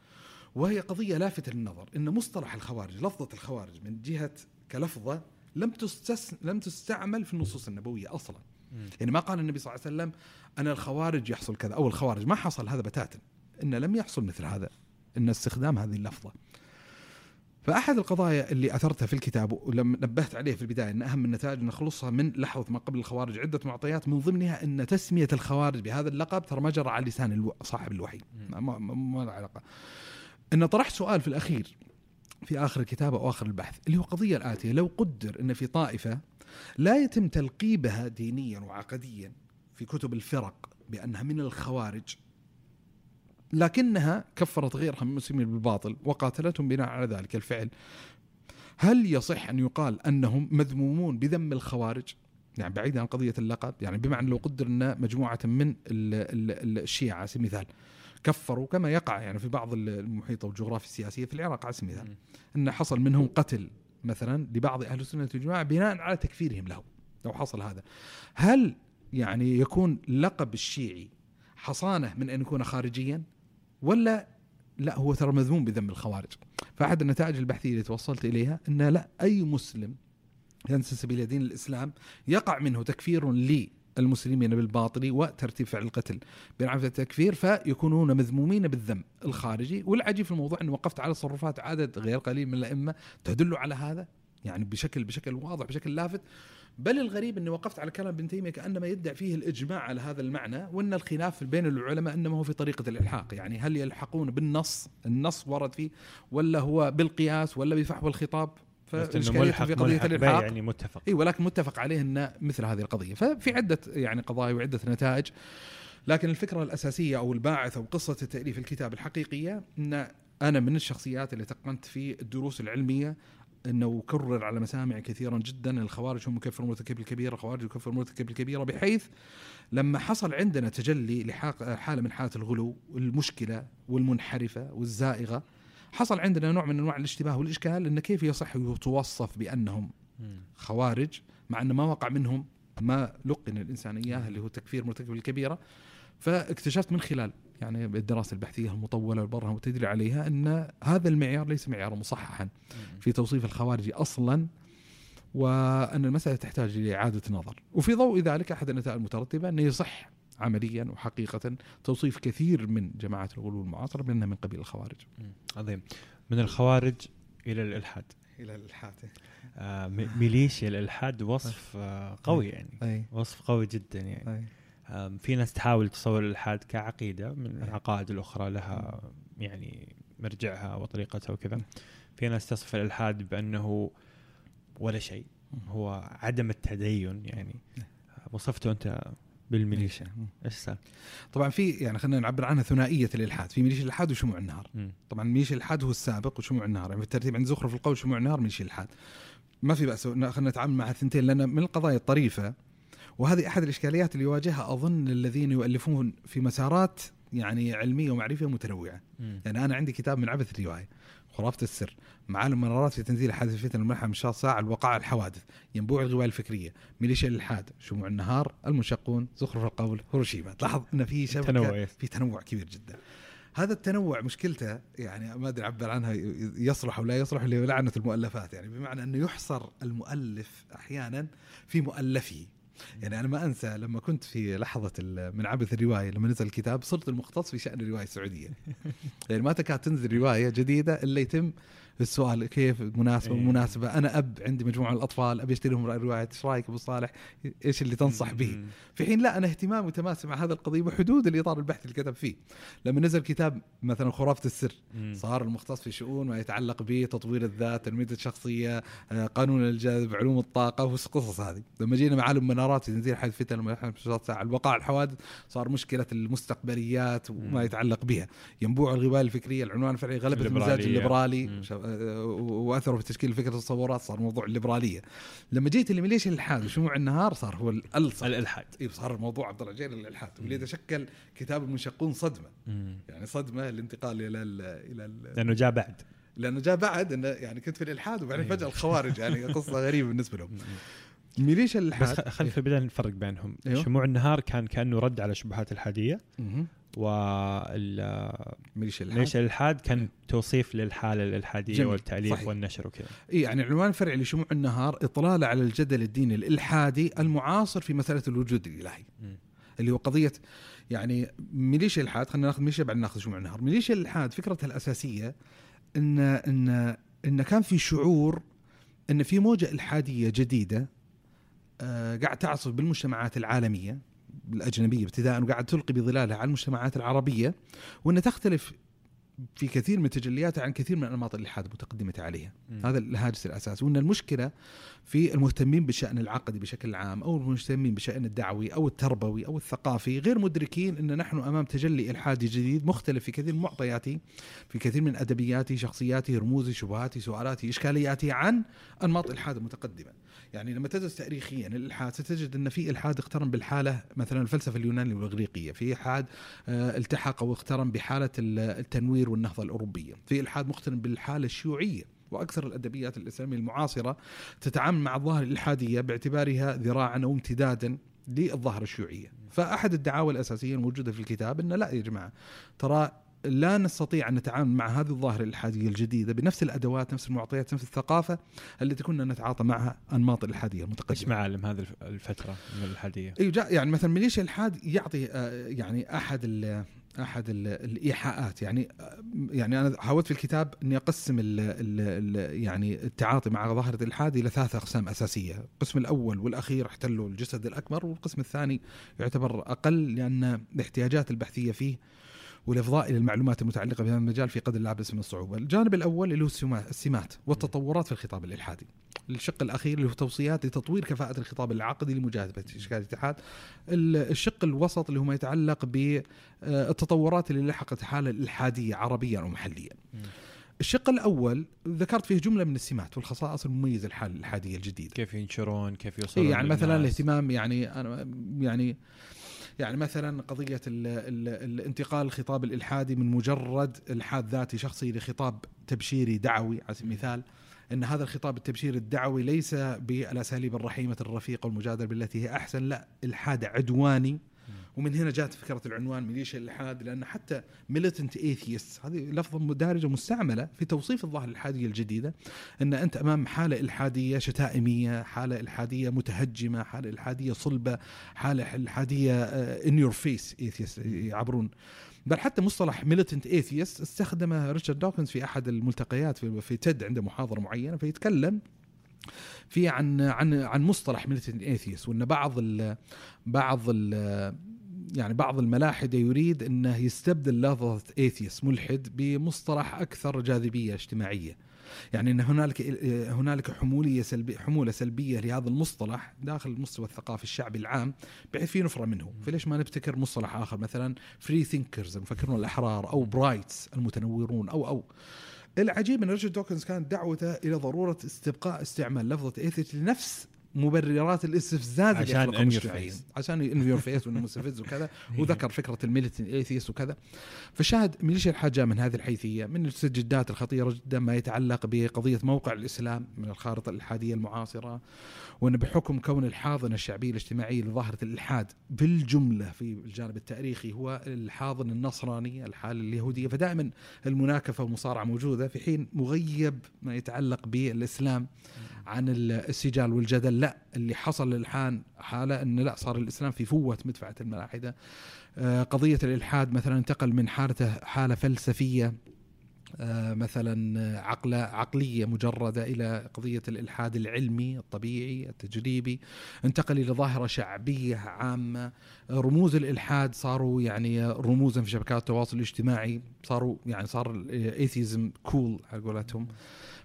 Speaker 2: وهي قضية لافتة للنظر إن مصطلح الخوارج لفظة الخوارج من جهة كلفظة لم تستس لم تستعمل في النصوص النبوية
Speaker 1: أصلا.
Speaker 2: يعني ما قال النبي صلى الله عليه وسلم أن الخوارج يحصل كذا أو الخوارج ما حصل هذا بتاتا إن لم يحصل مثل هذا إن استخدام هذه اللفظة. فأحد القضايا اللي أثرتها في الكتاب ولما نبهت عليه في البداية أن أهم النتائج نخلصها من لحظة ما قبل الخوارج عدة معطيات من ضمنها أن تسمية الخوارج بهذا اللقب ترى ما جرى على لسان ألو... صاحب الوحي. ما, ما, ما, له علاقة. أن طرحت سؤال في الأخير في آخر الكتاب أو آخر البحث اللي هو قضية الآتية. لو قدر أن في طائفة لا يتم تلقيبها دينيا وعقديا في كتب الفرق بأنها من الخوارج لكنها كفرت غيرها من المسلمين بالباطل وقاتلتهم بناء على ذلك الفعل. هل يصح أن يقال أنهم مذمومون بذم الخوارج؟ يعني بعيدا عن قضية اللقب يعني بمعنى لو قدر أن مجموعة من ال- ال- الشيعة على سبيل المثال كفروا كما يقع يعني في بعض المحيط والجغرافيا السياسية في العراق على سبيل المثال. أن حصل منهم قتل مثلا لبعض أهل السنة والجماعة بناء على تكفيرهم له لو حصل هذا. هل يعني يكون لقب الشيعي حصانة من أن يكون خارجيا؟ ولا لا هو ترى مذموم بذم الخوارج. فأحد النتائج البحثية اللي توصلت إليها أن لا أي مسلم ينتسب إلى دين الإسلام يقع منه تكفير المسلمين بالباطل وترتيب فعل القتل. بين عفة التكفير فيكونون مذمومين بالذم الخارجي. والعجيب في الموضوع أن وقفت على تصرفات عدد غير قليل من الأئمة تدل على هذا يعني بشكل بشكل واضح بشكل لافت. بل الغريب أني وقفت على كلام ابن تيمية كأنما يدعي فيه الإجماع على هذا المعنى وأن الخلاف بين العلماء إنما هو في طريقة الإلحاق. يعني هل يلحقون بالنص النص ورد فيه ولا هو بالقياس ولا بفحوى الخطاب؟
Speaker 1: فإشكالية في قضية الإلحاق. يعني متفق.
Speaker 2: إي ولكن متفق عليه أن مثل هذه القضية. ففي عدة يعني قضايا وعدة نتائج. لكن الفكرة الأساسية أو الباعث أو قصة تأليف الكتاب الحقيقية أن أنا من الشخصيات اللي تقنت في الدروس العلمية أنه كرر على مسامع كثيرا جدا. الخوارج هم مكفر مرتكب الكبيره الخوارج يكفر مرتكب الكبيره بحيث لما حصل عندنا تجلي لحاله من حالات الغلو المشكلة والمنحرفة والزائغة حصل عندنا نوع من أنواع الاشتباه والإشكال أن كيف يصح يتوصف بأنهم خوارج مع أن ما وقع منهم ما لقن الإنسان إياه اللي هو تكفير مرتكب الكبيرة. فاكتشفت من خلال يعني الدراسة البحثية المطولة والبرهه والتدريب عليها إن هذا المعيار ليس معيارا مصححا في توصيف الخوارج أصلا وأن المسألة تحتاج لاعاده نظر وفي ضوء ذلك أحد النتائج المترتبة انه يصح عمليا وحقيقة توصيف كثير من جماعات الغلو المعاصرة بانها من قبيل الخوارج.
Speaker 1: عظيم. من الخوارج إلى الإلحاد.
Speaker 2: إلى الإلحاد.
Speaker 1: آه ميليشيا الإلحاد وصف آه قوي يعني. أي. وصف قوي جدا يعني. أي. في ناس تحاول تصور الإلحاد كعقيدة من العقائد الأخرى لها يعني مرجعها وطريقتها وكذا. في ناس تصف الإلحاد بأنه ولا شيء هو عدم التدين يعني. وصفته أنت بالميليشيا. إيش صار؟
Speaker 2: طبعا في يعني خلينا نعبر عنها ثنائية الإلحاد. في ميليشيا الإلحاد وشموع النهار م. طبعا ميليشيا الإلحاد هو السابق وشموع النهار يعني في الترتيب عند زخرف القول شموع النهار ميليشيا الإلحاد. ما في بأس خلينا نتعامل مع الثنتين لأن من القضايا الطريفة وهذه أحد الإشكاليات اللي يواجهها أظن الذين يؤلفون في مسارات يعني علمية ومعرفية متنوعة. م. يعني أنا عندي كتاب من عبث الرواية خرافة السر معالم منارات في تنزيل حادث الفتن الملحة من شهر ساعة الوقائع الحوادث ينبوع الغواية الفكرية ميليشيا الإلحاد شموع النهار المنشقون زخرف القول هيروشيما تلاحظ أن في شبكة تنوع في تنوع كبير جدا هذا التنوع مشكلته يعني ما أدري اعبر عنها يصلح أو لا يصلح لعنه المؤلفات يعني بمعنى إنه يحصر المؤلف أحيانا في مؤلفه يعني أنا ما أنسى لما كنت في لحظة من عبث الرواية لما نزل الكتاب صرت المختص في شأن الرواية السعودية. [LAUGHS] يعني ما تكاد تنزل رواية جديدة إلا يتم السؤال كيف مناسبة إيه. مناسبة. أنا أب عندي مجموعة من الأطفال أبي اشتري لهم روايه إيش رأيك أبو صالح؟ إيش اللي تنصح به؟ في حين لا أنا اهتمامي متماسك مع هذا القضية بحدود الإطار البحثي اللي كتب فيه. لما نزل كتاب مثلا خرافة السر صار المختص في شؤون ما يتعلق بتطوير الذات تنميه الشخصية آه، قانون الجذب علوم الطاقة والقصص هذه. لما جينا معالم منارات في تنزيل حدث فتن ساعه الوقائع الحوادث صار مشكلة المستقبليات وما يتعلق بها. ينبوع الغبال الفكرية العنوان الفعلي غلبة المزاج الليبرالي واثروا في تشكيل فكرة التصورات صار موضوع الليبرالية. لما جيت لميليشيا الإلحاد وشموع النهار صار هو الألصق.
Speaker 1: الإلحاد.
Speaker 2: اي صار الموضوع عبد جيل الإلحاد. واللي تشكل كتاب المنشقون صدمة. يعني صدمة الانتقال إلى ال إلى ال
Speaker 1: لأنه جاء بعد.
Speaker 2: لأنه جاء بعد إنه يعني كنت في الإلحاد وبعدين فجأة الخوارج يعني قصة [LAUGHS] غريبة بالنسبة لهم. ميليشيا الالحاد
Speaker 1: بس خلينا في البداية نفرق بينهم أيوه؟ شموع النهار كان كأنه رد على شبهات الحادية
Speaker 2: ميليشيا
Speaker 1: الالحاد ميليشيا الالحاد كان توصيف للحالة الالحاديه جميل. والتأليف صحيح. والنشر وكذا
Speaker 2: إي يعني العنوان الفرعي لشموع النهار إطلالة على الجدل الديني الإلحادي المعاصر في مسألة الوجود الإلهي م. اللي هو قضية يعني ميليشيا الالحاد خلينا ناخذ ميليشيا بعدين ناخذ شموع النهار ميليشيا الالحاد فكرتها الأساسية ان ان إن كان في شعور إن في موجة إلحادية جديدة قاعد تعصف بالمجتمعات العالمية الأجنبية ابتداء وقاعد تلقي بظلالها على المجتمعات العربية وأنها تختلف في كثير من تجلياتها عن كثير من انماط الالحاد المتقدمه عليها. م. هذا الهاجس الاساسي وأن المشكلة في المهتمين بالشان العقدي بشكل عام أو المهتمين بالشان الدعوي أو التربوي أو الثقافي غير مدركين أن نحن أمام تجلي إلحادي جديد مختلف في كثير من معطياته في كثير من ادبياته شخصياته رموزه شبهاته سؤالاته اشكالياته عن أنماط إلحاد المتقدمه يعني لما تدرس تاريخيا الإلحاد ستجد أن في إلحاد اقترن بالحالة مثلا الفلسفة اليونانية والإغريقية في إلحاد آه، التحق أو اقترن بحالة التنوير والنهضة الأوروبية. في إلحاد مقترن بالحالة الشيوعية وأكثر الأدبيات الإسلامية المعاصرة تتعامل مع الظاهرة الإلحادية باعتبارها ذراعا أو امتدادا للظاهرة الشيوعية. فأحد الدعاوى الأساسية الموجودة في الكتاب أن لا يا جماعة ترى لا نستطيع أن نتعامل مع هذه الظاهرة الإلحادية الجديدة بنفس الأدوات نفس المعطيات نفس الثقافة التي كنا نتعاطى معها أنماط الإلحادية
Speaker 1: إيش
Speaker 2: المتقدمه
Speaker 1: معالم هذه الف- الفترة من
Speaker 2: الإلحادية؟ جاء يعني مثلا ميليشيا الإلحاد يعطي آه، يعني أحد ال أحد ال الإيحاءات. يعني آه، يعني أنا حاولت في الكتاب أني أقسم ال ال ال يعني التعاطي مع ظاهرة الإلحاد إلى ثلاث أقسام أساسية، القسم الأول والأخير احتلوا الجسد الأكبر والقسم الثاني يعتبر أقل لأن الاحتياجات البحثية فيه والإفضاء إلى المعلومات المتعلقة بهذا المجال في قدر لا باس من الصعوبة. الجانب الأول اللي هو السما- السمات والتطورات في الخطاب الإلحادي. الشق الأخير اللي هو توصيات لتطوير كفاءة الخطاب العقدي لمجاذبه اشكال الاتحاد. ال- الشق الوسط اللي هو ما يتعلق بالتطورات اللي لحقت حالة الالحاديه عربيا أو محليا. الشق الأول ذكرت فيه جملة من السمات والخصائص المميزة الحاله الإلحادية الجديدة.
Speaker 1: كيف ينشرون؟ كيف يوصلون؟
Speaker 2: إيه يعني مثلا؟ الاهتمام يعني أنا يعني يعني مثلا قضية ال ال الانتقال الخطاب الإلحادي من مجرد إلحاد ذاتي شخصي لخطاب تبشيري دعوي على سبيل المثال إن هذا الخطاب التبشيري الدعوي ليس بالأساليب الرحيمة الرفيقة والمجادلة بالتي هي أحسن لا إلحاد عدواني ومن هنا جاءت فكرة العنوان ميليشيا الإلحاد لأن حتى militant atheist هذه لفظه دارجة مستعملة في توصيف الظاهره الإلحادية الجديدة إن أنت أمام حالة إلحادية شتائمية، حالة إلحادية متهجمة، حالة إلحادية صلبة، حالة إلحادية in your face atheist يعبرون. بل حتى مصطلح militant atheist استخدمه ريتشارد دوكنز في أحد الملتقيات في, TED عنده محاضرة معينة فيتكلم في عن عن عن مصطلح militant atheist وإن بعض ال بعض ال يعني بعض الملاحدة يريد إنه يستبدل لفظة atheist ملحد بمصطلح أكثر جاذبية اجتماعية. يعني إن هنالك هنالك حمولية سلبيه حمولة سلبية لهذا المصطلح داخل المستوى الثقافي الشعبي العام بحيث في نفرة منه، فليش ما نبتكر مصطلح آخر؟ مثلا free thinkers المفكرون الأحرار أو brights المتنورون أو أو. العجيب إن ريتشارد دوكنز كانت دعوته إلى ضرورة استبقاء استعمال لفظة atheist لنفس مبررات الاستفزاز
Speaker 1: عشان your
Speaker 2: المجتمعين.
Speaker 1: face.
Speaker 2: عشان in your face وانه مستفز وكذا. [LAUGHS] وذكر فكرة ال militant atheist وكذا. فشاهد ميليشيا الحاجة من هذه الحيثية من المستجدات الخطيرة جدا ما يتعلق بقضية موقع الإسلام من الخارطة الإلحادية المعاصرة وأن بحكم كون الحاضنه الشعبيه الاجتماعيه لظاهرة الإلحاد بالجملة في الجانب التاريخي هو الحاضنه النصرانيه الحاله اليهودية. فدائما المناكفة والمصارعة موجودة في حين مغيب ما يتعلق بالإسلام. عن السجال والجدل. لا اللي حصل الان حالة إن لا صار الإسلام في فوة مدفعة الملاحدة. آه، قضية الإلحاد مثلا انتقل من حالته حالة فلسفية آه، مثلا عقل عقلية مجردة إلى قضية الإلحاد العلمي الطبيعي التجريبي. انتقل إلى ظاهرة شعبية عامة. رموز الإلحاد صاروا يعني رموزا في شبكات التواصل الاجتماعي. صاروا يعني صار الايثيزم كول على قولتهم.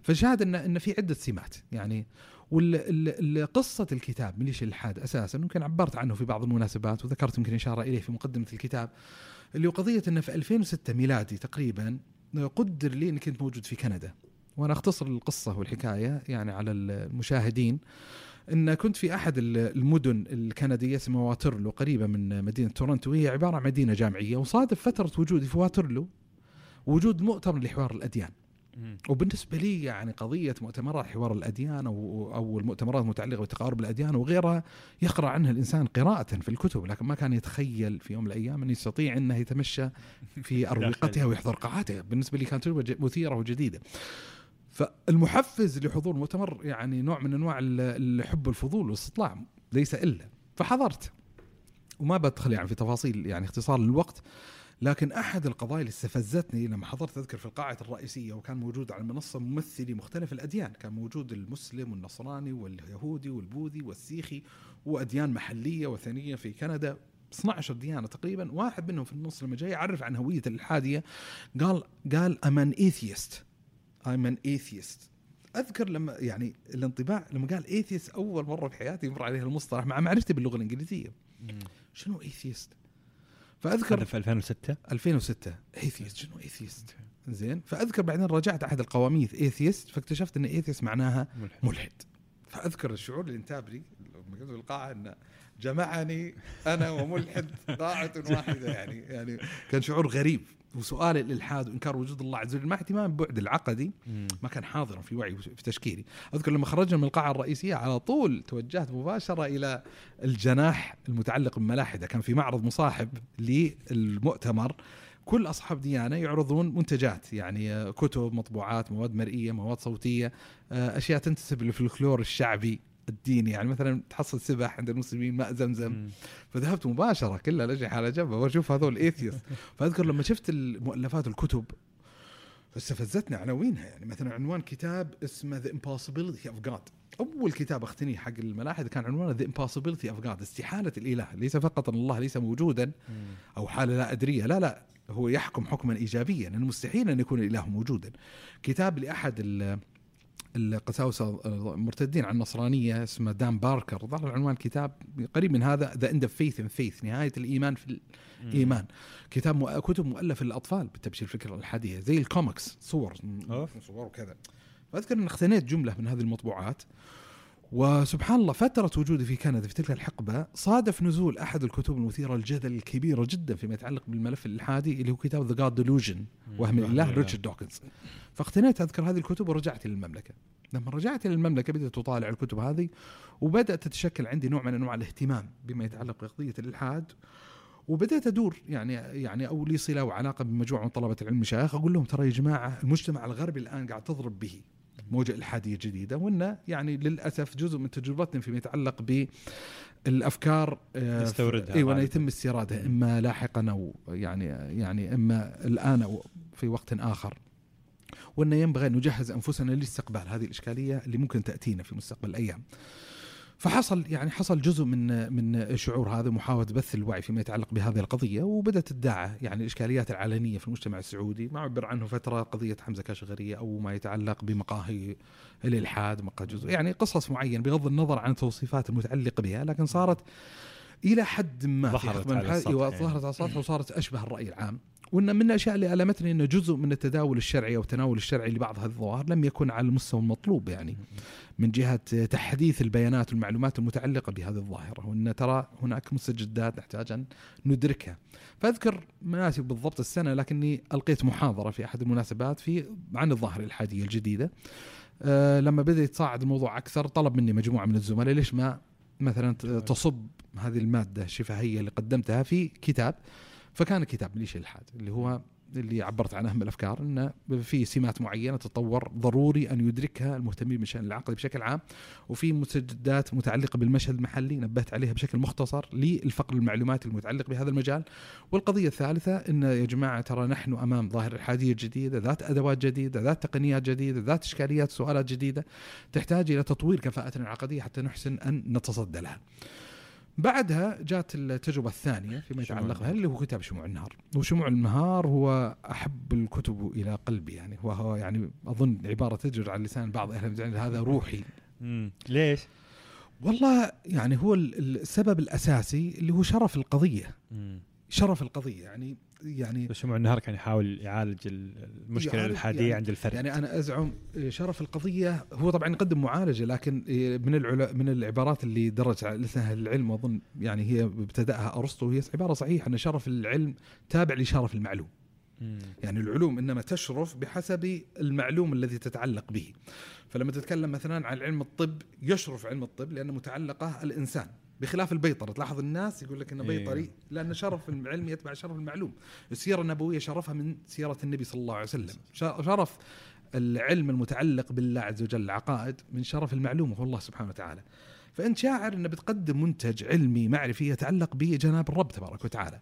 Speaker 2: فشاهد ان إن في عدة سمات. يعني وقصة الكتاب ميليشيا الإلحاد أساسا يمكن عبرت عنه في بعض المناسبات وذكرت يمكن إشارة إليه في مقدمة الكتاب اللي هو قضية أنه في 2006 ميلادي تقريبا قدر لي أني كنت موجود في كندا. وأنا أختصر القصة والحكاية يعني على المشاهدين. إن كنت في أحد المدن الكندية اسمها واترلو قريبة من مدينة تورنتو وهي عبارة عن مدينة جامعية وصادف فترة وجودي في واترلو وجود مؤتمر لحوار
Speaker 1: الأديان.
Speaker 2: وبالنسبة لي يعني قضية مؤتمرات حوار الأديان أو أو المؤتمرات المتعلقة بتقارب الأديان وغيرها يقرا عنها الإنسان قراءة في الكتب لكن ما كان يتخيل في يوم من الأيام انه يستطيع انه يتمشى في [LAUGHS] اروقتها ويحضر قاعاتها بالنسبة لي كانت تجربة مثيرة وجديدة. فالمحفز لحضور المؤتمر يعني نوع من أنواع ال- الحب الفضول والاستطلاع ليس إلا. فحضرت. وما بدخل يعني في تفاصيل يعني اختصار للوقت. لكن أحد القضايا اللي استفزتني لما حضرت أذكر في القاعه الرئيسية وكان موجود على المنصه ممثلي مختلف الأديان، كان موجود المسلم والنصراني واليهودي والبوذي والسيخي وأديان محلية وثنية في كندا 12 ديانة تقريبا، واحد منهم في النص لما جاي يعرف عن هوية الالحاديه قال قال I'm an atheist I'm an atheist أذكر لما يعني الانطباع لما قال atheist أول مرة في حياتي يمر عليه المصطلح مع معرفتي باللغة
Speaker 1: الإنجليزية.
Speaker 2: شنو atheist؟ فأذكر
Speaker 1: هذا في 2006
Speaker 2: 2006 atheist شنو atheist زين. فأذكر بعدين راجعت أحد القواميس atheist فاكتشفت إن atheist معناها
Speaker 1: ملحد.
Speaker 2: ملحد. فأذكر الشعور اللي انتاب لي لما كنت في القاعة انه جمعني أنا وملحد قاعه واحدة يعني يعني كان شعور غريب. وسؤال الالحاد وانكار وجود الله عز وجل. مع اهتمام بالبعد العقدي. ما كان حاضرا في وعي في تشكيلي. أذكر لما خرجنا من القاعة الرئيسية على طول توجهت مباشرة إلى الجناح المتعلق بالملاحده كان في معرض مصاحب للمؤتمر. كل أصحاب ديانة يعرضون منتجات يعني كتب مطبوعات مواد مرئية مواد صوتية أشياء تنتسب للفلكلور الشعبي. الديني يعني مثلا تحصل سبح عند المسلمين ماء زمزم. فذهبت مباشرة كلها الاجنحه على جنب وأشوف هذول atheists [LAUGHS] فأذكر لما شفت المؤلفات الكتب استفزتني عناوينها يعني مثلا عنوان كتاب اسمه the impossibility of God أول كتاب أقتنيه حق الملاحدة كان عنوانه the impossibility of God استحالة الإله. ليس فقط أن الله ليس موجودا. أو حاله لا ادريه لا لا هو يحكم حكما ايجابيا. انه مستحيل أن يكون الإله موجودا. كتاب لأحد القساوسه المرتدين عن النصرانيه اسمه دان باركر. ظهر عنوان كتاب قريب من هذا the end of faith in faith نهاية الإيمان في الإيمان. كتاب مؤ- كتب مؤلفه للاطفال بتبشير الفكرة الالحاديه زي الكوميكس صور
Speaker 1: أوف.
Speaker 2: صور وكذا. فأذكر إن اقتنيت جملة من هذه المطبوعات وسبحان الله فترة وجودي في كندا في تلك الحقبة صادف نزول أحد الكتب المثيرة للجدل الكبيرة جدا فيما يتعلق بالملف الإلحادي اللي هو كتاب The God Delusion وهم الإله ريتشارد دوكنز. فاقتنيت أذكر هذه الكتب ورجعت إلى المملكة. لما رجعت إلى المملكة بدأت أطالع الكتب هذه وبدأت تتشكل عندي نوع من أنواع الاهتمام بما يتعلق بقضية الإلحاد. وبدأت أدور يعني يعني أو لي صلة وعلاقة بمجموعة من طلبة العلم مشايخ أقول لهم ترى يا جماعة المجتمع الغربي الآن قاعد تضرب به. موجة إلحادية جديدة وإن يعني للأسف جزء من تجربتنا فيما يتعلق بالأفكار آه،
Speaker 1: نستوردها
Speaker 2: إيوه أن
Speaker 1: غالباً.
Speaker 2: يتم استيرادها إما لاحقا أو يعني يعني إما الآن أو في وقت آخر وانه ينبغي أن نجهز أنفسنا لاستقبال هذه الإشكالية اللي ممكن تأتينا في مستقبل الأيام. فحصل يعني حصل جزء من من شعور هذا محاولة بث الوعي فيما يتعلق بهذه القضية وبدأت تدعى يعني الإشكاليات العلنية في المجتمع السعودي ما عبر عنه فترة قضية حمزة كاشغرية أو ما يتعلق بمقاهي الإلحاد مقاهي جزء يعني قصص معينة بغض النظر عن التوصيفات المتعلقة بها لكن صارت إلى حد ما
Speaker 1: ظهرت على السطح
Speaker 2: أيوة،
Speaker 1: يعني.
Speaker 2: ظهرت على السطح وصارت أشبه الرأي العام وإن من الأشياء اللي ألمتني إنه جزء من التداول الشرعي أو التناول الشرعي لبعض هذه الظواهر لم يكن على المستوى المطلوب يعني. من جهة تحديث البيانات والمعلومات المتعلقة بهذه الظاهرة. وإن ترى هناك مستجدات نحتاج أن ندركها. فأذكر مناسب بالضبط السنة لكني ألقيت محاضرة في أحد المناسبات في عن الظاهرة الالحاديه الجديدة. أه لما بدأ يتصاعد الموضوع أكثر طلب مني مجموعة من الزملاء ليش ما مثلا تصب هذه المادة الشفهيه اللي قدمتها في كتاب. فكان كتاب ليش الالحاد اللي هو اللي عبرت عن اهم الأفكار إنه في سمات معينة تطور ضروري أن يدركها المهتمين بالشأن العقدي بشكل عام وفي مستجدات متعلقة بالمشهد المحلي نبهت عليها بشكل مختصر للفقر المعلوماتي المتعلق بهذا المجال. والقضية الثالثة إن يا جماعة ترى نحن أمام ظاهرة الحادية جديده ذات أدوات جديدة ذات تقنيات جديدة ذات إشكاليات سؤالات جديدة تحتاج إلى تطوير كفاءتنا العقديه حتى نحسن أن نتصدى لها. بعدها جات التجربة الثانية فيما يتعلق بها. اللي هو كتاب شموع النهار وشموع النهار هو أحب الكتب إلى قلبي يعني هو, هو يعني أظن عبارة تجر على لسان بعض أهل العلم هذا روحي
Speaker 1: مم. ليش؟
Speaker 2: والله يعني هو ال- السبب الأساسي اللي هو شرف القضية
Speaker 1: مم.
Speaker 2: شرف القضية يعني يعني
Speaker 1: بس شموع النهار كان يحاول يعالج ال- المشكلة
Speaker 2: يعالج
Speaker 1: الالحاديه
Speaker 2: يعني-
Speaker 1: عند الفرد؟
Speaker 2: يعني أنا أزعم شرف القضية هو طبعا يقدم معالجة لكن من العلا من العبارات اللي درج لها العلم أظن يعني هي ابتدأها أرسطو هي عبارة صحيحة إن شرف العلم تابع لشرف المعلوم. يعني العلوم إنما تشرف بحسب المعلوم الذي تتعلق به. فلما تتكلم مثلا عن علم الطب يشرف علم الطب لأنه متعلقة الإنسان. بخلاف البيطره تلاحظ الناس يقول لك إنه
Speaker 1: إيه.
Speaker 2: بيطري لأن شرف العلم يتبع شرف المعلوم. السيرة النبوية شرفها من سيرة النبي صلى الله عليه وسلم. شرف العلم المتعلق بالله عز وجل العقائد من شرف المعلوم وهو الله سبحانه وتعالى. فأنت شاعر إنه بتقدم منتج علمي معرفي يتعلق بجناب الرب تبارك وتعالى.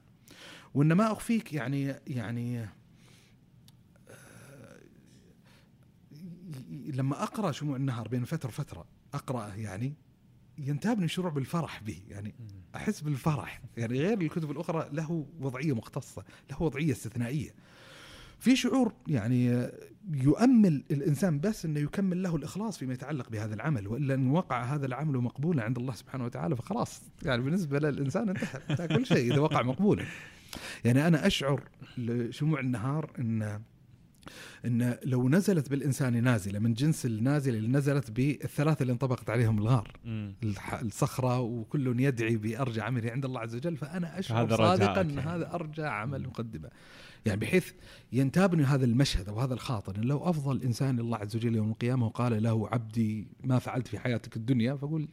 Speaker 2: وان ما أخفيك يعني يعني لما أقرأ شموع النهار بين فترة وفترة أقرأه يعني ينتابني شعور بالفرح به يعني أحس بالفرح. يعني غير الكتب الأخرى له وضعية مختصة له وضعية استثنائية. في شعور يعني يؤمل الإنسان بس إنه يكمل له الإخلاص فيما يتعلق بهذا العمل وإلا إن وقع هذا العمل مقبولا عند الله سبحانه وتعالى فخلاص. يعني بالنسبة للإنسان انتهى كل شيء إذا وقع مقبولا. يعني أنا أشعر لشموع النهار إن إن لو نزلت بالإنسان نازلة من جنس النازلة اللي نزلت بالثلاثه اللي انطبقت عليهم الغار. الصخرة وكل يدعي بأرجى عمله عند الله عز وجل فأنا أشعر
Speaker 1: هذا
Speaker 2: صادقا إن
Speaker 1: يعني.
Speaker 2: هذا أرجى عمل مقدمة. يعني بحيث ينتابني هذا المشهد أو هذا الخاطر إن لو أفضل إنسان لله عز وجل يوم القيامة وقال له عبدي ما فعلت في حياتك الدنيا فأقول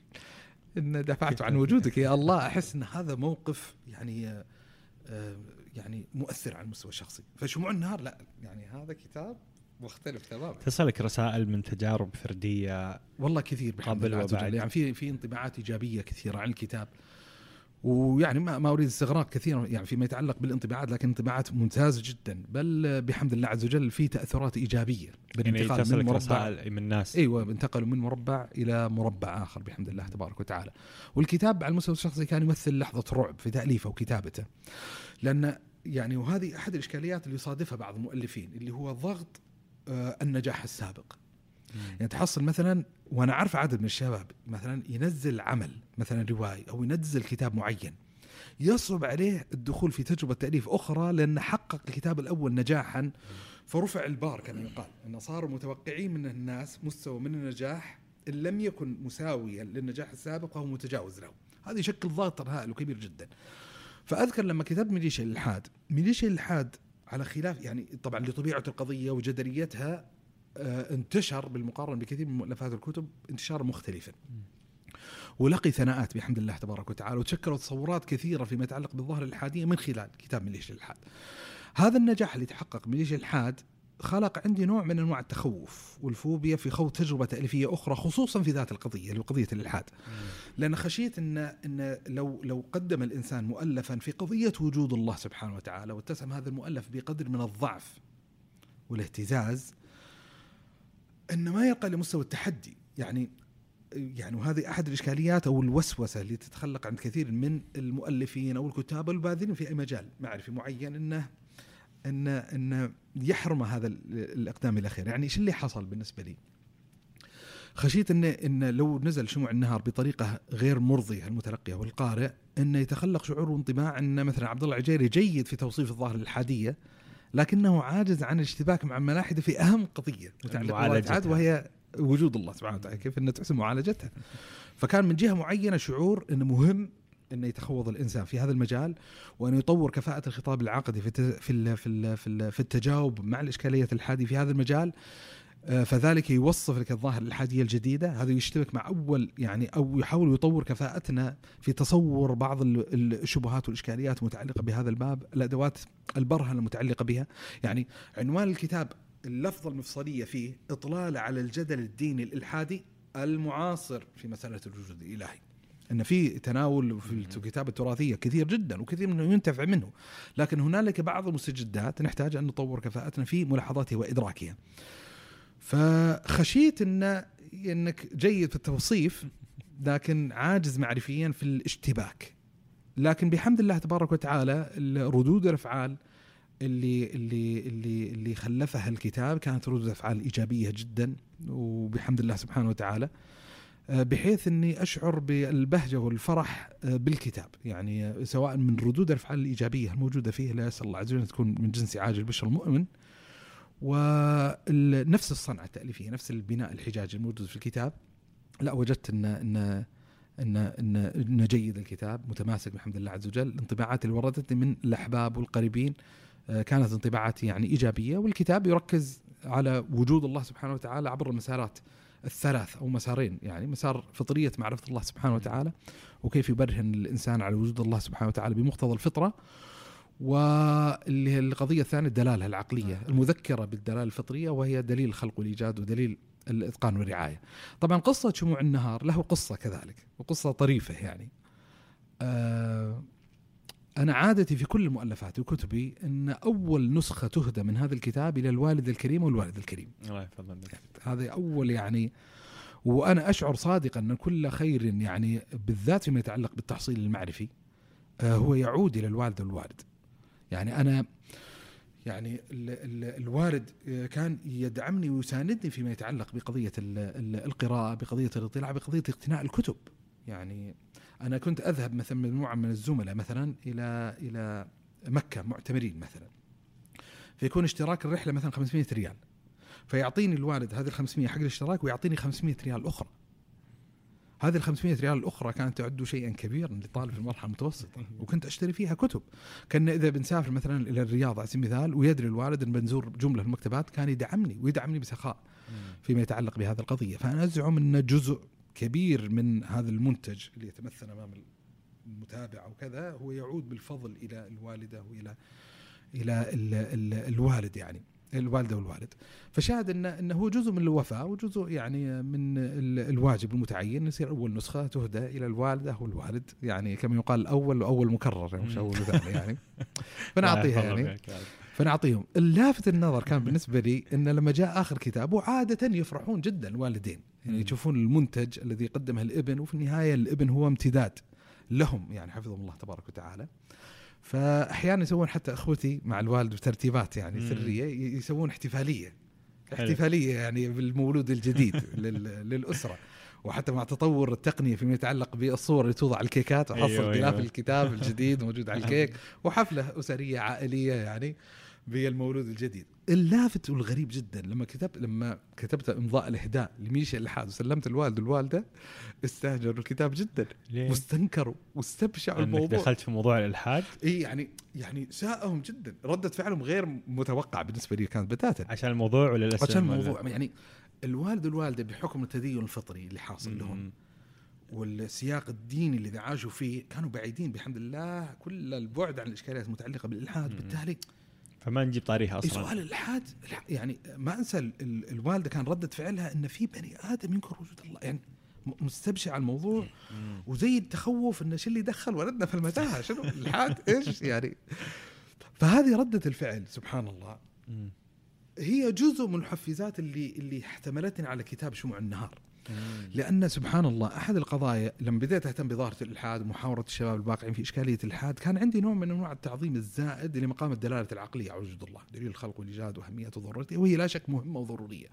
Speaker 2: إن دفعت عن وجودك يا الله أحس إن هذا موقف يعني آه، يعني مؤثر على المستوى الشخصي. فشموع النهار لا يعني هذا كتاب مختلف تماما.
Speaker 1: تصلك رسائل من تجارب فردية
Speaker 2: والله كثير بحمد الله عز. وجل. يعني في في انطباعات إيجابية كثيرة عن الكتاب. ويعني ما ما أريد استغراق كثيرا يعني فيما يتعلق بالانطباعات لكن انطباعات ممتازه جدا. بل بحمد الله عز وجل في تاثرات إيجابية
Speaker 1: يعني
Speaker 2: بالانتقال من
Speaker 1: تصلك
Speaker 2: مربع.
Speaker 1: رسائل من الناس.
Speaker 2: أيوه انتقلوا من مربع إلى مربع آخر بحمد الله تبارك وتعالى. والكتاب على المستوى الشخصي كان يمثل لحظة رعب في تأليفه وكتابته. لأن يعني وهذه أحد الإشكاليات اللي يصادفها بعض المؤلفين اللي هو ضغط آه، النجاح السابق. يعني تحصل مثلا وأنا عارف عدد من الشباب مثلا ينزل عمل مثلا رواية أو ينزل كتاب معين يصعب عليه الدخول في تجربة تأليف أخرى لأن حقق الكتاب الأول نجاحا. فرفع البار كما يقال أن صاروا متوقعين من الناس مستوى من النجاح إن لم يكن مساويا للنجاح السابق فهو متجاوز له. هذا يشكل ضغط هائل وكبير جدا. فأذكر لما كتبت ميليشيا الالحاد ميليشيا الالحاد على خلاف يعني طبعا لطبيعة القضية وجدليتها آه، انتشر بالمقارنة بكثير من مؤلفات الكتب انتشارا مختلفا ولقي ثناءات بحمد الله تبارك وتعالى وتشكلوا تصورات كثيرة فيما يتعلق بالظاهرة الالحاديه من خلال كتاب ميليشيا الالحاد. هذا النجاح اللي تحقق ميليشيا الالحاد خلق عندي نوع من أنواع التخوف والفوبيا في خوض تجربة تأليفية أخرى خصوصا في ذات القضية اللي قضية الإلحاد. لأن خشيت إن إن لو لو قدم الإنسان مؤلفا في قضية وجود الله سبحانه وتعالى واتسم هذا المؤلف بقدر من الضعف والاهتزاز انه ما يرقى لمستوى التحدي يعني يعني وهذه أحد الإشكاليات أو الوسوسة اللي تتخلق عند كثير من المؤلفين أو الكتاب الباذلين في أي مجال معرفي معين إنه ان ان يحرم هذا ال- الأقدام إلى الاخير، يعني إيش اللي حصل بالنسبة لي؟ خشيت ان إن لو نزل شموع النهار بطريقة غير مرضية المتلقي أو القارئ إنه يتخلق شعور وانطباع إن مثلا عبد الله العجيري جيد في توصيف الظاهره الالحاديه لكنه عاجز عن الاشتباك مع الملاحدة في أهم
Speaker 1: قضية
Speaker 2: متعلقة وهي وجود الله سبحانه وتعالى كيف إنه تحسن معالجتها. فكان من جهة معينة شعور إنه مهم إنه يتخوض الإنسان في هذا المجال وأن يطور كفاءة الخطاب العقدي في في في في ال- في التجاوب مع الإشكالية الحادي في هذا المجال. آه، فذلك يوصف لك الظاهره الالحاديه الجديدة. هذا يشتبك مع أول يعني أو يحاول يطور كفاءتنا في تصور بعض ال- الشبهات والإشكاليات المتعلقة بهذا الباب الأدوات البرهنة المتعلقة بها. يعني عنوان الكتاب اللفظة المفصلية فيه اطلاله على الجدل الديني الإلحادي المعاصر في مسألة الوجود الإلهي. إن في تناول في الكتابه التراثية كثير جدا وكثير منه ينتفع منه. لكن هنالك بعض المستجدات نحتاج أن نطور كفاءتنا في ملاحظاتها وإدراكها. فخشيت ان إنك جيد في التوصيف لكن عاجز معرفيا في الاشتباك. لكن بحمد الله تبارك وتعالى ردود الأفعال اللي اللي اللي اللي خلفها الكتاب كانت ردود أفعال إيجابية جدا. وبحمد الله سبحانه وتعالى. آه، بحيث إني أشعر بالبهجة والفرح آه، بالكتاب. يعني آه، سواء من ردود الأفعال الإيجابية الموجودة فيه لا يسأل الله عز وجل تكون من جنس عاجل البشر المؤمن ونفس الصنعة التأليفية نفس البناء الحجاجي الموجود في الكتاب. لا وجدت إن إن إن إن إن جيد الكتاب متماسك بحمد الله عز وجل. الانطباعات اللي وردتني من الأحباب والقريبين آه، كانت انطباعات يعني إيجابية والكتاب يركز على وجود الله سبحانه وتعالى عبر المسارات الثلاث أو مسارين يعني مسار فطرية معرفه الله سبحانه وتعالى وكيف يبرهن الإنسان على وجود الله سبحانه وتعالى بمقتضى الفطرة واللي هي القضية الثانية الدلالة العقلية المذكرة بالدلالة الفطرية وهي دليل الخلق والإيجاد ودليل الإتقان والرعاية. طبعا قصة شموع النهار له قصة كذلك وقصة طريفة يعني. آه أنا عادتي في كل مؤلفاتي وكتبي إن أول نسخة تهدى من هذا الكتاب إلى الوالد الكريم والوالد الكريم.
Speaker 1: الله
Speaker 2: هذا أول يعني وأنا أشعر صادقا إن كل خير يعني بالذات فيما يتعلق بالتحصيل المعرفي آه، هو يعود إلى الوالد والوالد. يعني أنا يعني ال ال الوالد آه، كان يدعمني ويساندني فيما يتعلق بقضية ال ال القراءة، بقضية الاطلاع، بقضية اقتناء الكتب. يعني أنا كنت أذهب مثلا مجموعه من الزملاء مثلا إلى إلى مكة معتمرين مثلا. فيكون اشتراك الرحلة مثلا 500 ريال. فيعطيني الوالد هذه ال 500 حق الاشتراك ويعطيني 500 ريال أخرى. هذه ال 500 ريال الأخرى كانت تعد شيئا كبيرا لطالب في المرحلة المتوسطة وكنت أشتري فيها كتب كان إذا بنسافر مثلا إلى الرياض على سبيل المثال ويدري الوالد إن بنزور جملة المكتبات كان يدعمني ويدعمني بسخاء فيما يتعلق بهذه القضية فأنا أزعم إن جزء كبير من هذا المنتج اللي يتمثل أمام متابعه وكذا هو يعود بالفضل إلى الوالدة والى إلى ال ال الوالد يعني الوالدة والوالد. فشاهد ان إنه هو جزء من الوفاء وجزء يعني من ال- الواجب المتعين يصير أول نسخة تهدى إلى الوالدة والوالد. يعني كما يقال الأول واول مكرر يعني مش. أول يعني. [LAUGHS] فنعطيها يعني.
Speaker 1: ربك.
Speaker 2: فنعطيهم. اللافت النظر كان بالنسبة لي إن لما جاء آخر كتاب وعادة يفرحون جدا الوالدين. يعني. يشوفون المنتج الذي قدمه الابن وفي النهاية الابن هو امتداد لهم يعني حفظهم الله تبارك وتعالى فأحيانا يسوون حتى أخوتي مع الوالد بترتيبات يعني. سرية يسوون
Speaker 1: احتفالية.
Speaker 2: احتفالية يعني بالمولود الجديد [LAUGHS] لل- للأسرة وحتى مع تطور التقنية فيما يتعلق بالصور اللي توضع على الكيكات وحصل
Speaker 1: أيوة،
Speaker 2: غلاف
Speaker 1: أيوة.
Speaker 2: الكتاب الجديد موجود على [LAUGHS] الكيك وحفلة أسرية عائلية يعني بالمولود الجديد. اللافت والغريب جدا لما كتبت لما كتبت إمضاء الإهداء لميشا الحاد وسلمت الوالد والوالدة استهجروا الكتاب جدا.
Speaker 1: ليه؟
Speaker 2: واستنكروا واستبشعوا الموضوع.
Speaker 1: دخلت في موضوع الإلحاد؟
Speaker 2: إي يعني يعني ساءهم جدا. ردة فعلهم غير متوقع بالنسبة لي كانت بتاتا.
Speaker 1: عشان الموضوع ولا
Speaker 2: عشان
Speaker 1: ولا-
Speaker 2: الموضوع يعني الوالد والوالدة بحكم التدين الفطري اللي حاصل لهم. والسياق الديني اللي عاشوا فيه كانوا بعيدين بحمد الله كل البعد عن الإشكاليات المتعلقة
Speaker 1: بالإلحاد.
Speaker 2: بالتالي
Speaker 1: فما نجيب طاريها
Speaker 2: إيه
Speaker 1: أصلا
Speaker 2: سؤال الالحاد الح- يعني ما أنسى ال- ال- الوالدة كان ردة فعلها إن في بني آدم ينكر وجود الله يعني مستبشع الموضوع
Speaker 1: مم.
Speaker 2: وزي التخوف انه شو اللي دخل ولدنا في المتاهة شنو الالحاد [LAUGHS] إيش يعني فهذه ردة الفعل سبحان الله. هي جزء من الحفيزات اللي اللي احتملتني على كتاب شموع النهار. لأن سبحان الله أحد القضايا لما بديت أهتم بظاهرة الإلحاد ومحاورة الشباب الواقعين في إشكالية الإلحاد كان عندي نوع من أنواع التعظيم الزائد لمقام الدلالة العقلية على وجود الله، دليل الخلق والإيجاد واهميته وضرورته وهي لا شك مهمة وضرورية.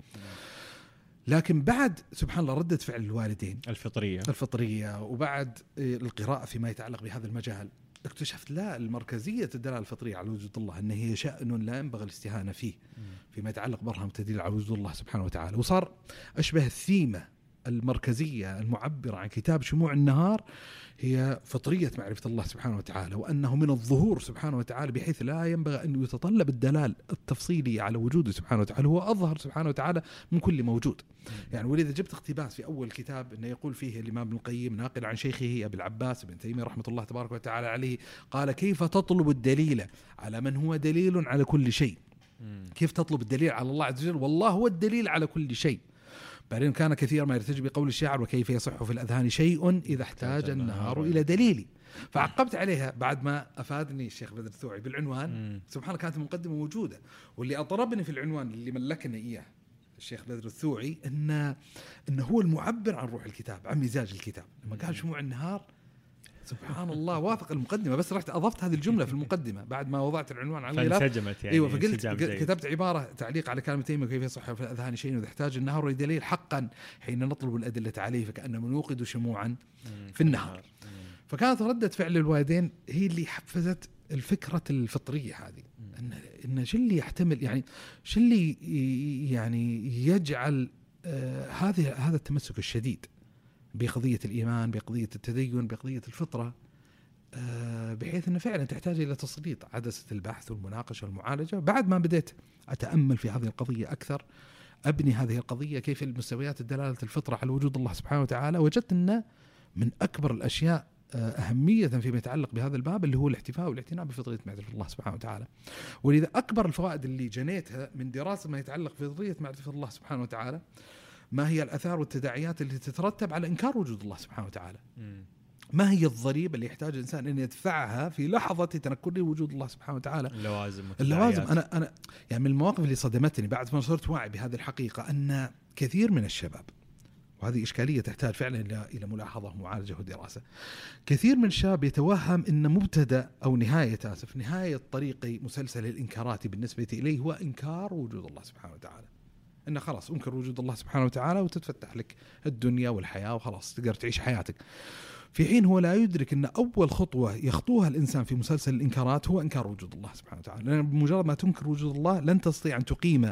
Speaker 2: لكن بعد سبحان الله ردة فعل الوالدين.
Speaker 1: الفطرية.
Speaker 2: الفطرية وبعد القراءة فيما يتعلق بهذا المجال اكتشفت لا المركزية الدلالة الفطرية على وجود الله أن هي شأن لا ينبغي الاستهانة فيه فيما يتعلق برهن التدليل على وجود الله سبحانه وتعالى. وصار أشبه الثيمة المركزية المعبرة عن كتاب شموع النهار هي فطرية معرفة الله سبحانه وتعالى وأنه من الظهور سبحانه وتعالى بحيث لا ينبغي أن يتطلب الدلال التفصيلي على وجوده سبحانه وتعالى هو أظهر سبحانه وتعالى من كل موجود. يعني ولذا جبت اقتباس في أول كتاب إنه يقول فيه الإمام ابن القيم ناقل عن شيخه أبي العباس بن تيمية رحمة الله تبارك وتعالى عليه قال كيف تطلب الدليل على من هو دليل على كل شيء. كيف تطلب الدليل على الله عز وجل؟ والله هو الدليل على كل شيء. بعدين كان كثير ما يرتج بقول الشاعر وكيف يصح في الأذهان شيء إذا احتاج النهار إلى دليل. فعقبت عليها بعد ما أفادني الشيخ بدر الثوعي بالعنوان.
Speaker 1: مم.
Speaker 2: سبحان الله كانت المقدمة موجودة. واللي أطربني في العنوان اللي ملكني إياه الشيخ بدر الثوعي أن أنه هو المعبر عن روح الكتاب عن مزاج الكتاب. لما قال شموع النهار سبحان الله وافق المقدمة بس رحت أضفت هذه الجملة في المقدمة بعد ما وضعت العنوان على الغلاف
Speaker 1: فانسجمت يعني
Speaker 2: أيوه فقلت. كتبت عبارة تعليق على كلام تيميه كيف يصح في الاذهان شيء واذا احتاج النهار دليل حقا حين نطلب الأدلة عليه فكانما نوقد شموعا. في النهار.
Speaker 1: مم.
Speaker 2: فكانت ردة فعل الوالدين هي اللي حفزت الفكرة الفطرية هذه إن إن شو اللي يحتمل يعني شو اللي يعني يجعل آه هذه هذا التمسك الشديد بقضية الإيمان بقضية التدين بقضية الفطرة آه، بحيث إنه فعلا تحتاج إلى تسليط عدسة البحث والمناقشة والمعالجة بعد ما بديت أتأمل في هذه القضية أكثر أبني هذه القضية كيف المستويات الدلالة الفطرة على وجود الله سبحانه وتعالى وجدت إنه من أكبر الأشياء آه، أهمية فيما يتعلق بهذا الباب اللي هو الاحتفاء والاعتناء بفطرية معرفة الله سبحانه وتعالى. ولذا أكبر الفوائد اللي جنيتها من دراسة ما يتعلق بفطرية معرفة الله سبحانه وتعالى ما هي الآثار والتداعيات اللي تترتب على إنكار وجود الله سبحانه وتعالى. ما هي الضريبة اللي يحتاج الإنسان أن يدفعها في لحظة تنكره وجود الله سبحانه وتعالى؟
Speaker 1: اللوازم
Speaker 2: اللوازم. أنا أنا يعني من المواقف اللي صدمتني بعد ما صرت واعي بهذه الحقيقة أن كثير من الشباب وهذه إشكالية تحتاج فعلا إلى إلى ملاحظة ومعالجة ودراسة. كثير من الشباب يتوهم أن مبتدأ أو نهاية آسف نهاية طريق مسلسل الإنكارات بالنسبة إليه هو إنكار وجود الله سبحانه وتعالى. أنه خلاص أنكر وجود الله سبحانه وتعالى وتتفتح لك الدنيا والحياة وخلاص تقدر تعيش حياتك. في حين هو لا يدرك إن أول خطوة يخطوها الإنسان في مسلسل الإنكارات هو إنكار وجود الله سبحانه وتعالى، لأن بمجرد ما تنكر وجود الله لن تستطيع أن تقيم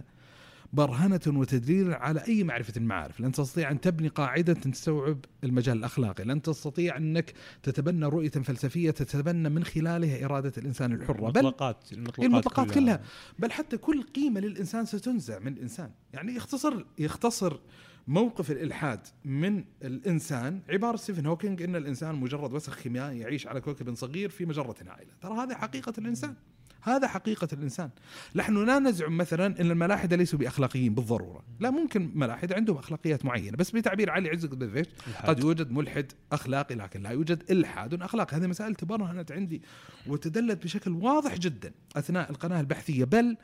Speaker 2: برهنة وتدليل على أي معرفة المعارف. لن تستطيع أن تبني قاعدة تستوعب المجال الأخلاقي. لن تستطيع أنك تتبنى رؤية فلسفية تتبنى من خلالها إرادة الإنسان الحرة. بل
Speaker 1: المطلقات المطلقات,
Speaker 2: المطلقات كلها. بل حتى كل قيمة للإنسان ستنزع من الإنسان. يعني يختصر يختصر موقف الإلحاد من الإنسان. عبارة ستيفن هوكينج إن الإنسان مجرد وسخ كيميائي يعيش على كوكب صغير في مجرة هائله، ترى هذا حقيقة الإنسان. هذا حقيقة الإنسان. نحن لا نزعم مثلا أن الملاحدة ليسوا بأخلاقيين بالضرورة. لا ممكن ملاحدة عندهم أخلاقيات معينة بس بتعبير علي عزت قد قد يوجد ملحد أخلاقي لكن لا يوجد إلحاد أخلاقي. هذه مسائل تبرهنت عندي وتدلت بشكل واضح جدا أثناء القناة البحثية. بل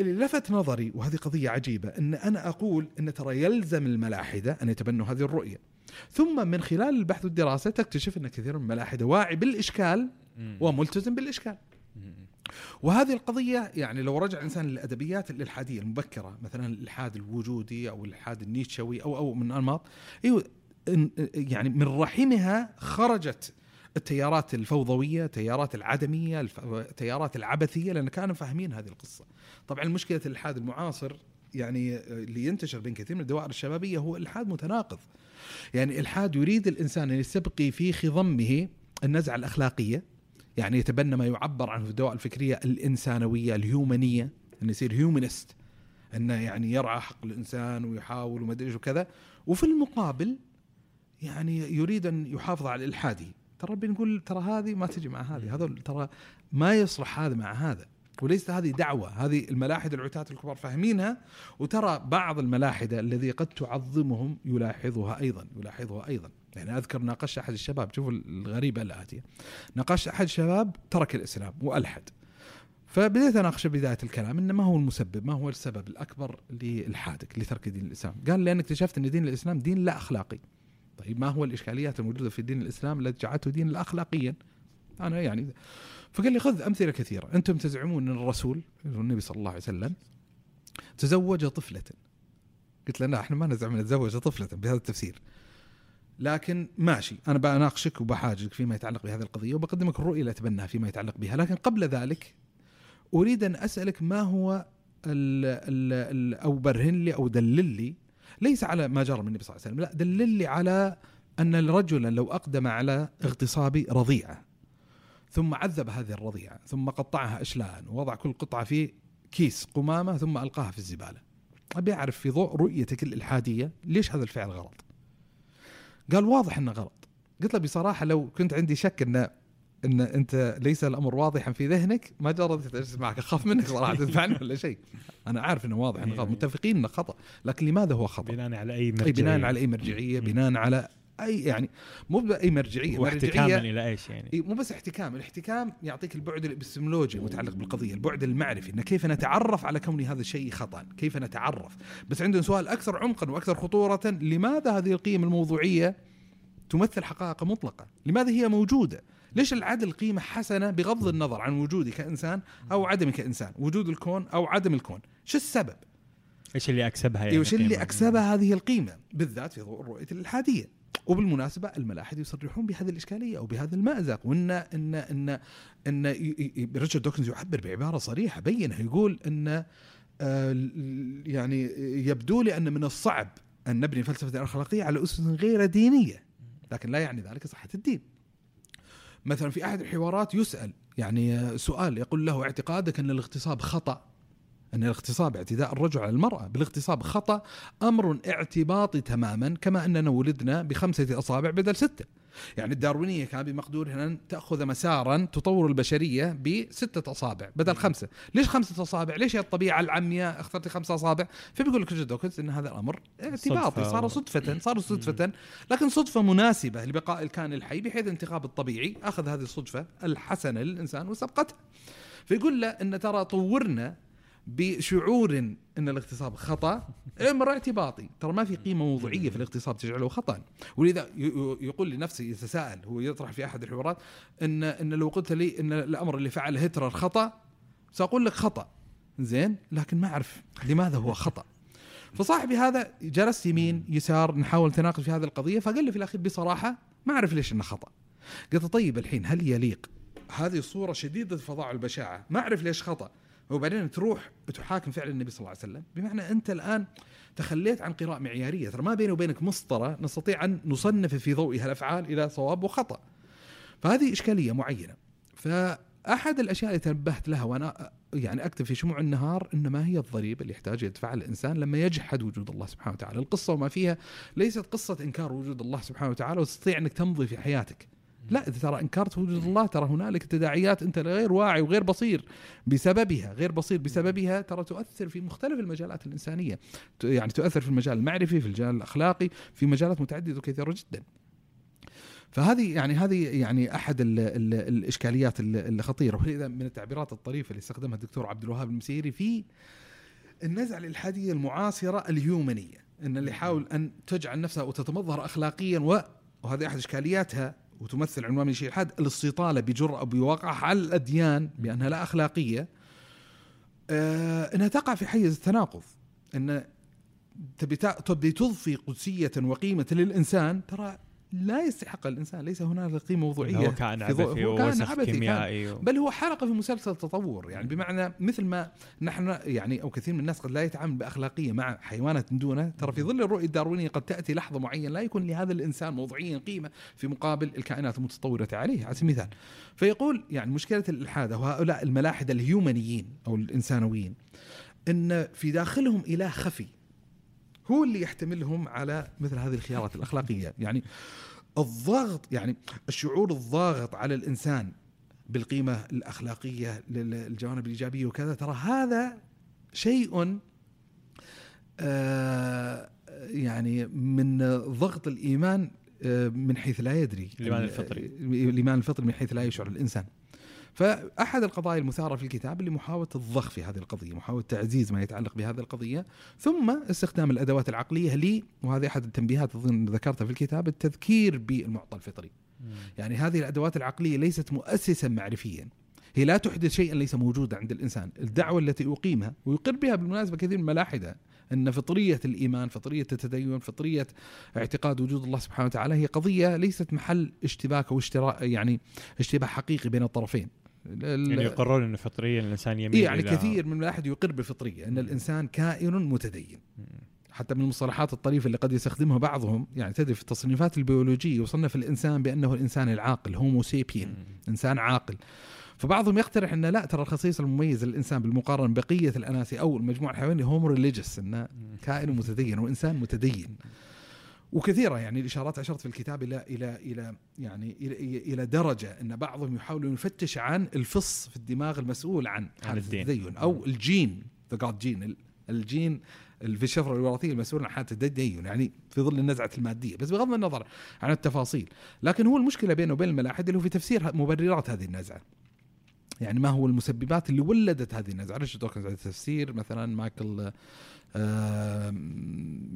Speaker 2: اللي لفت نظري وهذه قضية عجيبة أن أنا أقول أن ترى يلزم الملاحدة أن يتبنوا هذه الرؤية. ثم من خلال البحث والدراسة تكتشف أن كثير من الملاحدة واعي بالإشكال وملتزم بالإشكال. وهذه القضية يعني لو رجع الإنسان للأدبيات الإلحادية المبكرة مثلا الإلحاد الوجودي أو الإلحاد النيتشوي أو أو من أنماط أيوه يعني من رحمها خرجت التيارات الفوضوية التيارات العدمية التيارات العبثية لأن كانوا فاهمين هذه القصة. طبعا مشكلة الإلحاد المعاصر يعني اللي ينتشر بين كثير من الدوائر الشبابية هو إلحاد متناقض. يعني إلحاد يريد الإنسان أن يستبقي في خضمه النزعة الأخلاقية يعني يتبنى ما يعبر عنه في الدواء الفكرية الإنسانوية الهيومانية إنه يصير هيومنست إنه يعني يرعى حق الإنسان ويحاول وما أدري إيش وكذا. وفي المقابل يعني يريد أن يحافظ على الإلحادي. ترى بنقول ترى هذه ما تجي مع هذه. هذول ترى ما يصلح هذا مع هذا. وليس هذه دعوة. هذه الملاحدة العتاة الكبار فاهمينها. وترى بعض الملاحدة الذي قد تعظمهم يلاحظها أيضا يلاحظها أيضا. يعني أذكر ناقشت أحد الشباب شوفوا الغريبة الاتيه ناقشت أحد الشباب ترك الإسلام وألحد. فبديت أناقشه بدايه الكلام إنه ما هو المسبب ما هو السبب الأكبر لالحادك لترك دين الإسلام. قال لأن اكتشفت أن دين الإسلام دين لا أخلاقي. طيب ما هو الإشكاليات الموجودة في دين الإسلام التي جعلته دين اخلاقيا؟ أنا يعني فقال لي خذ أمثلة كثيرة. أنتم تزعمون أن الرسول النبي صلى الله عليه وسلم تزوج طفلة. قلت له لا إحنا ما نزعم نتزوج طفلة بهذا التفسير. لكن ماشي أنا بناقشك وبحاجك فيما يتعلق بهذه القضية وبقدمك الرؤية اللي أتبناها فيما يتعلق بها. لكن قبل ذلك أريد أن أسألك ما هو ال ال ال أو برهن لي أو دلل لي ليس على ما جرى من النبي صلى الله عليه وسلم لا دلل لي على أن الرجل لو أقدم على اغتصاب رضيعه ثم عذب هذه الرضيعه ثم قطعها اشلاء ووضع كل قطعة في كيس قمامة ثم ألقاها في الزبالة. أبي أعرف في ضوء رؤيتك الإلحادية ليش هذا الفعل غلط؟ قال واضح إنه غلط. قلت له بصراحة لو كنت عندي شك إن إن أنت ليس الأمر واضحا في ذهنك ما جربت أجلس معك. أخاف منك صراحة تدفعني ولا شيء. أنا عارف إنه واضح إنه غلط. إيه. متفقين إنه خطأ. لكن لماذا هو خطأ؟
Speaker 1: بناء على أي مرجعيه
Speaker 2: بناء على أي مرجعية؟ بناء على أي يعني مو بأي مرجعية
Speaker 1: واحتكاما إلى إيش يعني؟
Speaker 2: مو بس احتكام الاحتكام يعطيك البعد الابستمولوجي المتعلق بالقضية البعد المعرفي إن كيف نتعرف على كون هذا الشيء خطأ كيف نتعرف؟ بس عندنا سؤال أكثر عمقا وأكثر خطورة لماذا هذه القيم الموضوعية تمثل حقائق مطلقة؟ لماذا هي موجودة؟ ليش العدل قيمة حسنة بغض النظر عن وجودي كإنسان أو عدمي كإنسان؟ وجود الكون أو عدم الكون شو السبب؟
Speaker 1: إيش اللي أكسبها يعني
Speaker 2: إيش اللي أكسبها هذه القيمة؟ بالذات في ضوء الرؤيه الإلحادية. وبالمناسبة الملاحد يصرحون بهذه الإشكالية أو بهذا المأزق وإن إن إن إن ريتشارد دوكنز يعبر بعبارة صريحة بينة يقول إن آه، يعني يبدو لي أن من الصعب أن نبني فلسفة الاخلاقيه على أسس غير دينية لكن لا يعني ذلك صحة الدين. مثلا في أحد الحوارات يسأل يعني سؤال يقول له اعتقادك أن الاغتصاب خطأ؟ أن الاغتصاب اعتداء الرجل على المرأة بالاغتصاب خطأ أمر اعتباطي تماما كما أننا ولدنا بخمسة أصابع بدل ستة. يعني الداروينية كان بمقدورها أن تأخذ مسارا تطور البشرية بستة أصابع بدل خمسة. ليش خمسة أصابع؟ ليش الطبيعة العمياء اخترت خمسة أصابع؟ فبيقول لك دوكنز أن هذا الأمر اعتباطي صار صدفة صار صدفة. لكن صدفة مناسبة لبقاء الكائن الحي بحيث الانتخاب الطبيعي. أخذ هذه الصدفة الحسنة للإنسان وسبقتها فيقول له أن ترى طورنا بشعور إن الاغتصاب خطأ أمر اعتباطي. ترى ما في قيمة موضوعية في الاغتصاب تجعله خطأ. ولذا يقول لنفسه يتساءل هو يطرح في أحد الحوارات إن إن لو قلت لي إن الأمر اللي فعله هتلر خطأ سأقول لك خطأ. زين؟ لكن ما أعرف لماذا هو خطأ. فصاحبي هذا جلس يمين يسار نحاول نتناقش في هذه القضية فقال لي في الأخير بصراحة ما أعرف ليش إنه خطأ. قلت طيب الحين هل يليق؟ هذه الصورة شديدة الفظاع والبشاعه ما أعرف ليش خطأ. وبعدين تروح تحاكم فعل النبي صلى الله عليه وسلم. بمعنى أنت الآن تخليت عن قراءة معيارية. ترى ما بيني وبينك مسطرة نستطيع أن نصنف في ضوئها الأفعال إلى صواب وخطأ. فهذه إشكالية معينة. ف احد الأشياء اللي تنبهت لها وأنا يعني أكتب في شموع النهار ان ما هي الضريبة اللي يحتاج يدفعها الإنسان لما يجحد وجود الله سبحانه وتعالى، القصة وما فيها ليست قصة إنكار وجود الله سبحانه وتعالى وتستطيع أنك تمضي في حياتك. لا ترى انكرت وجود الله ترى هنالك تداعيات أنت غير واعي وغير بصير بسببها غير بصير بسببها ترى تؤثر في مختلف المجالات الإنسانية. يعني تؤثر في المجال المعرفي في المجال الأخلاقي في مجالات متعددة وكثيرة جدا. فهذه يعني هذه يعني أحد ال ال الإشكاليات الخطيرة. وهي من التعبيرات الطريفة اللي استخدمها الدكتور عبد الوهاب المسيري في النزعة الإلحادية المعاصرة الهيومنية. إن اللي يحاول أن تجعل نفسها وتتمظهر اخلاقيا وهذه أحد إشكالياتها وتمثل عنوان من شيء الحاد الاستطالة بجرأة بواقع على الأديان بأنها لا أخلاقية. آه إنها تقع في حيز التناقض. إن تبي تضفي قدسية وقيمة للإنسان ترى لا يستحق الإنسان ليس هنالك قيمة موضوعية.
Speaker 1: هو كان عبثي ووسخ كيميائي و...
Speaker 2: بل هو حلقه في مسلسل تطور يعني بمعنى مثل ما نحن يعني أو كثير من الناس قد لا يتعامل بأخلاقية مع حيوانات دونه ترى في ظل الرؤية الداروينية قد تأتي لحظة معينة لا يكون لهذا الإنسان موضوعيا قيمة في مقابل الكائنات المتطورة عليه. على سبيل المثال فيقول يعني مشكلة الالحاد وهؤلاء الملاحدة الهيومنيين أو الإنسانويين إن في داخلهم إله خفي. هو اللي يحتملهم على مثل هذه الخيارات الأخلاقية. يعني الضغط يعني الشعور الضاغط على الإنسان بالقيمة الأخلاقية للجوانب الإيجابية وكذا ترى هذا شيء آه يعني من ضغط الإيمان آه من حيث لا يدري.
Speaker 1: الإيمان الفطري.
Speaker 2: الإيمان الفطري من حيث لا يشعر الإنسان. فأحد القضايا المثارة في الكتاب اللي محاولة الضخ في هذه القضية، محاولة تعزيز ما يتعلق بهذه القضية، ثم استخدام الأدوات العقلية لي وهذه أحد التنبيهات أظن ذكرتها في الكتاب التذكير بالمعطى الفطري. يعني هذه الأدوات العقلية ليست مؤسسا معرفيا. هي لا تحدث شيئا ليس موجودا عند الإنسان، الدعوة التي أقيمها ويقر بها بالمناسبة كثير من الملاحده أن فطرية الإيمان، فطرية التدين، فطرية اعتقاد وجود الله سبحانه وتعالى هي قضية ليست محل اشتباك أو اشتراء يعني اشتباه حقيقي بين الطرفين.
Speaker 1: يعني يقررون إنه فطريا الإنسان يميل
Speaker 2: إيه يعني كثير من الأحد يقر بالفطريه إن الإنسان كائن متدين. حتى من المصطلحات الطريفة اللي قد يستخدمها بعضهم يعني تدري في التصنيفات البيولوجية يصنف الإنسان بأنه الإنسان العاقل هومو سيبين إنسان عاقل. فبعضهم يقترح إنه لا ترى الخصيص المميز للإنسان بالمقارنة بقية الأناسي أو المجموعة الحيوانية homo religious إنه كائن متدين وإنسان متدين. وكثيرة يعني الإشارات اشرت في الكتاب إلى إلى إلى يعني إلى إلى درجة أن بعضهم يحاول يفتش عن الفص في الدماغ المسؤول عن حاله التدين أو الجين the God gene الجين في الشفره الوراثية المسؤول عن حالة التدين يعني في ظل النزعة المادية. بس بغض النظر عن التفاصيل لكن هو المشكلة بينه وبين الملاحدة اللي هو في تفسير مبررات هذه النزعة. يعني ما هو المسببات اللي ولدت هذه النزعه ريتشارد دوكنز عنده تفسير مثلا؟ مايكل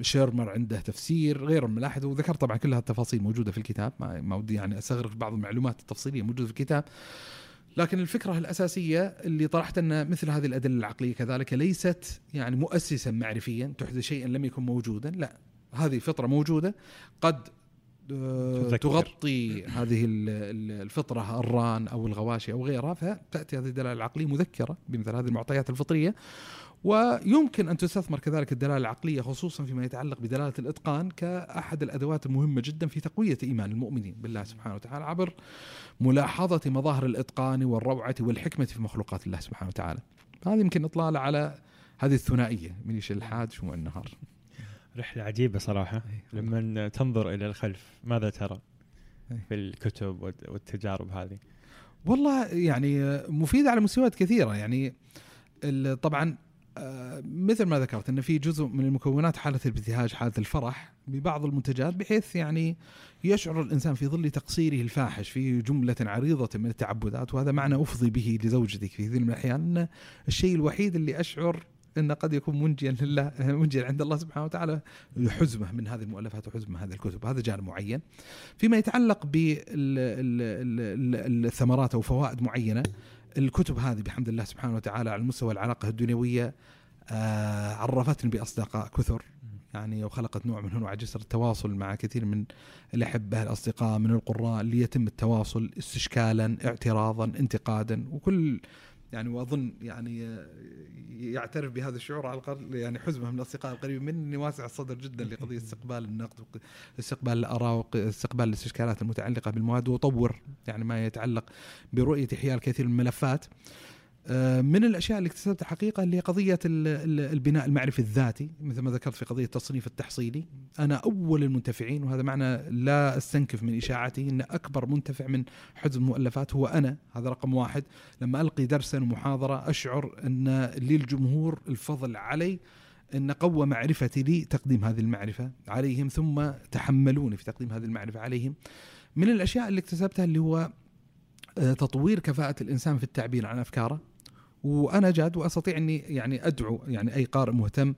Speaker 2: شيرمر عنده تفسير غير الملاحد وذكر طبعا كل التفاصيل موجودة في الكتاب. ما ودي يعني استغرق بعض المعلومات التفصيلية موجودة في الكتاب. لكن الفكرة الأساسية اللي طرحت إن مثل هذه الأدلة العقلية كذلك ليست يعني مؤسسا معرفيا تحدث شيئا لم يكن موجودا. لا هذه فطرة موجودة. قد. تغطي هذه الفطرة الران أو الغواشي أو غيرها فتأتي هذه الدلالة العقلية مذكرة بمثل هذه المعطيات الفطرية ويمكن أن تستثمر كذلك الدلالة العقلية خصوصا فيما يتعلق بدلالة الإتقان كأحد الأدوات المهمة جدا في تقوية إيمان المؤمنين بالله سبحانه وتعالى عبر ملاحظة مظاهر الإتقان والروعة والحكمة في مخلوقات الله سبحانه وتعالى. هذه يمكن اطلاله على هذه الثنائية من الحاد شموع النهار.
Speaker 1: رحلة عجيبة صراحة. لما تنظر إلى الخلف ماذا ترى في الكتب والتجارب هذه؟
Speaker 2: والله يعني مفيدة على مستويات كثيرة. يعني طبعا مثل ما ذكرت إن في جزء من المكونات حالة الابتهاج حالة الفرح ببعض المنتجات بحيث يعني يشعر الإنسان في ظل تقصيره الفاحش في جملة عريضة من التعبدات وهذا معنى أفضي به لزوجتك في كثير من الاحيان أن الشيء الوحيد اللي أشعر انه قد يكون منجيا لله [LAUGHS] منجيا عند الله سبحانه وتعالى حزمه من هذه المؤلفات وحزمه من هذه الكتب. هذا جانب معين. فيما يتعلق بالثمرات أو فوائد معينة الكتب هذه بحمد الله سبحانه وتعالى على مستوى العلاقه الدنيوية آه عرفتني بأصدقاء كثر. يعني وخلقت نوع من أنواع جسر التواصل مع كثير من الاحبه الأصدقاء من القراء اللي يتم التواصل استشكالا اعتراضا انتقادا وكل يعني وأظن يعني يعترف بهذا الشعور على الأقل يعني حزمه من الأصدقاء القريبين مني واسع الصدر جدا [LAUGHS] لقضية استقبال النقد استقبال الاراء واستقبال الاستشكالات المتعلقة بالمواد وطور يعني ما يتعلق برؤية إحياء الكثير من الملفات. من الأشياء اللي اكتسبتها حقيقة اللي هي قضية البناء المعرفي الذاتي مثل ما ذكرت في قضية التصنيف التحصيلي. أنا أول المنتفعين وهذا معنى لا أستنكف من اشاعتي إن أكبر منتفع من حزب المؤلفات هو أنا. هذا رقم واحد. لما ألقي درسا ومحاضرة أشعر أن للجمهور الفضل علي أن قوى معرفتي لي تقديم هذه المعرفة عليهم ثم تحملوني في تقديم هذه المعرفة عليهم. من الأشياء اللي اكتسبتها اللي هو آه، تطوير كفاءة الإنسان في التعبير عن أفكاره. وأنا جاد وأستطيع أني يعني أدعو يعني أي قارئ مهتم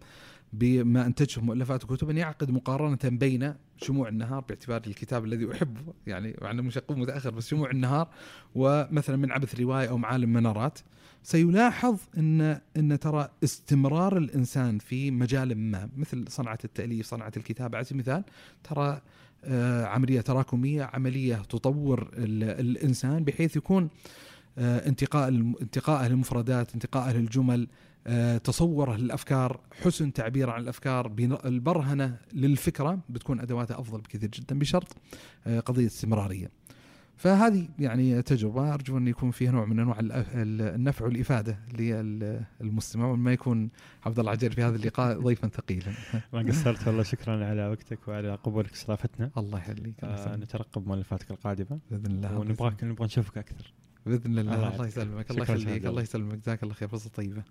Speaker 2: بما أنتجه مؤلفات وكتب أن يعقد مقارنة بين شموع النهار باعتبار الكتاب الذي أحبه يعني مع أنه مش اقوم متأخر بس شموع النهار ومثلا من عبث روايه أو معالم منارات سيلاحظ أن أن ترى استمرار الإنسان في مجال ما مثل صنعة التأليف صنعة الكتابة. على سبيل المثال ترى آه، عملية تراكمية عملية تطور الإنسان بحيث يكون انتقاء انتقائه للمفردات انتقائه للجمل آه، تصوره للأفكار حسن تعبير عن الأفكار البرهنة للفكرة بتكون ادواتها أفضل بكثير جدا بشرط آه، قضية استمرارية فهذه يعني تجربة أرجو أن يكون فيها نوع من أنواع النفع والإفادة للمستمع وما يكون عبد الله عجير في هذا اللقاء ضيفا ثقيلا. [LAUGHS]
Speaker 1: ما قصرت والله شكرا على وقتك وعلى قبولك استضافتنا.
Speaker 2: الله يخليك.
Speaker 1: آه نترقب مؤلفاتك القادمة.
Speaker 2: بإذن الله.
Speaker 1: ونبغاك نبغى نشوفك أكثر.
Speaker 2: بإذن الله. الله, الله يسلمك الله يخليك الله يسلمك. جزاك الله خير فرصة طيبة.